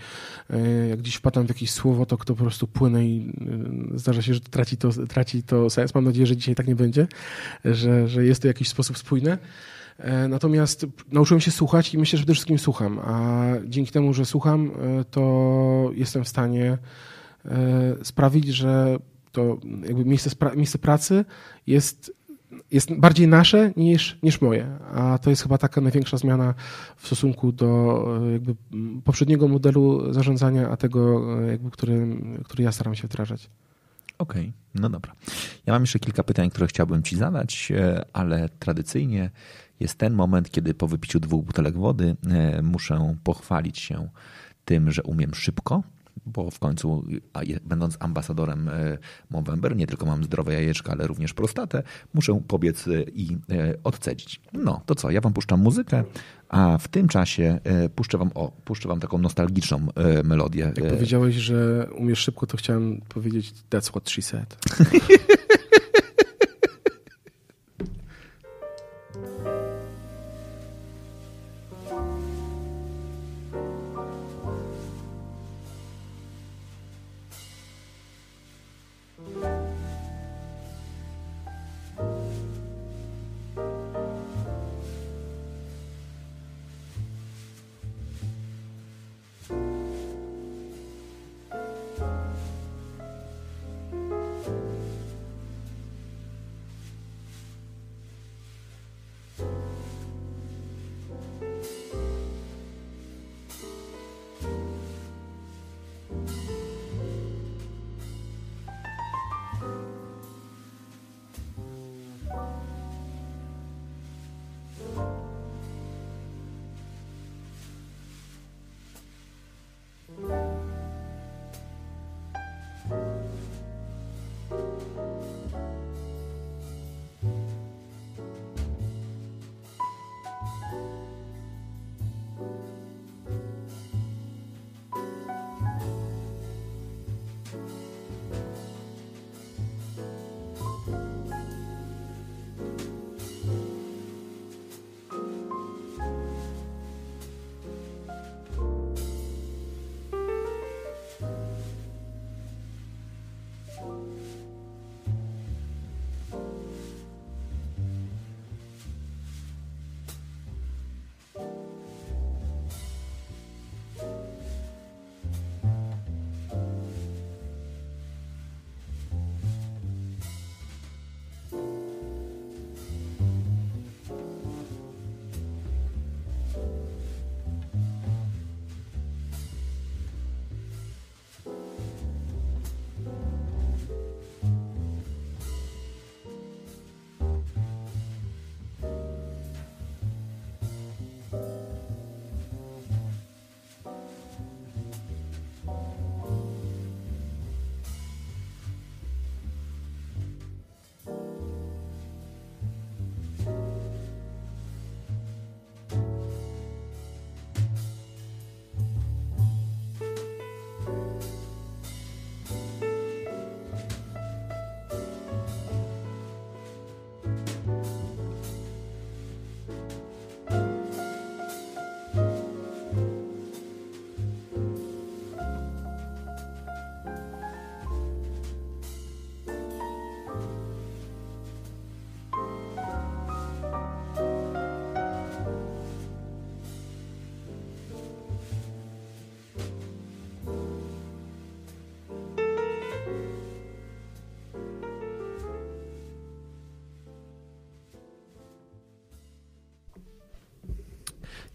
e, jak gdzieś wpadam w jakieś słowo, to kto po prostu płynę i e, zdarza się, że traci to, traci to sens. Mam nadzieję, że dzisiaj tak nie będzie, że, że jest to w jakiś sposób spójne. Natomiast nauczyłem się słuchać i myślę, że przede wszystkim słucham, a dzięki temu, że słucham, to jestem w stanie sprawić, że to jakby miejsce, miejsce pracy jest, jest bardziej nasze niż, niż moje. A to jest chyba taka największa zmiana w stosunku do jakby poprzedniego modelu zarządzania, a tego, jakby, który, który ja staram się wdrażać. Okej, okay, no dobra. Ja mam jeszcze kilka pytań, które chciałbym Ci zadać, ale tradycyjnie jest ten moment, kiedy po wypiciu dwóch butelek wody e, muszę pochwalić się tym, że umiem szybko, bo w końcu, będąc ambasadorem e, Movember, nie tylko mam zdrowe jajeczka, ale również prostatę, muszę pobiec e, i odcedzić. No, to co, ja wam puszczam muzykę, a w tym czasie puszczę wam, o, puszczę wam taką nostalgiczną melodię. Jak powiedziałeś, że umiesz szybko, to chciałem powiedzieć that's what she said.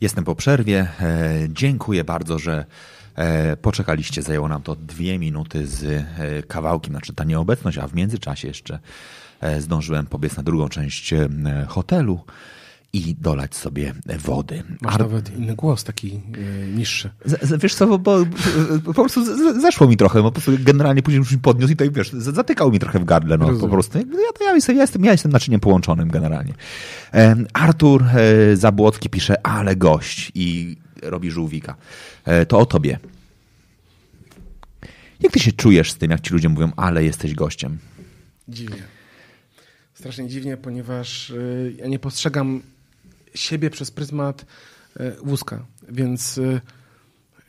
Jestem po przerwie. E, dziękuję bardzo, że e, poczekaliście. Zajęło nam to dwie minuty z e, kawałkiem, znaczy ta nieobecność, a w międzyczasie jeszcze zdążyłem pobiec na drugą część hotelu i dolać sobie wody. Masz Ar... nawet inny głos, taki e, niższy. Z, z, wiesz co, bo, bo, po prostu z, zeszło mi trochę, bo po prostu generalnie później już mi podniósł i tutaj, wiesz, zatykał mi trochę w gardle, no po prostu. Ja, ja, jestem, ja, jestem, ja jestem naczyniem połączonym generalnie. E, Artur e, Zabłocki pisze, ale gość i robi żółwika. E, to o tobie. Jak ty się czujesz z tym, jak ci ludzie mówią, ale jesteś gościem? Dziwnie. Strasznie dziwnie, ponieważ ja nie postrzegam siebie przez pryzmat e, wózka. Więc e,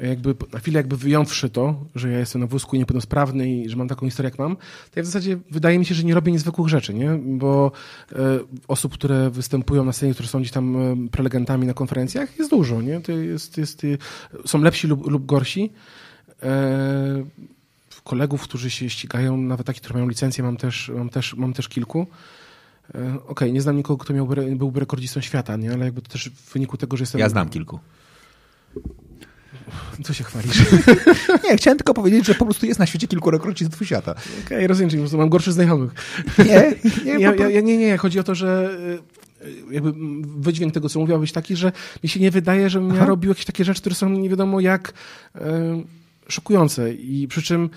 jakby na chwilę jakby wyjąwszy to, że ja jestem na wózku niepełnosprawny i że mam taką historię jak mam, to ja w zasadzie wydaje mi się, że nie robię niezwykłych rzeczy, nie? Bo e, osób, które występują na scenie, które są gdzieś tam prelegentami na konferencjach jest dużo, nie? To jest, jest, są lepsi lub, lub gorsi. kolegów, którzy się ścigają, nawet takich, którzy mają licencję, mam też, mam też, mam też kilku. E, okej, okay, nie znam nikogo, kto miałby, byłby rekordzistą świata, nie? ale jakby to też w wyniku tego, że jestem... Ja znam kilku. Co się chwalisz? nie, chciałem tylko powiedzieć, że po prostu jest na świecie kilku rekordzistów świata. Okej, okay, rozumiem, że mam gorszych znajomych. Nie, nie, ja, ja, ja, nie, nie, chodzi o to, że e, jakby wydźwięk tego, co być taki, że mi się nie wydaje, żebym ja robił jakieś takie rzeczy, które są nie wiadomo jak e, szokujące i przy czym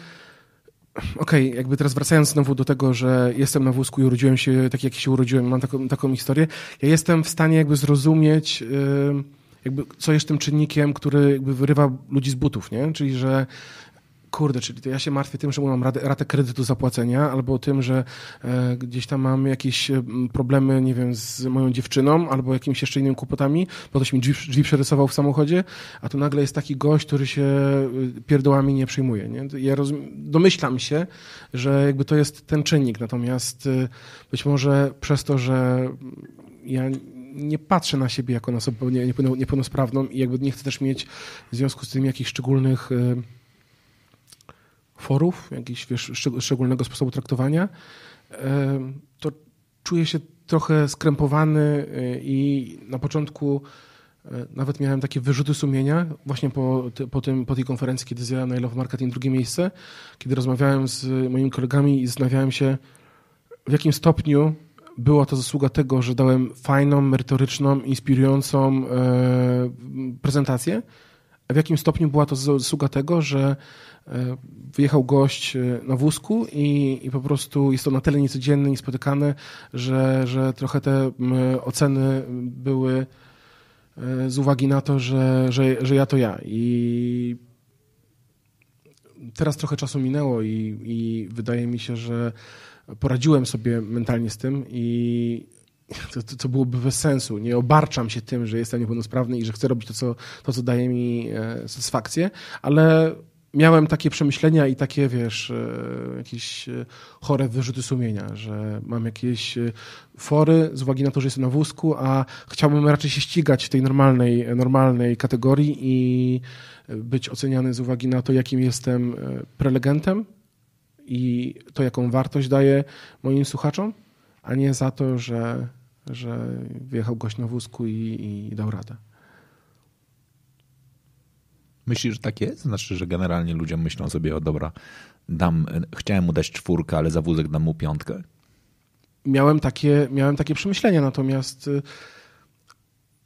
Okej, okay, jakby teraz wracając znowu do tego, że jestem na wózku i urodziłem się tak, jak się urodziłem, mam taką, taką historię, ja jestem w stanie jakby zrozumieć, jakby co jest tym czynnikiem, który jakby wyrywa ludzi z butów, nie? Czyli, że kurde, czyli to ja się martwię tym, że mam ratę, ratę kredytu zapłacenia, albo tym, że e, gdzieś tam mam jakieś e, problemy, nie wiem, z moją dziewczyną, albo jakimiś jeszcze innymi kłopotami, bo ktoś mi drzwi, drzwi przerysował w samochodzie, a tu nagle jest taki gość, który się e, pierdołami nie przyjmuje. Nie? Ja domyślam się, że jakby to jest ten czynnik, natomiast e, być może przez to, że ja nie patrzę na siebie jako na osobę niepełnosprawną i jakby nie chcę też mieć w związku z tym jakichś szczególnych forów, jakiegoś wiesz, szczególnego sposobu traktowania, to czuję się trochę skrępowany e, i na początku e, nawet miałem takie wyrzuty sumienia właśnie po, po, tym, po tej konferencji, kiedy zjadłem na Love Marketing drugie miejsce, kiedy rozmawiałem z moimi kolegami i zastanawiałem się, w jakim stopniu była to zasługa tego, że dałem fajną, merytoryczną, inspirującą e, prezentację, a w jakim stopniu była to zasługa tego, że wyjechał gość e, na wózku i, i po prostu jest to na tyle niecodzienny, niespotykany, że, że trochę te oceny były e, z uwagi na to, że, że, że ja to ja. I teraz trochę czasu minęło i, i wydaje mi się, że poradziłem sobie mentalnie z tym i to, to, to, byłoby bez sensu. Nie obarczam się tym, że jestem niepełnosprawny i że chcę robić to, co, to, co daje mi satysfakcję, ale miałem takie przemyślenia i takie, wiesz, e, jakieś e, chore wyrzuty sumienia, że mam jakieś e, fory z uwagi na to, że jestem na wózku, a chciałbym raczej się ścigać w tej normalnej, normalnej kategorii i być oceniany z uwagi na to, jakim jestem prelegentem i to, jaką wartość daję moim słuchaczom, a nie za to, że, że wjechał gość na wózku i, i dał radę. Myślisz, że tak jest? Znaczy, że generalnie ludzie myślą sobie, o dobra, dam, chciałem mu dać czwórkę, ale za wózek dam mu piątkę? Miałem takie, miałem takie przemyślenia, natomiast y,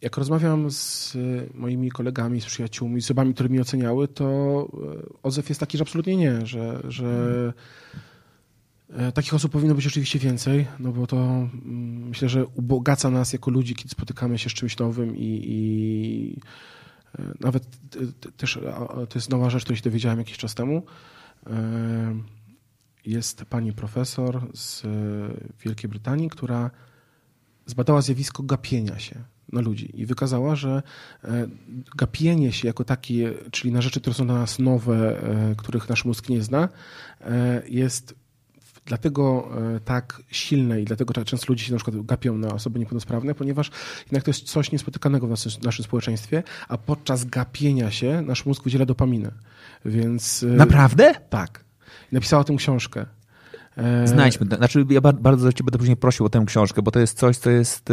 jak rozmawiam z moimi kolegami, z przyjaciółmi, z osobami, które mi oceniały, to y, odzew jest taki, że absolutnie nie, że, że takich osób powinno być oczywiście więcej, no bo to mm, myślę, że ubogaca nas jako ludzi, kiedy spotykamy się z czymś nowym i, i nawet też to jest nowa rzecz, której się dowiedziałem jakiś czas temu. E, jest pani profesor z Wielkiej Brytanii, która zbadała zjawisko gapienia się na ludzi i wykazała, że e, gapienie się jako takie, czyli na rzeczy, które są dla nas nowe, e, których nasz mózg nie zna, jest dlatego e, tak silne i dlatego tak często ludzie się na przykład gapią na osoby niepełnosprawne, ponieważ jednak to jest coś niespotykanego w naszym, naszym społeczeństwie, a podczas gapienia się nasz mózg wydziela dopaminę. Więc... E, Naprawdę? Tak. Napisała tę książkę. E, Znajdźmy. Znaczy, ja bardzo cię będę później prosił o tę książkę, bo to jest coś, co jest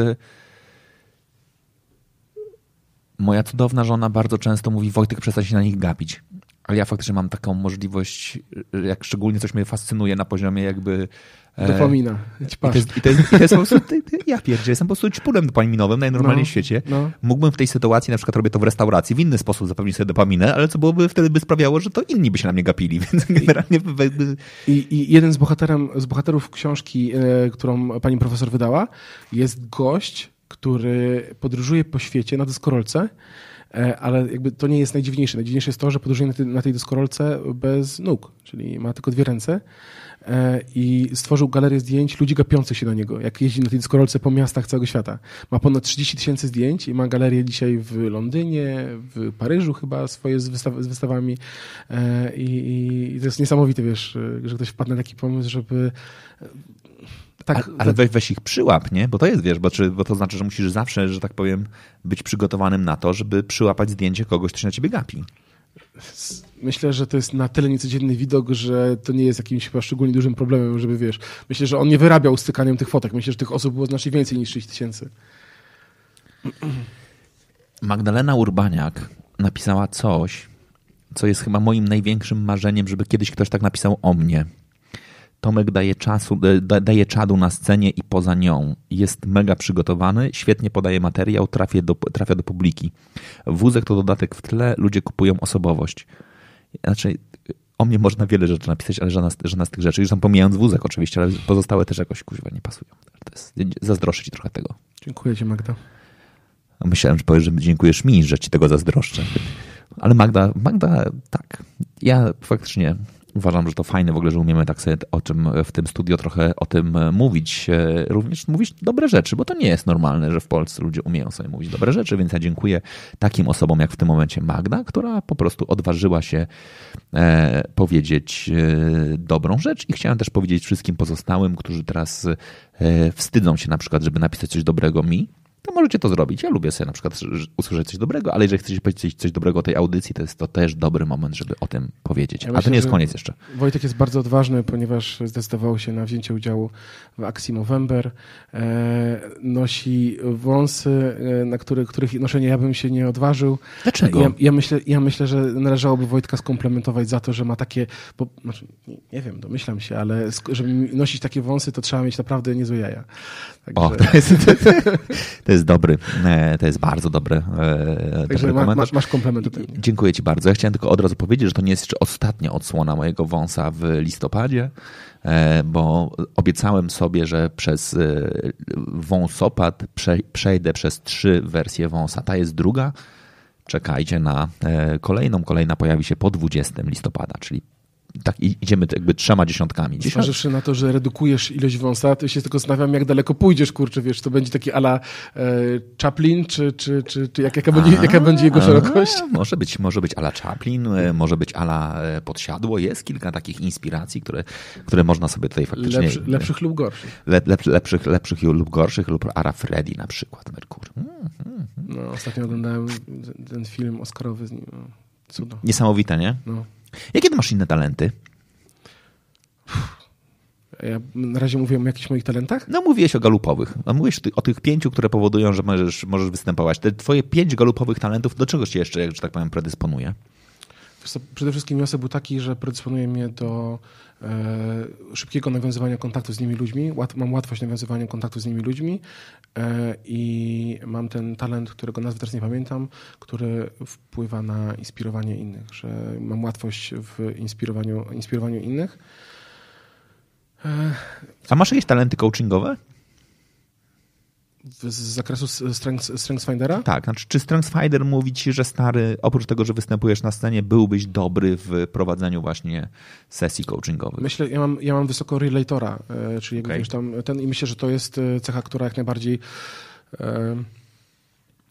Moja cudowna żona bardzo często mówi, Wojtek, przestań się na nich gapić. Ale ja faktycznie mam taką możliwość, jak szczególnie coś mnie fascynuje na poziomie jakby... e, Dopamina. I to, jest, i, to jest, i to jest po prostu, ja pierdzie, jestem po prostu ćpurem dopaminowym najnormalniej no, w świecie. No. Mógłbym w tej sytuacji, na przykład robię to w restauracji, w inny sposób zapewnić sobie dopaminę, ale co byłoby wtedy by sprawiało, że to inni by się na mnie gapili, więc generalnie... I, i jeden z, bohaterem, z bohaterów książki, e, którą pani profesor wydała, jest gość, który podróżuje po świecie na deskorolce, ale jakby to nie jest najdziwniejsze. Najdziwniejsze jest to, że podróżuje na tej, na tej bez nóg, czyli ma tylko dwie ręce e, i stworzył galerię zdjęć ludzi gapiących się na niego, jak jeździ na tej deskorolce po miastach całego świata. Ma ponad 30 tysięcy zdjęć i ma galerię dzisiaj w Londynie, w Paryżu chyba swoje z, wystaw, z wystawami e, I, i, to jest niesamowite, wiesz, że ktoś wpadł na taki pomysł, żeby tak, ale, ale weź, weź, ich przyłap, nie? Bo to jest, wiesz, bo, czy, bo to znaczy, że musisz zawsze, że tak powiem, być przygotowanym na to, żeby przyłapać zdjęcie kogoś, kto się na ciebie gapi. Myślę, że to jest na tyle niecodzienny widok, że to nie jest jakimś chyba szczególnie dużym problemem, żeby wiesz. Myślę, że on nie wyrabiał stykaniem tych fotek. Myślę, że tych osób było znacznie więcej niż 6 tysięcy. Magdalena Urbaniak napisała coś, co jest chyba moim największym marzeniem, żeby kiedyś ktoś tak napisał o mnie. Tomek daje, czasu, e, daje czadu na scenie i poza nią. Jest mega przygotowany, świetnie podaje materiał, trafia do, trafia do publiki. Wózek to dodatek w tle, ludzie kupują osobowość. Znaczy, o mnie można wiele rzeczy napisać, ale żadna, żadna z tych rzeczy, już tam pomijając wózek oczywiście, ale pozostałe też jakoś kuźwa nie pasują. To jest, zazdroszczę ci trochę tego. Dziękuję ci Magda. Myślałem, że powiesz, że dziękujesz mi, że ci tego zazdroszczę. Ale Magda, Magda, tak. Ja faktycznie Uważam, że to fajne w ogóle, że umiemy tak sobie o czym w tym studio trochę o tym mówić. E, również mówić dobre rzeczy, bo to nie jest normalne, że w Polsce ludzie umieją sobie mówić dobre rzeczy, więc ja dziękuję takim osobom jak w tym momencie Magda, która po prostu odważyła się e, powiedzieć e, dobrą rzecz i chciałem też powiedzieć wszystkim pozostałym, którzy teraz wstydzą się na przykład, żeby napisać coś dobrego mi, to możecie to zrobić. Ja lubię sobie na przykład usłyszeć coś dobrego, ale jeżeli chcecie powiedzieć coś dobrego o tej audycji, to jest to też dobry moment, żeby o tym powiedzieć. Ja A myślę, to nie jest koniec jeszcze. Wojtek jest bardzo odważny, ponieważ zdecydował się na wzięcie udziału w akcji Movember. E, nosi wąsy, e, na których, których noszenie ja bym się nie odważył. Dlaczego? Ja, ja, myślę, ja myślę, że należałoby Wojtka skomplementować za to, że ma takie, bo, znaczy, nie wiem, domyślam się, ale żeby nosić takie wąsy, to trzeba mieć naprawdę niezłe jaja. Także... O, to jest, to jest dobry, e, to jest bardzo dobry, e, Także dobry komentarz. Masz, masz komplement. Dziękuję Ci bardzo. Ja chciałem tylko od razu powiedzieć, że to nie jest jeszcze ostatnia odsłona mojego wąsa w listopadzie, e, bo obiecałem sobie, że przez wąsopad przejdę przez trzy wersje wąsa. Ta jest druga. Czekajcie na kolejną. Kolejna pojawi się po 20 listopada, czyli tak idziemy jakby trzema dziesiątkami. Zważywszy na to, że redukujesz ilość wąsa, to się tylko zastanawiam, jak daleko pójdziesz, kurczę, wiesz, to będzie taki ala e, Chaplin, czy, czy, czy, czy jak, jaka, będzie, jaka będzie jego szerokość? może być, może być ala Chaplin, e, może być ala e, Podsiadło. Jest kilka takich inspiracji, które, które można sobie tutaj faktycznie... Lepszy, lepszych lub gorszych. Le, lep, lepszych, lepszych lub gorszych, lub Ara Freddy na przykład, Merkur. Mm, mm, mm. No, ostatnio oglądałem ten film Oscarowy z nim. No, cudo. Niesamowite, nie? No. Jakie ty masz inne talenty? Ja na razie mówiłem o jakichś moich talentach? No mówiłeś o galupowych. No, mówisz o tych pięciu, które powodują, że możesz, możesz występować. Te twoje pięć galupowych talentów, do czego się jeszcze, że tak powiem, predysponuje? Przede wszystkim wniosek był taki, że predysponuje mnie do e, szybkiego nawiązywania kontaktu z nimi ludźmi. Łat, mam łatwość nawiązywania kontaktu z nimi ludźmi e, i mam ten talent, którego nazwy teraz nie pamiętam, który wpływa na inspirowanie innych, że mam łatwość w inspirowaniu, inspirowaniu innych. E, A masz jakieś talenty coachingowe? Z zakresu Strengths, StrengthsFindera? Tak, znaczy czy StrengthsFinder mówi ci, że stary, oprócz tego, że występujesz na scenie, byłbyś dobry w prowadzeniu właśnie sesji coachingowych? Myślę, ja mam, ja mam wysoko relatora, e, czyli okay. wiesz, tam ten i myślę, że to jest e, cecha, która jak najbardziej e,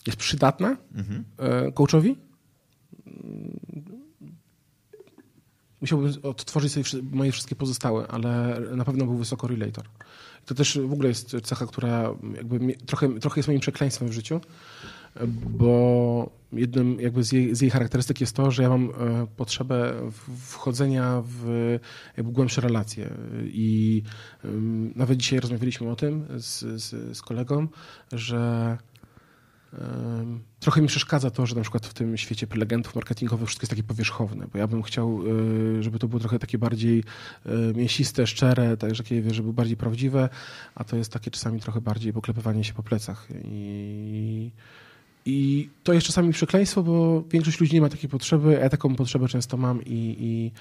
jest przydatna mhm. coachowi. Musiałbym odtworzyć sobie moje wszystkie pozostałe, ale na pewno był wysoko relator. To też w ogóle jest cecha, która jakby trochę, trochę jest moim przekleństwem w życiu, bo jednym jakby z jej, z jej charakterystyk jest to, że ja mam e, potrzebę wchodzenia w jakby głębsze relacje. I nawet dzisiaj rozmawialiśmy o tym z, z, z kolegą, że Trochę mi przeszkadza to, że na przykład w tym świecie prelegentów marketingowych wszystko jest takie powierzchowne, bo ja bym chciał, y, żeby to było trochę takie bardziej y, mięsiste, szczere, tak, żeby było bardziej prawdziwe, a to jest takie czasami trochę bardziej poklepywanie się po plecach. I, i to jest czasami przekleństwo, bo większość ludzi nie ma takiej potrzeby, ja taką potrzebę często mam i, i,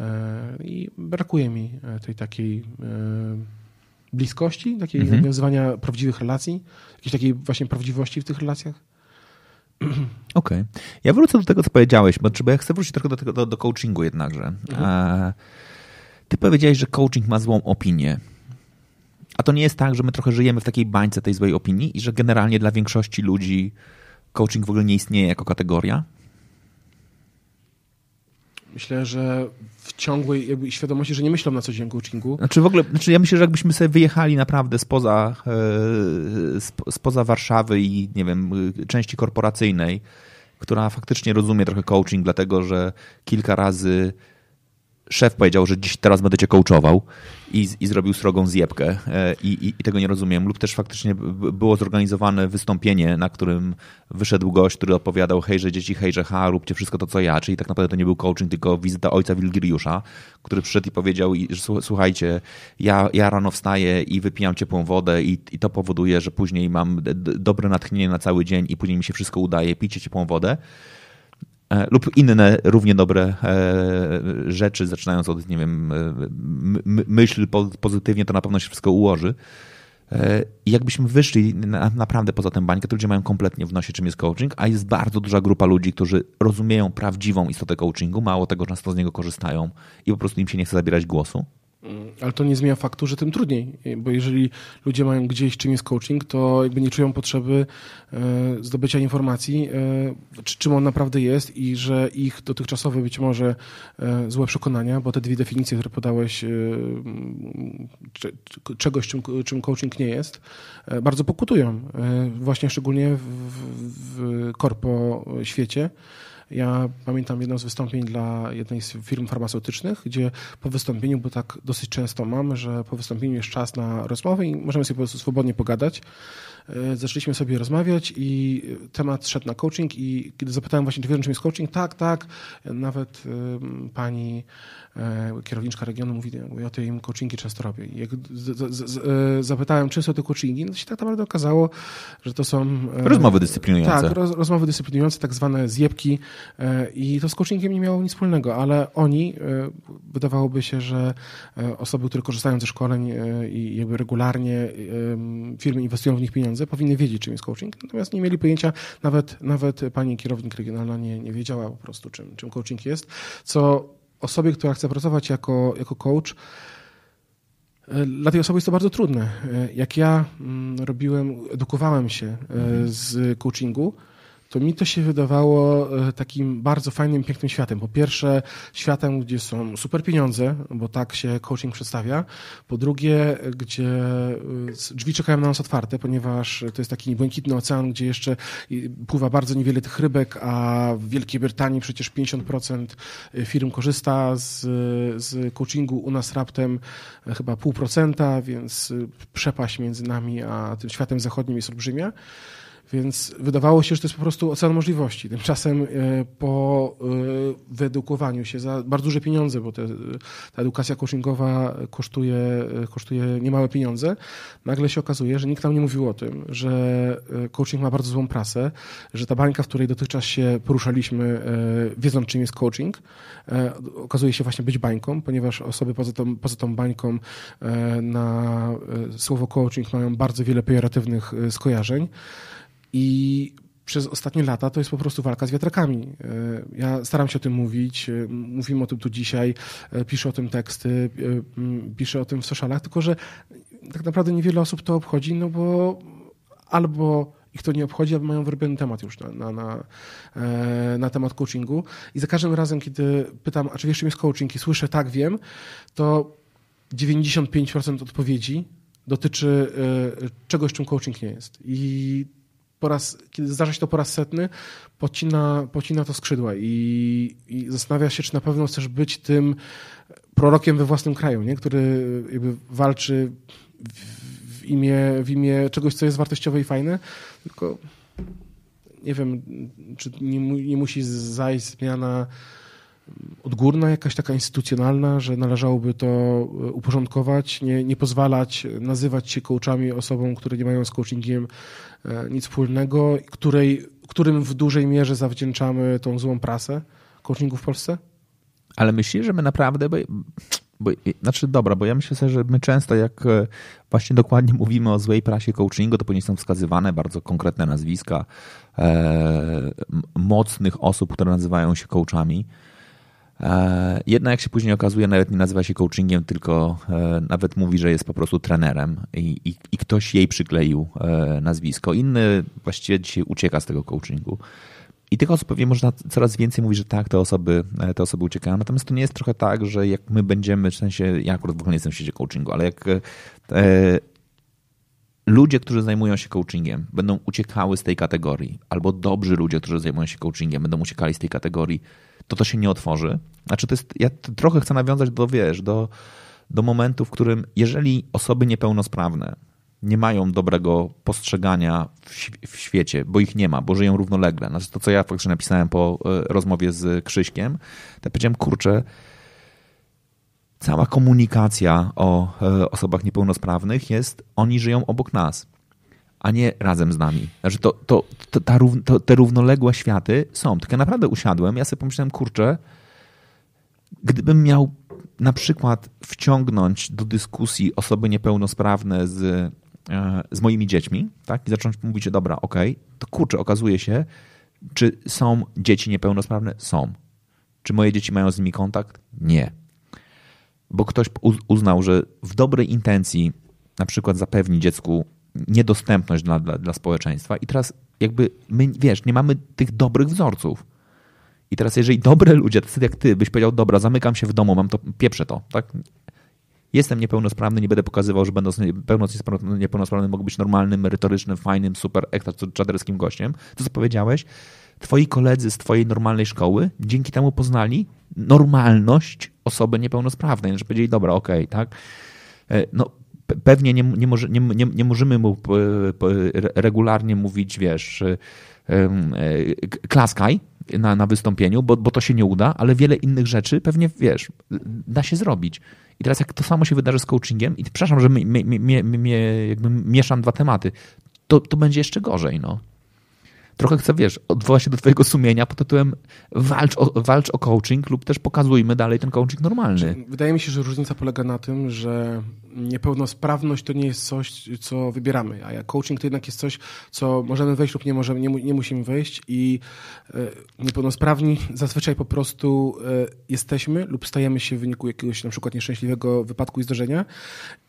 e, i brakuje mi tej takiej e, bliskości, takiej mhm. nawiązywania prawdziwych relacji, jakiejś takiej właśnie prawdziwości w tych relacjach. Okej. Okay. Ja wrócę do tego, co powiedziałeś, bo, ja chcę wrócić trochę do, tego, do, do coachingu jednakże. Mhm. Ty powiedziałeś, że coaching ma złą opinię. A to nie jest tak, że my trochę żyjemy w takiej bańce tej złej opinii i że generalnie dla większości ludzi coaching w ogóle nie istnieje jako kategoria? Myślę, że w ciągłej jakby świadomości, że nie myślą na co dzień coachingu. Znaczy w ogóle, znaczy ja myślę, że jakbyśmy sobie wyjechali naprawdę spoza, e, spoza Warszawy i nie wiem, części korporacyjnej, która faktycznie rozumie trochę coaching, dlatego że kilka razy szef powiedział, że dziś teraz będę cię coachował i, i zrobił srogą zjebkę e, i, i, i, tego nie rozumiem. Lub też faktycznie było zorganizowane wystąpienie, na którym wyszedł gość, który opowiadał hejże dzieci, hejże ha, róbcie wszystko to, co ja, czyli tak naprawdę to nie był coaching, tylko wizyta ojca Wilgiriusza, który przyszedł i powiedział, że słuchajcie, ja, ja rano wstaję i wypijam ciepłą wodę i, i to powoduje, że później mam dobre natchnienie na cały dzień i później mi się wszystko udaje, pijcie ciepłą wodę. E, lub inne równie dobre e, rzeczy, zaczynając od, nie wiem, e, myśl pozytywnie, to na pewno się wszystko ułoży. I jakbyśmy wyszli na, naprawdę poza tę bańkę, to ludzie mają kompletnie w nosie, czym jest coaching, a jest bardzo duża grupa ludzi, którzy rozumieją prawdziwą istotę coachingu, mało tego, często z niego korzystają i po prostu im się nie chce zabierać głosu. Mm, ale to nie zmienia faktu, że tym trudniej, bo jeżeli ludzie mają gdzieś czym jest coaching, to jakby nie czują potrzeby e, zdobycia informacji, e, czym on naprawdę jest i że ich dotychczasowe być może e, złe przekonania, bo te dwie definicje, które podałeś czegoś, czym, czym coaching nie jest, bardzo pokutują, właśnie szczególnie w korpo świecie. Ja pamiętam jedno z wystąpień dla jednej z firm farmaceutycznych, gdzie po wystąpieniu, bo tak dosyć często mam, że po wystąpieniu jest czas na rozmowę i możemy sobie po prostu swobodnie pogadać. E, zaczęliśmy sobie rozmawiać i temat szedł na coaching i kiedy zapytałem właśnie, czy wiedzą, czym jest coaching, tak, tak, nawet pani kierowniczka regionu mówi, ja o tym coachingi często robię. I jak z, z, z, e, zapytałem, czym są te coachingi, no to się tak naprawdę okazało, że to są... Rozmowy dyscyplinujące. Tak, roz, rozmowy dyscyplinujące, tak zwane zjebki i to z coachingiem nie miało nic wspólnego, ale oni, wydawałoby się, że osoby, które korzystają ze szkoleń i jakby regularnie firmy inwestują w nich pieniądze, pieniądze, powinny wiedzieć, czym jest coaching, natomiast nie mieli pojęcia, nawet, nawet pani kierownik regionalna nie, nie wiedziała po prostu, czym, czym coaching jest, co osobie, która chce pracować jako, jako coach, e, dla tej osoby jest to bardzo trudne. E, jak ja mm, robiłem, edukowałem się e, z coachingu, to mi to się wydawało e, takim bardzo fajnym, pięknym światem. Po pierwsze, światem, gdzie są super pieniądze, bo tak się coaching przedstawia. Po drugie, gdzie e, drzwi czekają na nas otwarte, ponieważ to jest taki błękitny ocean, gdzie jeszcze pływa bardzo niewiele tych rybek, a w Wielkiej Brytanii przecież 50% firm korzysta z, z coachingu. U nas raptem e, chyba pół procenta, więc przepaść między nami a tym światem zachodnim jest olbrzymia. Więc wydawało się, że to jest po prostu ocean możliwości. Tymczasem e, po e, wyedukowaniu się za bardzo duże pieniądze, bo te, ta edukacja coachingowa kosztuje, e, kosztuje niemałe pieniądze, nagle się okazuje, że nikt nam nie mówił o tym, że coaching ma bardzo złą prasę, że ta bańka, w której dotychczas się poruszaliśmy, wiedząc czym jest coaching, okazuje się właśnie być bańką, ponieważ osoby poza tą, poza tą bańką na słowo coaching mają bardzo wiele pejoratywnych skojarzeń. I przez ostatnie lata to jest po prostu walka z wiatrakami. E, ja staram się o tym mówić, e, mówimy o tym tu dzisiaj, e, piszę o tym teksty, piszę o tym w socialach, tylko że tak naprawdę niewiele osób to obchodzi, no bo albo ich to nie obchodzi, albo mają wyrobiony temat już na, na, na, na, temat coachingu. I za każdym razem, kiedy pytam, a czy wiesz, czym jest coaching i słyszę, tak, wiem, to 95% odpowiedzi dotyczy czegoś, czym coaching nie jest. I po raz, kiedy zdarza się to po raz setny, pocina, pocina to skrzydła i, i zastanawia się, czy na pewno chcesz być tym prorokiem we własnym kraju, nie? który jakby walczy w, w, imię, w imię czegoś, co jest wartościowe i fajne, tylko nie wiem, czy nie, nie musi zajść zmiana odgórna, jakaś taka instytucjonalna, że należałoby to uporządkować, nie, nie pozwalać nazywać się coachami osobom, które nie mają z coachingiem nic wspólnego, której, którym w dużej mierze zawdzięczamy tą złą prasę coachingu w Polsce? Ale myślisz, że my naprawdę, bo, bo, znaczy dobra, bo ja myślę sobie, że my często jak e, właśnie dokładnie mówimy o złej prasie coachingu, to później są wskazywane bardzo konkretne nazwiska e, mocnych osób, które nazywają się coachami. E, jednak jak się później okazuje, nawet nie nazywa się coachingiem, tylko e, nawet mówi, że jest po prostu trenerem i, i, i ktoś jej przykleił e, nazwisko. Inny właściwie dzisiaj ucieka z tego coachingu. I tych osób pewnie można coraz więcej mówić, że tak, te osoby, te osoby uciekają. Natomiast to nie jest trochę tak, że jak my będziemy, w sensie, ja akurat w ogóle nie jestem w sieci coachingu, ale jak ludzie, którzy zajmują się coachingiem, będą uciekały z tej kategorii, albo dobrzy ludzie, którzy zajmują się coachingiem, będą uciekali z tej kategorii, to to się nie otworzy. Znaczy, to jest, ja trochę chcę nawiązać do, wiesz, do, do momentu, w którym jeżeli osoby niepełnosprawne nie mają dobrego postrzegania w, świecie, bo ich nie ma, bo żyją równolegle. Znaczy to, co ja faktycznie napisałem po e, rozmowie z Krzyśkiem, to powiedziałem, kurczę, cała komunikacja o e, osobach niepełnosprawnych jest, oni żyją obok nas, a nie razem z nami. Znaczy to, to, to, ta, to te równoległe światy są. Tylko ja naprawdę usiadłem, ja sobie pomyślałem, kurczę, gdybym miał na przykład wciągnąć do dyskusji osoby niepełnosprawne z E, z moimi dziećmi, tak? I zacząć mówić, dobra, okej, okay, to kurczę, okazuje się, czy są dzieci niepełnosprawne? Są. Czy moje dzieci mają z nimi kontakt? Nie. Bo ktoś uznał, że w dobrej intencji na przykład zapewni dziecku niedostępność dla, dla, dla społeczeństwa i teraz jakby my, wiesz, nie mamy tych dobrych wzorców. I teraz jeżeli dobre ludzie, tacy jak ty, byś powiedział, dobra, zamykam się w domu, mam to, pieprzę to, tak? Jestem niepełnosprawny, nie będę pokazywał, że będąc pełnoc niepełnosprawny mogę być normalnym, merytorycznym, fajnym, super ekstra czaderskim gościem. To co powiedziałeś, twoi koledzy z twojej normalnej szkoły dzięki temu poznali normalność osoby niepełnosprawnej, że powiedzieli, dobra, okej, okay, tak? E, no, pewnie nie, nie, może, nie, nie, nie możemy mu regularnie mówić, wiesz, e, e, klaskaj na, na wystąpieniu, bo, bo to się nie uda, ale wiele innych rzeczy pewnie, wiesz, da się zrobić. I teraz jak to samo się wydarzy z coachingiem, i przepraszam, że mi, jakby mieszam dwa tematy, to, to będzie jeszcze gorzej. No. Trochę chcę, wiesz, odwołać się do twojego sumienia pod tytułem walcz o, walcz o coaching lub też pokazujmy dalej ten coaching normalny. Wydaje mi się, że różnica polega na tym, że niepełnosprawność to nie jest coś, co wybieramy, a coaching to jednak jest coś, co możemy wejść lub nie, możemy, nie, nie musimy wejść i e, niepełnosprawni zazwyczaj po prostu e, jesteśmy lub stajemy się w wyniku jakiegoś na przykład nieszczęśliwego wypadku i zdarzenia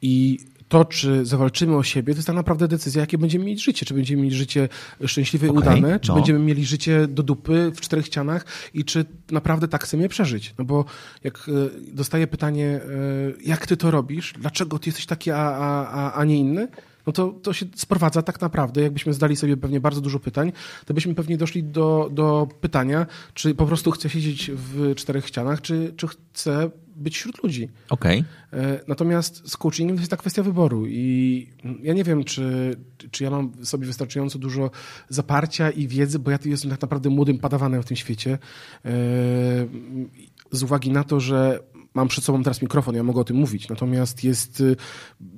i to, czy zawalczymy o siebie, to jest tak naprawdę decyzja, jakie będziemy mieć życie. Czy będziemy mieć życie szczęśliwe i okay, udane, czy no. będziemy mieli życie do dupy w czterech ścianach i czy naprawdę tak chcemy je przeżyć. No bo jak e, dostaję pytanie, jak ty to robisz, dlaczego ty jesteś taki, a, a, a nie inny, no to, to się sprowadza tak naprawdę, jakbyśmy zdali sobie pewnie bardzo dużo pytań, to byśmy pewnie doszli do, do pytania, czy po prostu chcę siedzieć w czterech ścianach, czy, czy chcę być wśród ludzi. Okay. E, natomiast z coachingiem to jest ta kwestia wyboru i ja nie wiem, czy, czy ja mam sobie wystarczająco dużo zaparcia i wiedzy, bo ja tu jestem tak naprawdę młodym padawanem w tym świecie e, z uwagi na to, że mam przed sobą teraz mikrofon, ja mogę o tym mówić. Natomiast jest, y,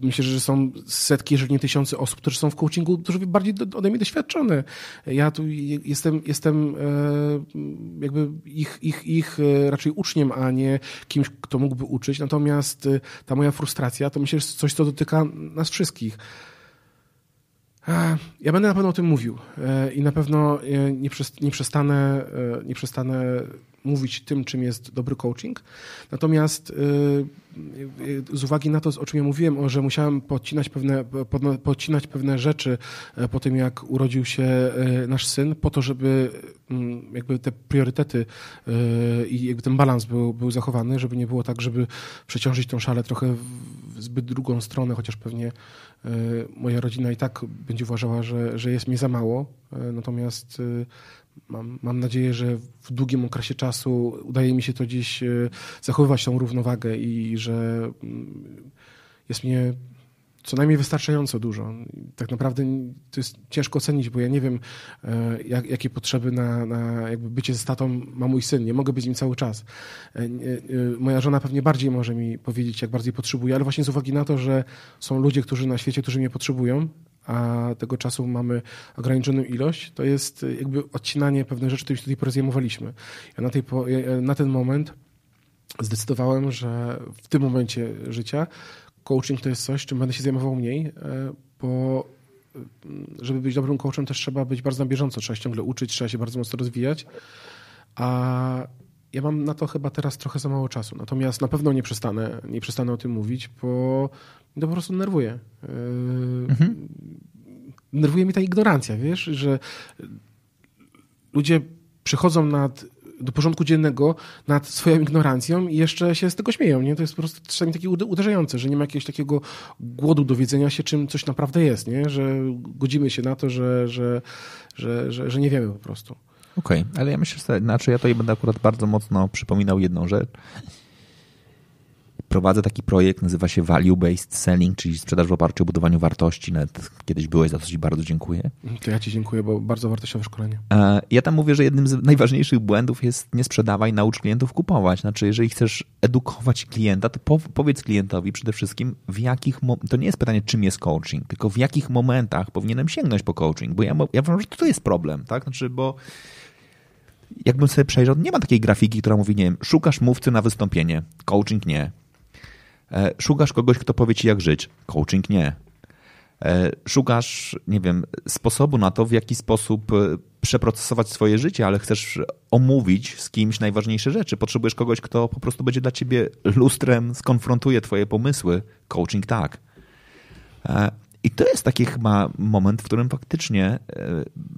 myślę, że są setki, jeżeli nie tysiące osób, którzy są w coachingu dużo bardziej ode mnie doświadczone. Ja tu jestem, jestem e, jakby ich, ich, ich e, raczej uczniem, a nie kimś, kto mógłby uczyć. Natomiast y, ta moja frustracja to myślę, że jest coś, co dotyka nas wszystkich. Ja będę na pewno o tym mówił e, i na pewno nie przestanę, nie przestanę mówić tym, czym jest dobry coaching. Natomiast z uwagi na to, o czym ja mówiłem, że musiałem podcinać pewne, podcinać pewne rzeczy e, po tym, jak urodził się e, nasz syn, po to, żeby mm, jakby te priorytety e, i jakby ten balans był, był zachowany, żeby nie było tak, żeby przeciążyć tą szalę trochę zbyt drugą stronę, chociaż pewnie moja rodzina i tak będzie uważała, że, że jest mi za mało. Natomiast Mam, mam nadzieję, że w długim okresie czasu udaje mi się to dziś e, zachowywać tą równowagę i że mm, jest mnie co najmniej wystarczająco dużo. Tak naprawdę to jest ciężko ocenić, bo ja nie wiem, e, jak, jakie potrzeby na, na jakby bycie ze statą ma mój syn. Nie mogę być nim cały czas. E, e, moja żona pewnie bardziej może mi powiedzieć, jak bardziej potrzebuje, ale właśnie z uwagi na to, że są ludzie, którzy na świecie, którzy mnie potrzebują, a tego czasu mamy ograniczoną ilość, to jest jakby odcinanie pewnych rzeczy, którymi tutaj porozjemowaliśmy. Ja na, tej, na ten moment zdecydowałem, że w tym momencie życia coaching to jest coś, czym będę się zajmował mniej, e, bo mm, żeby być dobrym coachem też trzeba być bardzo na bieżąco, trzeba się ciągle uczyć, trzeba się bardzo mocno rozwijać, a ja mam na to chyba teraz trochę za mało czasu. Natomiast na pewno nie przestanę, nie przestanę o tym mówić, bo to po prostu nerwuje. E, mhm. Nerwuje mi ta ignorancja, wiesz, że ludzie przychodzą nad do porządku dziennego nad swoją ignorancją i jeszcze się z tego śmieją. Nie? To jest po prostu czasami takie uderzające, że nie ma jakiegoś takiego głodu dowiedzenia się, czym coś naprawdę jest, nie? że godzimy się na to, że, że, że, że, że nie wiemy po prostu. Okej, okay, ale ja myślę, że znaczy ja tutaj będę akurat bardzo mocno przypominał jedną rzecz prowadzę taki projekt, nazywa się Value Based Selling, czyli sprzedaż w oparciu o budowaniu wartości. Nawet kiedyś byłeś, za co Ci bardzo dziękuję. To ja Ci dziękuję, bo bardzo wartościowe szkolenie. E, ja tam mówię, że jednym z najważniejszych błędów jest nie sprzedawaj, naucz klientów kupować. Znaczy, jeżeli chcesz edukować klienta, to powiedz klientowi przede wszystkim, w jakich, to nie jest pytanie, czym jest coaching, tylko w jakich momentach powinienem sięgnąć po coaching, bo ja, ja uważam, że to jest problem, tak? Znaczy, bo jakbym sobie przejrzał, nie ma takiej grafiki, która mówi, nie wiem, szukasz mówcy na wystąpienie, coaching nie, szukasz kogoś, kto powie ci, jak żyć. Coaching nie. E, szukasz, nie wiem, sposobu na to, w jaki sposób e, przeprocesować swoje życie, ale chcesz omówić z kimś najważniejsze rzeczy. Potrzebujesz kogoś, kto po prostu będzie dla ciebie lustrem, skonfrontuje twoje pomysły. Coaching tak. I to jest taki chyba moment, w którym faktycznie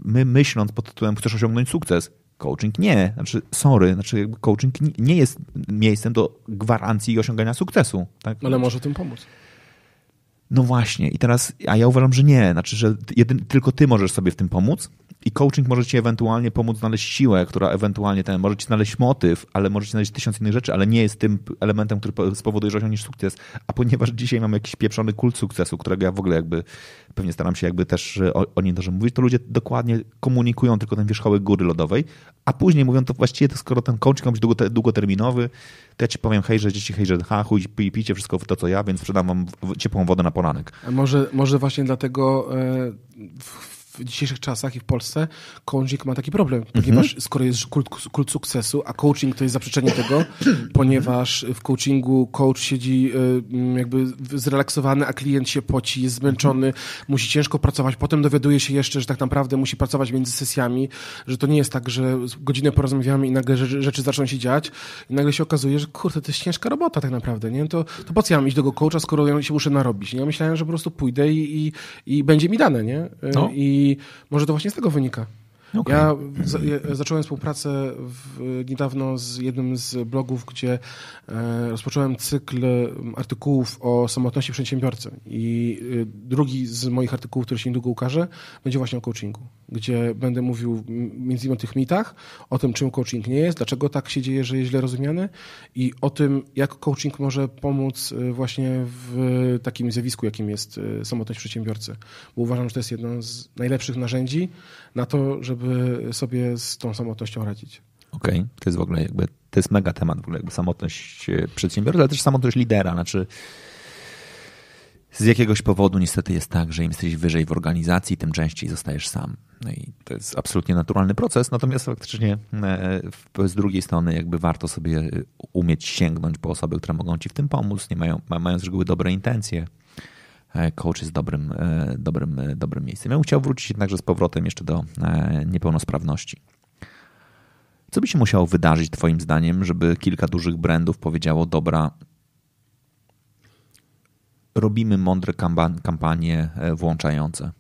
my myśląc pod tytułem chcesz osiągnąć sukces, Coaching nie. Znaczy, sorry, znaczy coaching nie jest miejscem do gwarancji i osiągania sukcesu. Tak? Ale może tym pomóc. No właśnie, i teraz, a ja uważam, że nie. Znaczy, że jedyn, tylko ty możesz sobie w tym pomóc, i coaching może ci ewentualnie pomóc znaleźć siłę, która ewentualnie ten, może ci znaleźć motyw, ale może ci znaleźć tysiąc innych rzeczy, ale nie jest tym elementem, który spowoduje, że osiągniesz sukces. A ponieważ dzisiaj mamy jakiś pieprzony kult sukcesu, którego ja w ogóle jakby pewnie staram się jakby też o, o nim dobrze mówić, to ludzie dokładnie komunikują tylko ten wierzchołek góry lodowej, a później mówią to właściwie, to skoro ten coaching ma być długoterminowy, to ja ci powiem hej, że dzieci hej, że ha, chuj, pij, pijcie wszystko to, co ja, więc sprzedam wam ciepłą wodę na poranek. A może, może właśnie dlatego e, w dzisiejszych czasach i w Polsce coaching ma taki problem, ponieważ mm -hmm. skoro jest kult, kult, sukcesu, a coaching to jest zaprzeczenie tego, ponieważ w coachingu coach siedzi y, jakby zrelaksowany, a klient się poci, jest zmęczony, mm -hmm. musi ciężko pracować, potem dowiaduje się jeszcze, że tak naprawdę musi pracować między sesjami, że to nie jest tak, że godzinę porozmawiamy i nagle rzeczy zaczną się dziać i nagle się okazuje, że kurde, to jest ciężka robota tak naprawdę, nie? To, to po co ja mam iść do tego coacha, skoro ja się muszę narobić, nie? Ja myślałem, że po prostu pójdę i, i, i będzie mi dane, nie? Y, no. I i może to właśnie z tego wynika. Okay. Ja, zacząłem współpracę w, niedawno z jednym z blogów, gdzie e, rozpocząłem cykl artykułów o samotności przedsiębiorcy. I e, drugi z moich artykułów, który się niedługo ukaże, będzie właśnie o coachingu, gdzie będę mówił między innymi o tych mitach, o tym, czym coaching nie jest, dlaczego tak się dzieje, że jest źle rozumiany i o tym, jak coaching może pomóc e, właśnie w takim zjawisku, jakim jest e, samotność przedsiębiorcy. Bo uważam, że to jest jedno z najlepszych narzędzi na to, żeby sobie z tą samotnością radzić. Okej, okay. to jest w ogóle jakby, to jest mega temat w ogóle, jakby samotność e, przedsiębiorcy, ale też samotność lidera, znaczy z jakiegoś powodu niestety jest tak, że im jesteś wyżej w organizacji, tym częściej zostajesz sam. No i to jest absolutnie naturalny proces, natomiast faktycznie e, z drugiej strony jakby warto sobie umieć sięgnąć po osoby, które mogą ci w tym pomóc, nie mają, mają z reguły dobre intencje, E, coach jest dobrym, e, dobrym, e, dobrym miejscem. Ja bym chciał wrócić jednakże z powrotem jeszcze do niepełnosprawności. Co by się musiało wydarzyć, Twoim zdaniem, żeby kilka dużych brandów powiedziało: Dobra, robimy mądre kampanie włączające?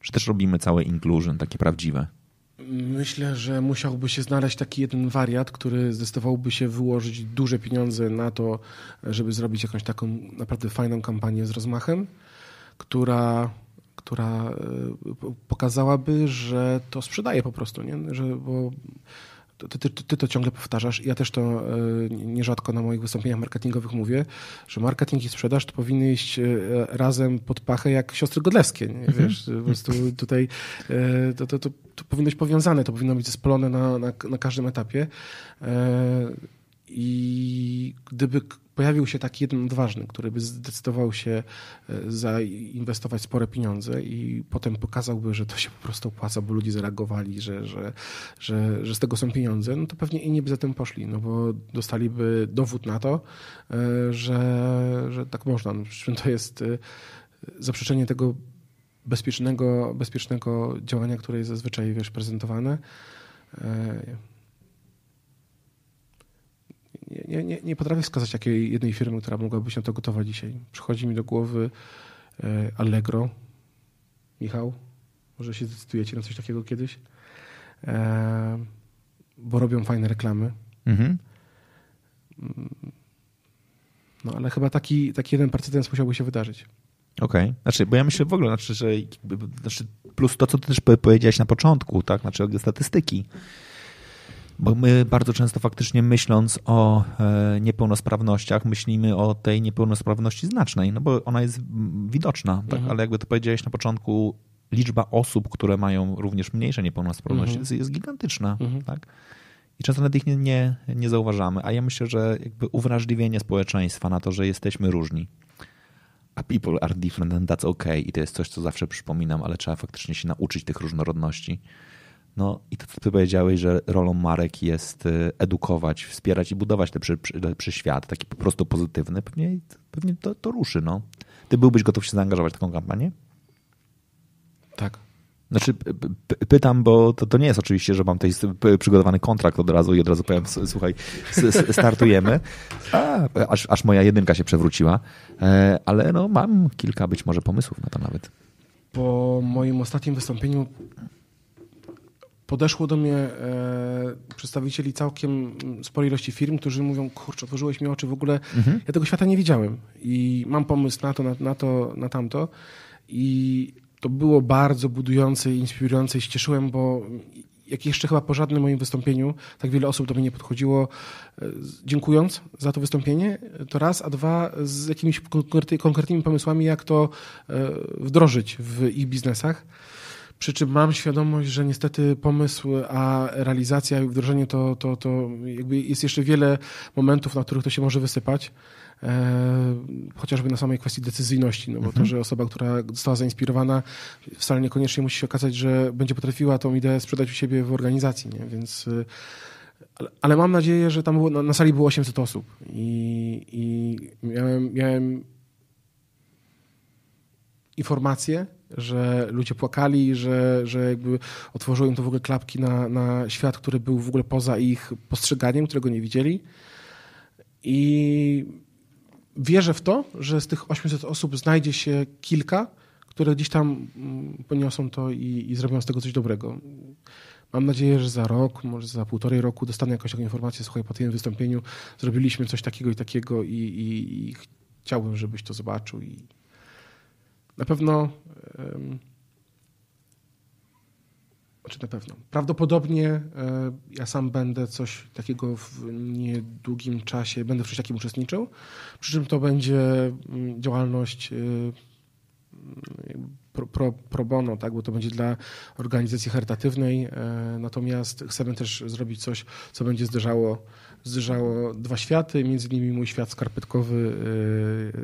Czy też robimy całe inclusion, takie prawdziwe? Myślę, że musiałby się znaleźć taki jeden wariat, który zdecydowałby się wyłożyć duże pieniądze na to, żeby zrobić jakąś taką naprawdę fajną kampanię z rozmachem, która, która e, pokazałaby, że to sprzedaje po prostu, nie? Że, bo ty, ty, ty, to ciągle powtarzasz, ja też to nierzadko na moich wystąpieniach marketingowych mówię, że marketing i sprzedaż to powinny iść razem pod pachę jak siostry godlewskie. Nie? Mhm. Wiesz, po prostu tutaj to, to, to, to powinno być powiązane, to powinno być zespolone na, na, na każdym etapie. I gdyby pojawił się taki jeden odważny, który by zdecydował się e, zainwestować spore pieniądze i potem pokazałby, że to się po prostu opłaca, bo ludzie zareagowali, że, że, że, że z tego są pieniądze, no to pewnie inni by za tym poszli, no bo dostaliby dowód na to, e, że, że tak można. No, przy czym to jest e, zaprzeczenie tego bezpiecznego, bezpiecznego działania, które jest zazwyczaj wiesz, prezentowane. Nie, nie, nie potrafię wskazać jakiej jednej firmy, która mogłaby się na to gotować dzisiaj. Przychodzi mi do głowy e, Allegro. Michał, może się zdecydujecie na coś takiego kiedyś? E, bo robią fajne reklamy. Mhm. Mm, no ale chyba taki, taki jeden precedens musiałby się wydarzyć. Okej. Okay. Znaczy, bo ja myślę w ogóle, znaczy, że znaczy, plus to, co ty też powiedziałeś na początku, tak? Znaczy statystyki. Bo my bardzo często faktycznie myśląc o e, niepełnosprawnościach, myślimy o tej niepełnosprawności znacznej, no bo ona jest widoczna, tak? mhm. ale jakby to powiedziałeś na początku, liczba osób, które mają również mniejsze niepełnosprawności mhm. jest, gigantyczna. Mhm. Tak? I często nawet ich nie, nie, nie zauważamy. A ja myślę, że jakby uwrażliwienie społeczeństwa na to, że jesteśmy różni, a people are different and that's okay i to jest coś, co zawsze przypominam, ale trzeba faktycznie się nauczyć tych różnorodności no i to, co ty powiedziałeś, że rolą marek jest y, edukować, wspierać i budować lepszy, lepszy świat, taki po prostu pozytywny, pewnie, pewnie to, to ruszy. No. Ty byłbyś gotów się zaangażować w taką kampanię? Tak. Znaczy, pytam, bo to, to nie jest oczywiście, że mam tutaj przygotowany kontrakt od razu i od razu powiem, słuchaj, startujemy. A, aż, aż moja jedynka się przewróciła, e, ale no, mam kilka być może pomysłów na to nawet. Po moim ostatnim wystąpieniu podeszło do mnie e, przedstawicieli całkiem sporej ilości firm, którzy mówią, kurczę, otworzyłeś mi oczy, w ogóle mhm. ja tego świata nie widziałem i mam pomysł na to, na, na, to, na tamto i to było bardzo budujące i inspirujące i się cieszyłem, bo jak jeszcze chyba po żadnym moim wystąpieniu tak wiele osób do mnie nie podchodziło, e, dziękując za to wystąpienie, to raz, a dwa z jakimiś konkretnymi pomysłami, jak to e, wdrożyć w ich biznesach. Przy czym mam świadomość, że niestety pomysł, a realizacja i wdrożenie to, to, to jakby jest jeszcze wiele momentów, na których to się może wysypać. E, chociażby na samej kwestii decyzyjności, no bo mhm. to, że osoba, która została zainspirowana, wcale niekoniecznie musi się okazać, że będzie potrafiła tą ideę sprzedać u siebie w organizacji, nie? więc e, ale, ale mam nadzieję, że tam było, na, na, sali było 800 osób i, i miałem, miałem informacje, że ludzie płakali, że, że jakby otworzyło im to w ogóle klapki na, na świat, który był w ogóle poza ich postrzeganiem, którego nie widzieli. I wierzę w to, że z tych 800 osób znajdzie się kilka, które gdzieś tam mm, poniosą to i, i zrobią z tego coś dobrego. Mam nadzieję, że za rok, może za półtorej roku dostanę jakąś taką informację, słuchaj, po tym wystąpieniu zrobiliśmy coś takiego i takiego i, i, i chciałbym, żebyś to zobaczył i na pewno. Znaczy na pewno. Prawdopodobnie e, ja sam będę coś takiego w niedługim czasie, będę w czymś takim uczestniczył. Przy czym to będzie mm, działalność e, pro, pro, pro bono, tak? bo to będzie dla organizacji charytatywnej. E, natomiast chcemy też zrobić coś, co będzie zderzało zderzało dwa światy, między innymi mój świat skarpetkowy.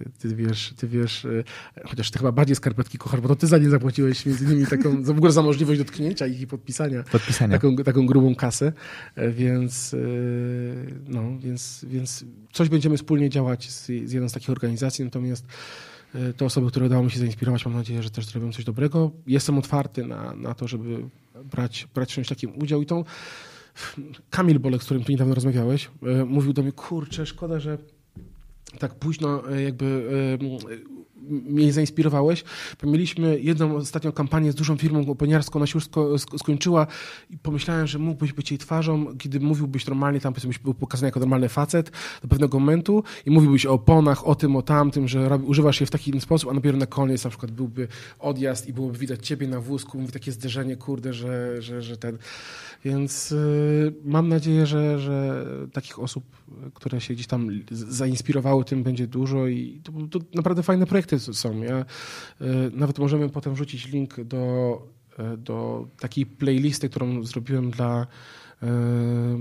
E, ty wiesz, ty wiesz, e, chociaż ty chyba bardziej skarpetki kochasz, bo to ty za nie zapłaciłeś między innymi taką, w ogóle za możliwość dotknięcia ich i podpisania, podpisania. Taką, taką grubą kasę, e, więc no, więc, więc coś będziemy wspólnie działać z, z jedną z takich organizacji, natomiast te osoby, które udało mi się zainspirować, mam nadzieję, że też zrobią coś dobrego. Jestem otwarty na, na to, żeby brać, brać w czymś takim udział i tą Kamil Bolek, z którym tu niedawno rozmawiałeś, e, mówił do mnie, kurczę, szkoda, że tak późno e, jakby e, mnie zainspirowałeś. Mieliśmy jedną ostatnią kampanię z dużą firmą oponiarską, ona się już sko skończyła i pomyślałem, że mógłbyś być jej twarzą, kiedy mówiłbyś normalnie, tam byś był pokazany jako normalny facet do pewnego momentu i mówiłbyś o oponach, o tym, o tamtym, że używasz je w taki sposób, a dopiero na koniec na przykład byłby odjazd i byłoby widać ciebie na wózku, mówi takie zderzenie, kurde, że, że, że ten Więc y, mam nadzieję, że, że takich osób, które się gdzieś tam zainspirowały tym będzie dużo i to, to naprawdę fajne projekty są. Ja, y, nawet możemy potem wrzucić link do, do takiej playlisty, którą zrobiłem dla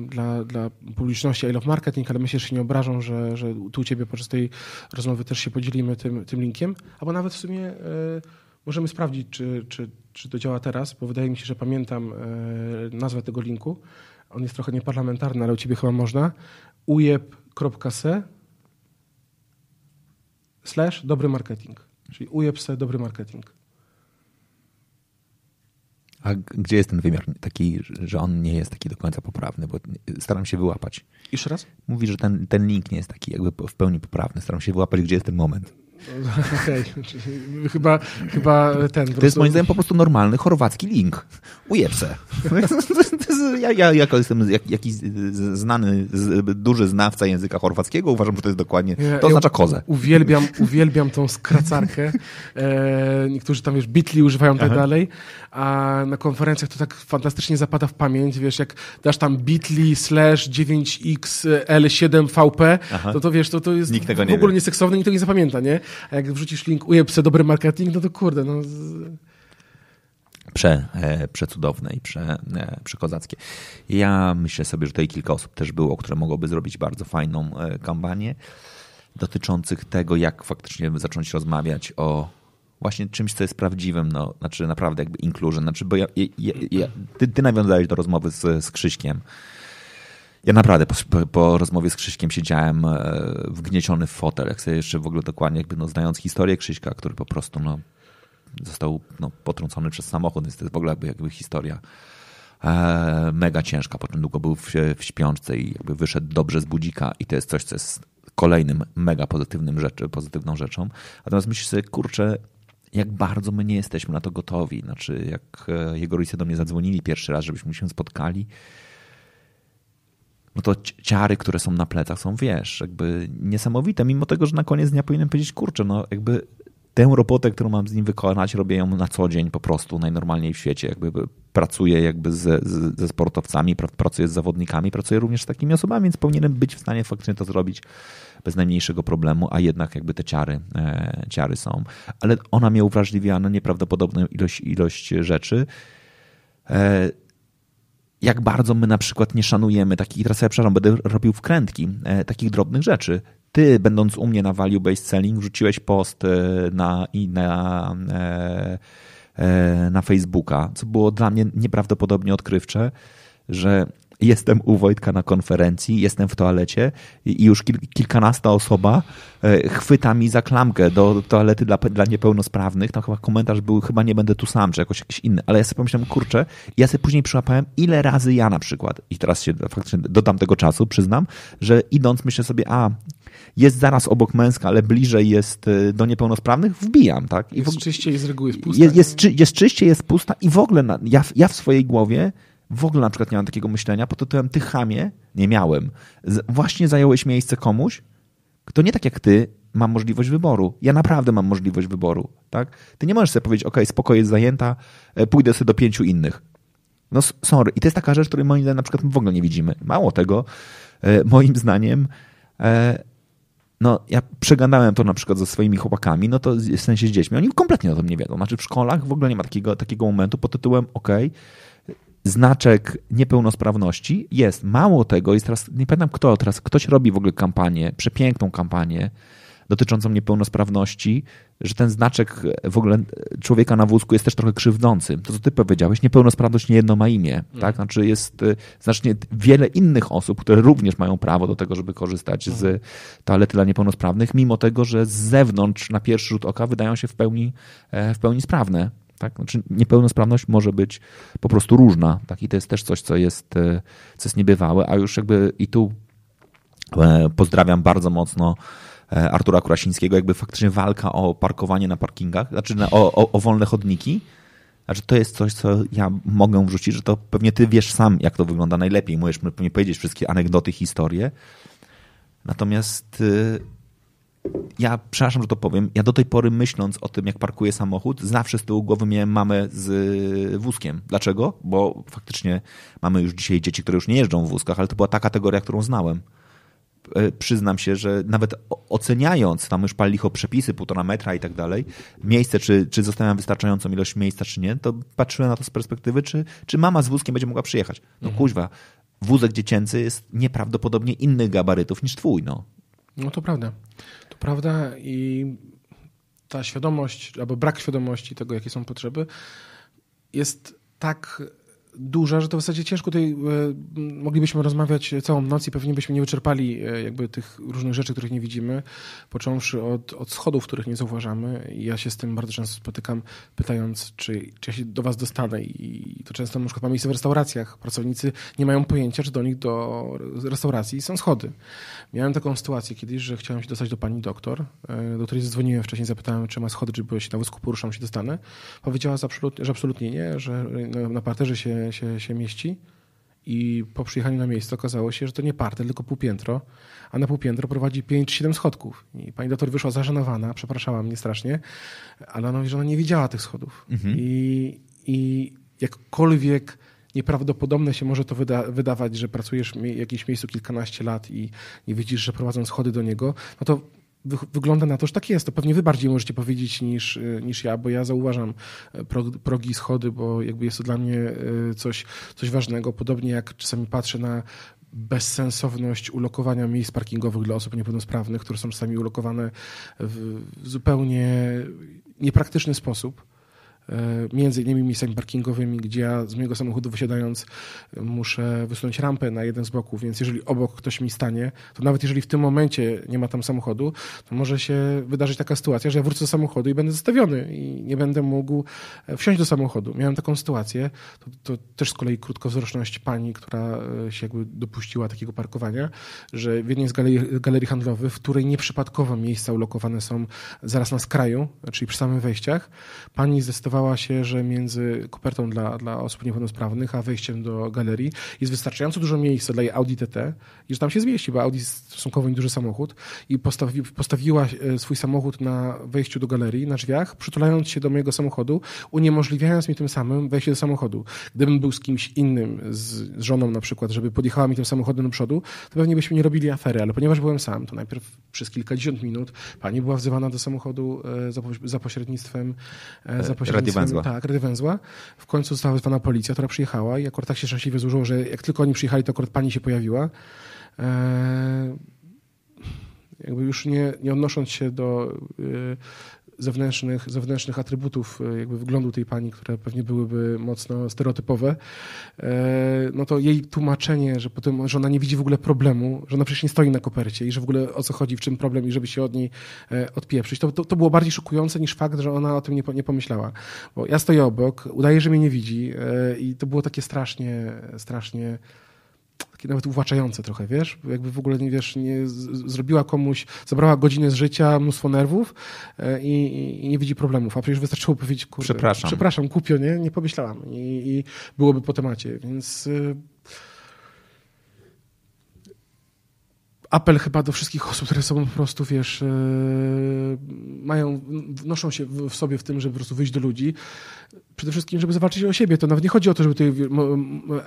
dla, dla publiczności I Love Marketing, ale myślę, że się nie obrażą, że, że tu u Ciebie podczas tej rozmowy też się podzielimy tym, tym linkiem. Albo nawet w sumie możemy sprawdzić, czy, czy, czy to działa teraz, bo wydaje mi się, że pamiętam nazwę tego linku. On jest trochę nieparlamentarny, ale u Ciebie chyba można. ujeb.se slash dobry marketing. Czyli ujeb.se dobry marketing. A gdzie jest ten wymiar taki, że on nie jest taki do końca poprawny? Bo staram się wyłapać. Jeszcze raz? Mówi, że ten, ten link nie jest taki jakby w pełni poprawny. Staram się wyłapać, gdzie jest ten moment. Okej, okay. chyba, chyba ten. To jest moim zdaniem po prostu normalny chorwacki link. Ujebce. ja, ja jako jestem jak, jakiś znany, duży znawca języka chorwackiego, uważam, że to jest dokładnie, to oznacza kozę. Uwielbiam, uwielbiam tą skracarkę. E, niektórzy tam, wiesz, bitli używają tak dalej, a na konferencjach to tak fantastycznie zapada w pamięć, wiesz, jak dasz tam bitly slash 9xl7vp, to to wiesz, to, to jest w ogóle nieseksowne, nikt tego nie zapamięta, nie? A jak wrzucisz link ujebce dobry marketing, no to kurde, no prze, e, przecudowne i prze, e, przekozackie. Ja myślę sobie, że tutaj kilka osób też było, które mogłoby zrobić bardzo fajną e, kampanię dotyczących tego, jak faktycznie zacząć rozmawiać o właśnie czymś, co jest prawdziwym, no, znaczy naprawdę jakby inclusion, znaczy, bo ja, ja, ja ty, ty nawiązałeś do rozmowy z, z Krzyśkiem, ja naprawdę po, po, rozmowie z Krzyśkiem siedziałem wgnieciony w fotel, jak sobie jeszcze w ogóle dokładnie, jakby no, znając historię Krzyśka, który po prostu no, został no, potrącony przez samochód, więc to jest w ogóle jakby, jakby historia e, mega ciężka. Potem długo był w, w śpiączce i jakby wyszedł dobrze z budzika i to jest coś, co jest kolejnym mega pozytywnym rzeczy, pozytywną rzeczą. Natomiast myślę sobie, kurczę, jak bardzo my nie jesteśmy na to gotowi. Znaczy, jak e, jego rodzice do mnie zadzwonili pierwszy raz, żebyśmy się spotkali, no to ciary, które są na plecach są, wiesz, jakby niesamowite, mimo tego, że na koniec dnia powinienem powiedzieć, kurczę, no jakby tę robotę, którą mam z nim wykonać, robię ją na co dzień po prostu, najnormalniej w świecie. Jakby pracuję jakby ze, ze sportowcami, pracuję z zawodnikami, pracuję również z takimi osobami, więc powinienem być w stanie faktycznie to zrobić bez najmniejszego problemu, a jednak jakby te ciary, e, ciary są. Ale ona mnie uwrażliwia na nieprawdopodobną ilość, ilość rzeczy. E, jak bardzo my na przykład nie szanujemy takich, teraz ja przepraszam, będę robił wkrętki, e, takich drobnych rzeczy. Ty, będąc u mnie na value based selling, wrzuciłeś post e, na, i na, e, e, na Facebooka, co było dla mnie nieprawdopodobnie odkrywcze, że jestem u Wojtka na konferencji, jestem w toalecie i już kil, kilkanasta osoba chwyta mi za klamkę do toalety dla, dla niepełnosprawnych. Tam chyba komentarz był, chyba nie będę tu sam, czy jakoś jakiś inny, ale ja sobie pomyślałem, kurczę, ja sobie później przyłapałem, ile razy ja na przykład, i teraz się faktycznie do tamtego czasu przyznam, że idąc myślę sobie, a jest zaraz obok męska, ale bliżej jest y, do niepełnosprawnych, wbijam, tak? I jest w... czyściej, z reguły jest pusta. Jest, jest, jest czyściej, jest pusta i w ogóle na, ja, ja w swojej głowie w ogóle na przykład nie mam takiego myślenia pod tytułem ty chamie, nie miałem. Właśnie zająłeś miejsce komuś, kto nie tak jak ty ma możliwość wyboru. Ja naprawdę mam możliwość wyboru, tak? Ty nie możesz sobie powiedzieć, ok, spoko jest zajęta, e, pójdę sobie do pięciu innych. No sorry. I to jest taka rzecz, której moim zdaniem na przykład w ogóle nie widzimy. Mało tego, e, moim zdaniem e, no ja przegadałem to na przykład ze swoimi chłopakami, no to w sensie z dziećmi, oni kompletnie o tym nie wiedzą. Znaczy w szkołach w ogóle nie ma takiego, takiego momentu pod tytułem ok, znaczek niepełnosprawności jest. Mało tego, jest teraz, nie pamiętam kto, teraz ktoś robi w ogóle kampanię, przepiękną kampanię, dotyczącą niepełnosprawności, że ten znaczek w ogóle człowieka na wózku jest też trochę krzywdzący. To, co ty powiedziałeś, niepełnosprawność nie jedno ma imię. Mm. Tak? Znaczy jest y, znacznie wiele innych osób, które również mają prawo do tego, żeby korzystać z mm. toalety dla niepełnosprawnych, mimo tego, że z zewnątrz na pierwszy rzut oka wydają się w pełni, e, w pełni sprawne. Tak? Znaczy niepełnosprawność może być po prostu różna. Tak? I to jest też coś, co jest, e, co jest niebywałe, a już jakby i tu e, pozdrawiam bardzo mocno E, Artura Kurasińskiego, jakby faktycznie walka o parkowanie na parkingach, znaczy na, o, o, o wolne chodniki. Znaczy to jest coś, co ja mogę wrzucić, że to pewnie ty wiesz sam, jak to wygląda najlepiej. Możesz pewnie powiedzieć wszystkie anegdoty, historie. Natomiast y, ja, przepraszam, że to powiem, ja do tej pory myśląc o tym, jak parkuję samochód, zawsze z tyłu głowy miałem mamę z wózkiem. Dlaczego? Bo faktycznie mamy już dzisiaj dzieci, które już nie jeżdżą w wózkach, ale to była ta kategoria, którą znałem. E, przyznam się, że nawet oceniając, tam już pali licho przepisy, półtora metra i tak dalej, miejsce, czy, czy zostawiam wystarczającą ilość miejsca, czy nie, to patrzyłem na to z perspektywy, czy, czy mama z wózkiem będzie mogła przyjechać. No mhm. kuźwa, wózek dziecięcy jest nieprawdopodobnie innych gabarytów niż twój, no. No to prawda. Prawda? I ta świadomość, albo brak świadomości tego, jakie są potrzeby, jest tak duża, że to w zasadzie ciężko tutaj e, moglibyśmy rozmawiać całą noc i pewnie byśmy nie wyczerpali e, jakby tych różnych rzeczy, których nie widzimy, począwszy od, od schodów, których nie zauważamy. Ja się z tym bardzo często spotykam, pytając, czy, czy ja się do was dostanę i to często na przykład ma miejsce w restauracjach. Pracownicy nie mają pojęcia, że do nich do restauracji są schody. Miałem taką sytuację kiedyś, że chciałem się dostać do pani doktor, e, do której zadzwoniłem wcześniej, zapytałem, czy ma schody, czy się na wózku poruszam, się dostanę. Powiedziała, że absolutnie nie, że na parterze się się, się mieści. I po przyjechaniu na miejsce okazało się, że to nie parter, tylko półpiętro, a na półpiętro prowadzi 5 czy 7 schodków. I pani doktor wyszła zażenowana, przepraszała mnie strasznie, ale ona mówi, że ona nie widziała tych schodów. Mhm. I, I jakkolwiek nieprawdopodobne się może to wyda wydawać, że pracujesz w jakimś miejscu kilkanaście lat i nie widzisz, że prowadzą schody do niego, no to wygląda na to, że tak jest. To pewnie wy bardziej możecie powiedzieć niż, y, niż ja, bo ja zauważam e, progi, schody, bo jakby jest to dla mnie e, coś, coś ważnego. Podobnie jak czasami patrzę na bezsensowność ulokowania miejsc parkingowych dla osób niepełnosprawnych, które są czasami ulokowane w zupełnie niepraktyczny sposób między innymi miejscami parkingowymi, gdzie ja z mojego samochodu wysiadając muszę wysunąć rampę na jeden z boków, więc jeżeli obok ktoś mi stanie, to nawet jeżeli w tym momencie nie ma tam samochodu, to może się wydarzyć taka sytuacja, że ja wrócę do samochodu i będę zostawiony i nie będę mógł e, wsiąść do samochodu. Miałem taką sytuację, to, to też z kolei krótkowzroczność pani, która e, się jakby dopuściła takiego parkowania, że w jednej z galerii, galerii handlowych, w której nieprzypadkowo miejsca ulokowane są zaraz na skraju, czyli przy samych wejściach, pani zdecydowała zdecydowała się, że między kopertą dla, dla osób niepełnosprawnych a wejściem do galerii jest wystarczająco dużo miejsca dla jej Audi TT i że tam się zmieści, bo Audi jest stosunkowo nieduży samochód i postawi, postawiła e, swój samochód na wejściu do galerii, na drzwiach, przytulając się do mojego samochodu, uniemożliwiając mi tym samym wejście do samochodu. Gdybym był z kimś innym, z, żoną na przykład, żeby podjechała mi tym samochodem do przodu, to pewnie byśmy nie robili afery, ale ponieważ byłem sam, to najpierw przez kilkadziesiąt minut pani była wzywana do samochodu e, za, za pośrednictwem, za pośrednictwem Radiowęzła. Tak, Radiowęzła. W końcu została wezwana policja, która przyjechała i akurat tak się szczęśliwie złożyło, że jak tylko oni przyjechali, to akurat pani się pojawiła. Eee, jakby już nie, nie odnosząc się do y, zewnętrznych, zewnętrznych atrybutów e, jakby wyglądu tej pani, które pewnie byłyby mocno stereotypowe, e, no to jej tłumaczenie, że potem, że ona nie widzi w ogóle problemu, że ona przecież nie stoi na kopercie i że w ogóle o co chodzi, w czym problem i żeby się od niej e, odpieprzyć, to, to, to było bardziej szokujące niż fakt, że ona o tym nie, nie pomyślała. Bo ja stoję obok, udaję, że mnie nie widzi i to było takie strasznie, strasznie takie nawet uwłaczające trochę, wiesz? Jakby w ogóle, nie wiesz, nie zrobiła komuś, zabrała godzinę z życia, mnóstwo nerwów e, i, i nie widzi problemów. A przecież wystarczyło powiedzieć, kurde, przepraszam, przepraszam kupio, nie? Nie pomyślałam. I, i byłoby po temacie, więc... Y, apel chyba do wszystkich osób, które są po prostu, wiesz, e, mają, noszą się w sobie w tym, żeby po prostu wyjść do ludzi. Przede wszystkim, żeby zawalczyć o siebie. To nawet nie chodzi o to, żeby tutaj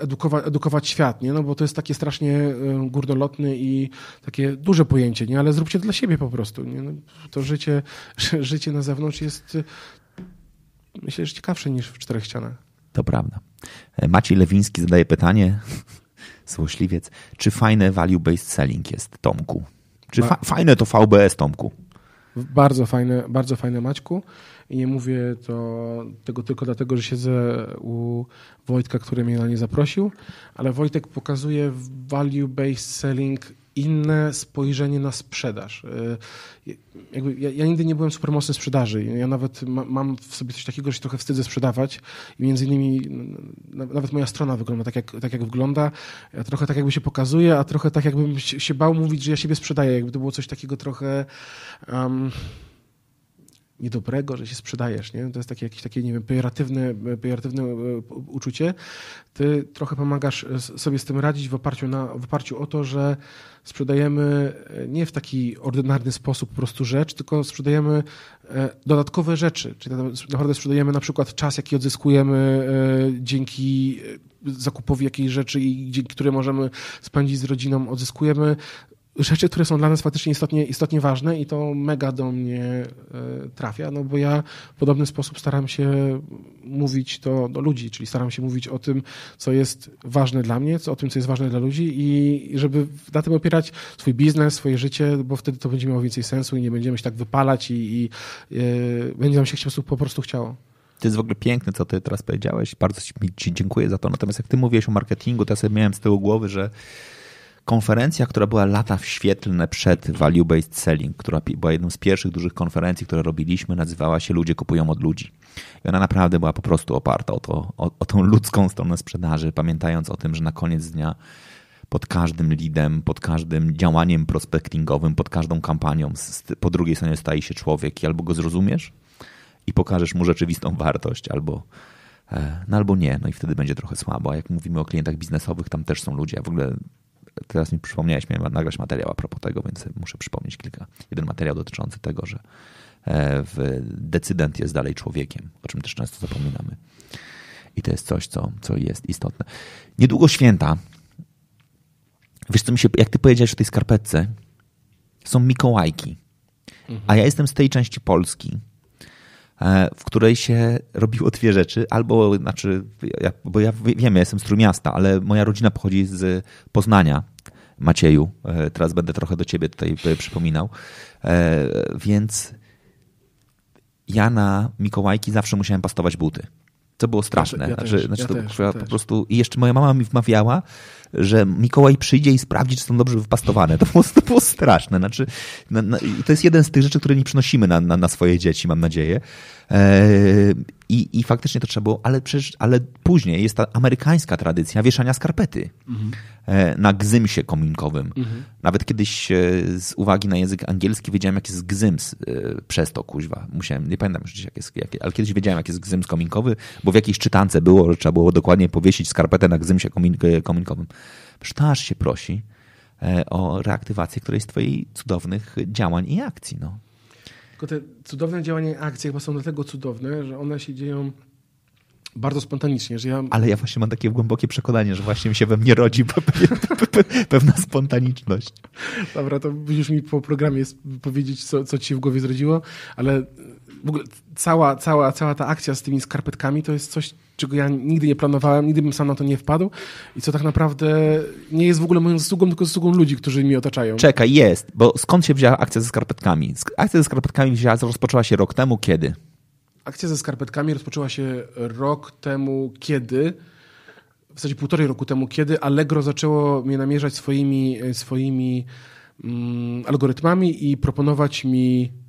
edukować, edukować świat, nie? No bo to jest takie strasznie e, górnolotne i takie duże pojęcie, nie? Ale zróbcie to dla siebie po prostu, nie? No, to życie, życie na zewnątrz jest myślę, że ciekawsze niż w czterech ścianach. To prawda. Maciej Lewiński zadaje pytanie, Złośliwiec. Czy fajne value-based selling jest, Tomku? Czy fa fajne to VBS, Tomku? Bardzo fajne, bardzo fajne Maćku. I nie mówię to, tego tylko dlatego, że siedzę u Wojtka, który mnie na nie zaprosił, ale Wojtek pokazuje value-based selling inne spojrzenie na sprzedaż. E, jakby ja, ja, nigdy nie byłem super mocny sprzedaży. Ja nawet ma, mam w sobie coś takiego, że się trochę wstydzę sprzedawać i między innymi nawet moja strona wygląda tak jak, tak jak wygląda. Ja trochę tak jakby się pokazuje, a trochę tak jakbym się bał mówić, że ja siebie sprzedaję. Jakby to było coś takiego trochę... Um, niedobrego, że się sprzedajesz, nie? To jest takie, jakieś takie, nie wiem, pejoratywne, pejoratywne e, uczucie. Ty trochę pomagasz sobie z tym radzić w oparciu, na, w oparciu o to, że sprzedajemy e, nie w taki ordynarny sposób po prostu rzecz, tylko sprzedajemy e, dodatkowe rzeczy. Czyli naprawdę sprzedajemy na przykład czas, jaki odzyskujemy dzięki zakupowi jakiejś rzeczy i dzięki której możemy spędzić z rodziną, odzyskujemy rzeczy, które są dla nas faktycznie istotnie, istotnie ważne i to mega do mnie e, trafia, no bo ja w podobny sposób staram się mówić to do ludzi, czyli staram się mówić o tym, co jest ważne dla mnie, o tym, co jest ważne dla ludzi i żeby na tym opierać swój biznes, swoje życie, bo wtedy to będzie miało więcej sensu i nie będziemy się tak wypalać i, i yy, będzie nam się po prostu chciało. To jest w ogóle piękne, co ty teraz powiedziałeś. Bardzo ci dziękuję za to. Natomiast jak ty mówiłeś o marketingu, to ja sobie miałem z tyłu głowy, że konferencja, która była lata w świetlne przed Value Based Selling, która była jedną z pierwszych dużych konferencji, które robiliśmy, nazywała się Ludzie kupują od ludzi. I ona naprawdę była po prostu oparta o, to, o, o tą ludzką stronę sprzedaży, pamiętając o tym, że na koniec dnia pod każdym leadem, pod każdym działaniem prospectingowym, pod każdą kampanią po drugiej stronie staje się człowiek i albo go zrozumiesz i pokażesz mu rzeczywistą wartość, albo e, no albo nie, no i wtedy będzie trochę słabo. A jak mówimy o klientach biznesowych, tam też są ludzie. Ja w ogóle teraz mi przypomniałeś, miałem nagrać materiał a propos tego, więc muszę przypomnieć kilka. Jeden materiał dotyczący tego, że e, decydent jest dalej człowiekiem, o czym też często zapominamy. I to jest coś, co, co jest istotne. Niedługo święta. Wiesz, co mi się, jak ty powiedziałeś o tej skarpetce, są Mikołajki. Mhm. A ja jestem z tej części Polski, w której się robiło dwie rzeczy, albo, znaczy, ja, bo ja wiem, ja jestem z Trójmiasta, ale moja rodzina pochodzi z Poznania, Macieju. E, teraz będę trochę do ciebie tutaj e, przypominał. E, więc ja na Mikołajki zawsze musiałem pastować buty. Co było straszne. Ja, ja znaczy, też, znaczy ja to, też, po prostu I jeszcze moja mama mi wmawiała, że Mikołaj przyjdzie i sprawdzi, czy są dobrze wypastowane. To było, to było straszne. Znaczy, na, na, to jest jeden z tych rzeczy, które nie przynosimy na, na, na swoje dzieci, mam nadzieję. E, i, I faktycznie to trzeba było, ale przecież, ale później jest ta amerykańska tradycja wieszania skarpety mhm. na gzymsie kominkowym. Mhm. Nawet kiedyś e, z uwagi na język angielski wiedziałem, jak jest gzyms przez to, kuźwa. Musiałem, nie pamiętam już, jak jest, jak, ale kiedyś wiedziałem, jak jest gzyms kominkowy, bo w jakiejś czytance było, że trzeba było dokładnie powiesić skarpetę na gzymsie kominkowym. Przecież to aż się prosi o reaktywację którejś z twoich cudownych działań i akcji. No. Tylko te cudowne działania akcje chyba są dlatego cudowne, że one się dzieją bardzo spontanicznie. Że ja... Ale ja właśnie mam takie głębokie przekonanie, że właśnie mi się we mnie rodzi pewna spontaniczność. Dobra, to musisz mi po programie powiedzieć, co, co ci się w głowie zrodziło, ale w ogóle cała, cała, cała ta akcja z tymi skarpetkami to jest coś, czego ja nigdy nie planowałem, nigdy bym sam na to nie wpadł i co tak naprawdę nie jest w ogóle moją zasługą, tylko zasługą ludzi, którzy mnie otaczają. Czekaj, jest, bo skąd się wzięła akcja ze skarpetkami? Akcja ze skarpetkami wzięła, rozpoczęła się rok temu, kiedy? Akcja ze skarpetkami rozpoczęła się rok temu, kiedy w zasadzie półtorej roku temu, kiedy Allegro zaczęło mnie namierzać swoimi, swoimi mm, algorytmami i proponować mi E,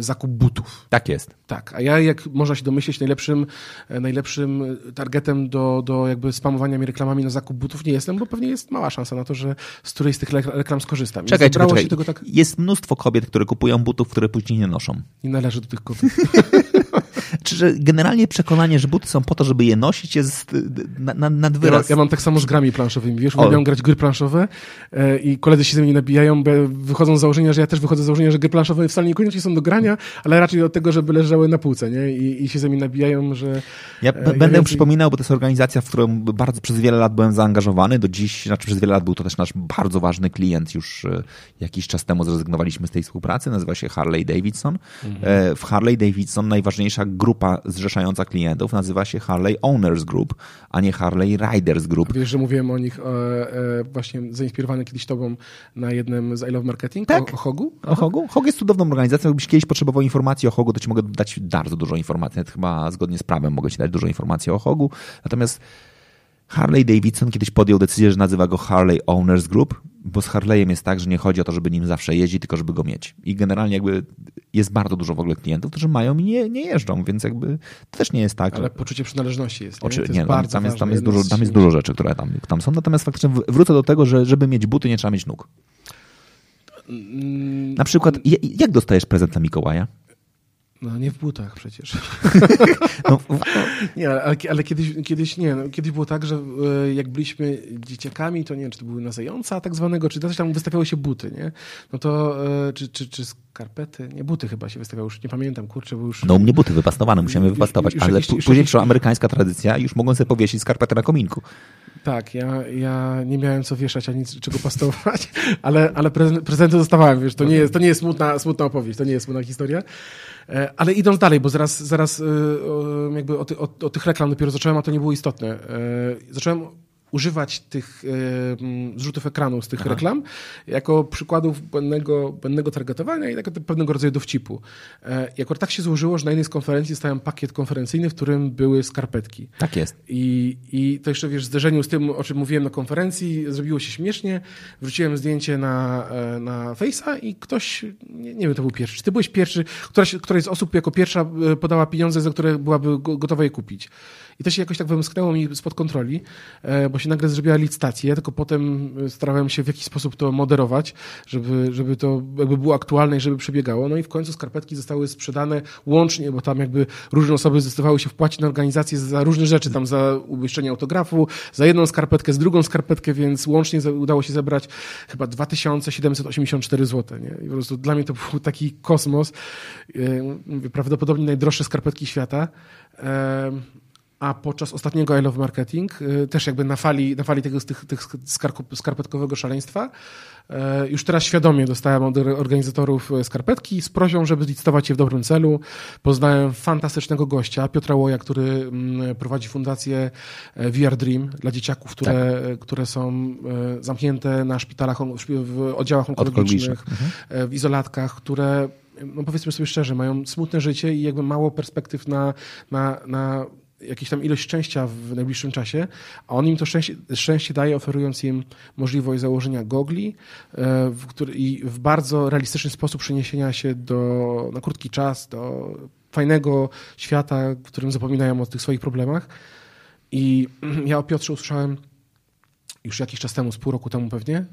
zakup butów. Tak jest. Tak, a ja jak można się domyśleć najlepszym, e, najlepszym targetem do, do jakby spamowania mi reklamami na zakup butów nie jestem, bo pewnie jest mała szansa na to, że z którejś z tych reklam skorzystam. Czekaj, czekaj, czekaj. Tego tak... Jest mnóstwo kobiet, które kupują butów, które później nie noszą. Nie należy do tych kobiet. Czy generalnie przekonanie, że buty są po to, żeby je nosić jest na, na, nad wyraz... Ja, ja mam tak samo z grami planszowymi, wiesz, uwielbiam grać gry planszowe e, i koledzy się ze mnie nabijają, bo wychodzą z założenia, że ja też wychodzę z założenia, że gry planszowe wcale niekoniecznie są do grania, ale raczej do tego, żeby leżały na półce, nie? I, i się ze mnie nabijają, że... Ja e, będę więcej... przypominał, bo to jest organizacja, w którą bardzo przez wiele lat byłem zaangażowany, do dziś, znaczy przez wiele lat był to też nasz bardzo ważny klient, już e, jakiś czas temu zrezygnowaliśmy z tej współpracy, nazywa się Harley Davidson. Mhm. W Harley Davidson najważniejsza grupa zrzeszająca klientów nazywa się Harley Owners Group, a nie Harley Riders Group. Wiesz, że mówiłem o nich e, e, właśnie zainspirowany kiedyś tobą na jednym z I Love Marketing, tak. o, o Hogu? O Hogu? Hog jest cudowną organizacją. Jakbyś kiedyś potrzebował informacji o Hogu, to ci mogę dać bardzo dużo informacji. Nawet chyba zgodnie z prawem mogę ci dać dużo informacji o Hogu. Natomiast Harley Davidson kiedyś podjął decyzję, że nazywa go Harley Owners Group, bo z Harley'em jest tak, że nie chodzi o to, żeby nim zawsze jeździć, tylko żeby go mieć. I generalnie jakby jest bardzo dużo w ogóle klientów, którzy mają i nie, nie jeżdżą, więc jakby to też nie jest tak. Ale poczucie przynależności jest. Nie, Oczy, nie, no, tam, jest, tam, jest dużo, tam jest dużo rzeczy, które tam, tam są. Natomiast faktycznie wrócę do tego, że żeby mieć buty, nie trzeba mieć nóg. Na przykład, jak dostajesz prezent na Mikołaja? No nie w butach przecież. No, nie, ale, ale, kiedyś, kiedyś nie, no, kiedyś było tak, że e, jak byliśmy dzieciakami, to nie wiem, czy to były na zająca tak zwanego, czy coś tam wystawiały się buty, nie? No to, e, czy, czy, czy skarpety, nie, buty chyba się wystawiały, już nie pamiętam, kurczę, bo już... No u mnie buty wypastowane, musiałem wypastować, ale jakiś, później przyszła amerykańska tradycja już mogą sobie powiesić skarpetę na kominku. Tak, ja, ja nie miałem co wieszać ani czego pastować, ale, ale prezenty dostawałem, wiesz, to nie jest, to nie jest smutna, smutna opowieść, to nie jest smutna historia. E, ale idąc dalej, bo zaraz, zaraz e, jakby o, ty, o, o tych reklam dopiero zacząłem, a to nie było istotne. E, zacząłem używać tych e, zrzutów ekranu z tych Aha. reklam jako przykładów błędnego, błędnego targetowania i pewnego rodzaju dowcipu. E, I akurat tak się złożyło, że na jednej z konferencji stałem pakiet konferencyjny, w którym były skarpetki. Tak jest. I, I to jeszcze wiesz, w zderzeniu z tym, o czym mówiłem na konferencji, zrobiło się śmiesznie. Wrzuciłem zdjęcie na, e, na Face'a i ktoś, nie, nie wiem, to był pierwszy. Czy ty byłeś pierwszy, któraś, któraś z osób jako pierwsza e, podała pieniądze, za które byłaby gotowa je kupić. I to się jakoś tak wymsknęło mi spod kontroli, e, bo się nagle zrobiła licytacja. Ja tylko potem e, starałem się w jakiś sposób to moderować, żeby, żeby to jakby było aktualne i żeby przebiegało. No i w końcu skarpetki zostały sprzedane łącznie, bo tam jakby różne osoby zdecydowały się wpłacić na organizację za różne rzeczy, tam za umieszczenie autografu, za jedną skarpetkę, z drugą skarpetkę, więc łącznie udało się zebrać chyba 2784 zł. Nie? I po prostu dla mnie to był taki kosmos. E, prawdopodobnie najdroższe skarpetki świata a podczas ostatniego I Love Marketing, y, też jakby na fali, na fali tego, tych, tych skarpetkowego szaleństwa, y, już teraz świadomie dostałem od organizatorów y, skarpetki z prośbą, żeby zlicytować je w dobrym celu. Poznałem fantastycznego gościa, Piotra Łoja, który mm, prowadzi fundację VR Dream dla dzieciaków, które, tak. które są zamknięte na szpitalach, w oddziałach onkologicznych, mhm. w izolatkach, które no powiedzmy sobie szczerze, mają smutne życie i jakby mało perspektyw na, na, na jakieś tam ilość szczęścia w najbliższym czasie, a on im to szczęście, szczęście daje, oferując im możliwość założenia gogli e, w który, i w bardzo realistyczny sposób przeniesienia się do, na krótki czas do fajnego świata, w którym zapominają o tych swoich problemach. I ja o Piotrze usłyszałem już jakiś czas temu, z pół roku temu pewnie,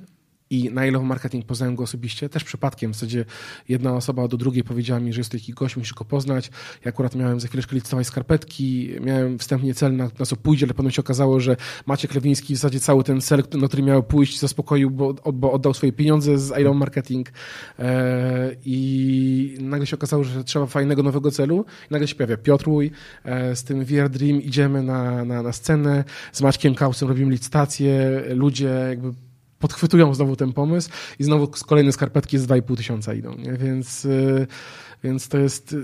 i na Yellow Marketing poznałem go osobiście, też przypadkiem. W zasadzie jedna osoba do drugiej powiedziała mi, że jest to taki gość, musisz go poznać. Ja akurat miałem za chwileczkę licytować skarpetki, miałem wstępnie cel na, na co pójdzie, ale potem się okazało, że Maciek Lewiński w zasadzie cały ten cel, na który miał pójść, zaspokoił, bo, bo oddał swoje pieniądze z Yellow Marketing e, i nagle się okazało, że trzeba fajnego nowego celu. I nagle się pojawia Piotruj, e, z tym VR Dream idziemy na, na, na scenę, z Maćkiem Kausem robimy licytację, ludzie jakby podchwytują znowu ten pomysł i znowu kolejne skarpetki z 2,5 tysiąca idą. Nie? Więc, y, więc to jest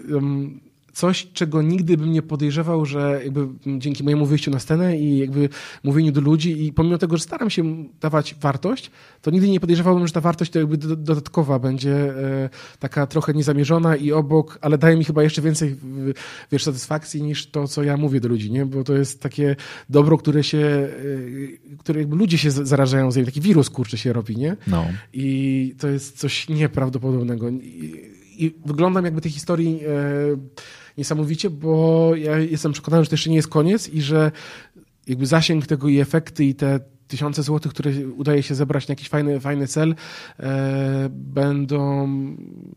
coś, czego nigdy bym nie podejrzewał, że jakby dzięki mojemu wyjściu na scenę i jakby mówieniu do ludzi i pomimo tego, że staram się dawać wartość, to nigdy nie podejrzewałbym, że ta wartość to jakby dodatkowa będzie e, taka trochę niezamierzona i obok, ale daje mi chyba jeszcze więcej wiesz, satysfakcji niż to, co ja mówię do ludzi, nie? Bo to jest takie dobro, które się, e, które jakby ludzie się zarażają, z taki wirus kurczy się robi, nie? No. I to jest coś nieprawdopodobnego. I, i wyglądam jakby tej historii e, niesamowicie, bo ja jestem przekonany, że to jeszcze nie jest koniec i że jakby zasięg tego i efekty i te tysiące złotych, które udaje się zebrać na jakiś fajny, fajny cel, e, będą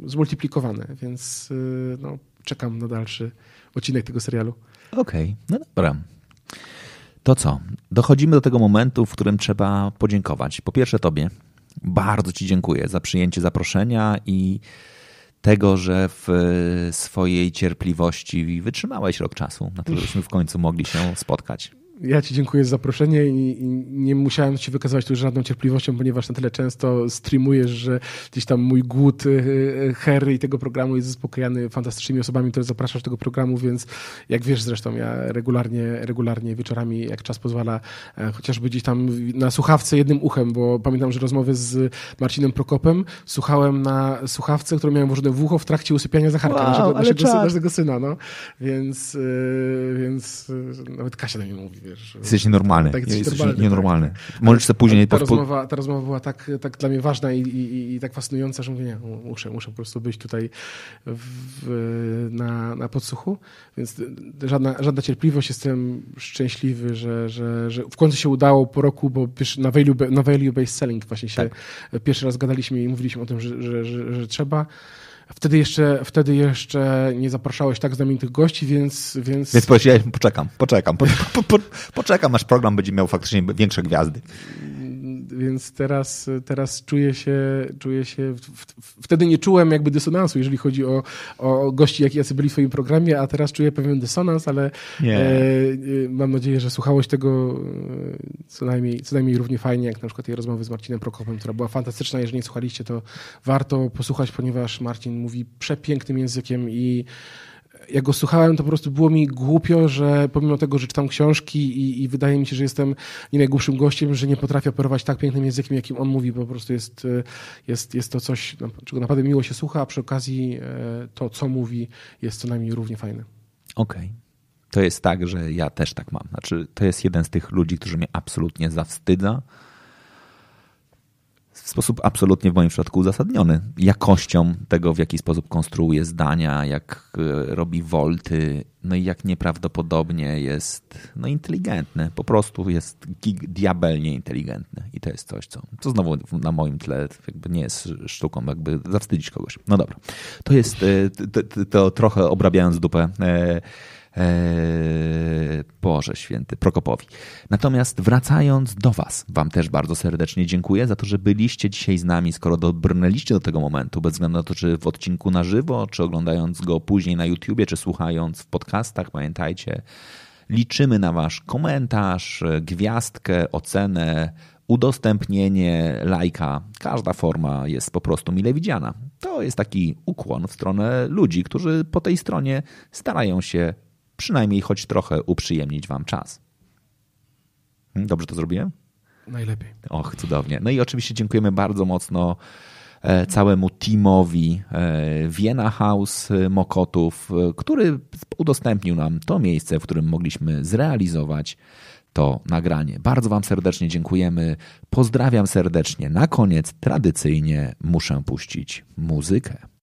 zmultiplikowane, więc e, no, czekam na dalszy odcinek tego serialu. Okej, okay, no dobra. To co? Dochodzimy do tego momentu, w którym trzeba podziękować. Po pierwsze Tobie. Bardzo Ci dziękuję za przyjęcie zaproszenia i tego, że w swojej cierpliwości wytrzymałeś rok czasu, na to, żebyśmy w końcu mogli się spotkać. Ja Ci dziękuję za zaproszenie i, nie musiałem Ci wykazywać tu żadną cierpliwością, ponieważ na tyle często streamujesz, że gdzieś tam mój głód y, y, Harry i tego programu jest zaspokojany fantastycznymi osobami, które zapraszasz do tego programu, więc jak wiesz zresztą, ja regularnie, regularnie wieczorami, jak czas pozwala, e, chociażby gdzieś tam na słuchawce jednym uchem, bo pamiętam, że rozmowy z Marcinem Prokopem słuchałem na słuchawce, które miałem włożone w ucho w trakcie usypiania Zacharka, wow, naszego, naszego, naszego syna, no. Więc, y, więc nawet Kasia do mnie mówi, wiesz. Jesteś nienormalny. Tak, jesteś normalny, nienormalny. Tak. Możesz sobie później... Ta, ta, rozmowa, ta rozmowa była tak, tak dla mnie ważna i, i, i tak fascynująca, że mówię, nie, muszę, muszę po prostu być tutaj w, na, na podsłuchu, więc żadna, żadna cierpliwość, jestem szczęśliwy, że, że, że w końcu się udało po roku, bo wiesz, na value, na value based selling właśnie się tak. pierwszy raz gadaliśmy i mówiliśmy o tym, że, że, że, że trzeba. Wtedy jeszcze, wtedy jeszcze nie zapraszałeś tak znamienitych gości, więc... Więc, więc powiedziałem, poczekam, poczekam, po, po, po, poczekam, aż program będzie miał faktycznie większe gwiazdy więc teraz, teraz czuję się, czuję się wtedy nie czułem jakby dysonansu, jeżeli chodzi o, o gości, jacy byli w swoim programie, a teraz czuję pewien dysonans, ale e, mam nadzieję, że słuchałeś tego e, co najmniej, co najmniej równie fajnie, jak na przykład tej rozmowy z Marcinem Prokopem, która była fantastyczna. Jeżeli nie słuchaliście, to warto posłuchać, ponieważ Marcin mówi przepięknym językiem i jak go słuchałem, to po prostu było mi głupio, że pomimo tego, że czytam książki i, i wydaje mi się, że jestem nie najgłupszym gościem, że nie potrafię operować tak pięknym językiem, jakim on mówi, po prostu jest, jest, jest to coś, czego naprawdę miło się słucha, a przy okazji e, to, co mówi, jest co najmniej równie fajne. Okej. Okay. To jest tak, że ja też tak mam. Znaczy, to jest jeden z tych ludzi, którzy mnie absolutnie zawstydza, sposób absolutnie w moim przypadku uzasadniony. Jakością tego, w jaki sposób konstruuje zdania, jak e, robi wolty, no i jak nieprawdopodobnie jest no, inteligentny. Po prostu jest diabelnie inteligentny. I to jest coś, co, co znowu na moim tle nie jest sztuką, jakby zawstydzić kogoś. No dobra. To jest, to, e, to, to trochę obrabiając dupę e, Boże święty, Prokopowi. Natomiast wracając do Was, Wam też bardzo serdecznie dziękuję za to, że byliście dzisiaj z nami, skoro dobrnęliście do tego momentu, bez względu na to, czy w odcinku na żywo, czy oglądając go później na YouTubie, czy słuchając w podcastach, pamiętajcie, liczymy na Wasz komentarz, gwiazdkę, ocenę, udostępnienie, lajka. Każda forma jest po prostu mile widziana. To jest taki ukłon w stronę ludzi, którzy po tej stronie starają się przynajmniej choć trochę uprzyjemnić Wam czas. Hmm, dobrze to zrobiłem? Najlepiej. Och, cudownie. No i oczywiście dziękujemy bardzo mocno e, całemu teamowi e, Vienna House e, Mokotów, który udostępnił nam to miejsce, w którym mogliśmy zrealizować to nagranie. Bardzo Wam serdecznie dziękujemy. Pozdrawiam serdecznie. Na koniec tradycyjnie muszę puścić muzykę.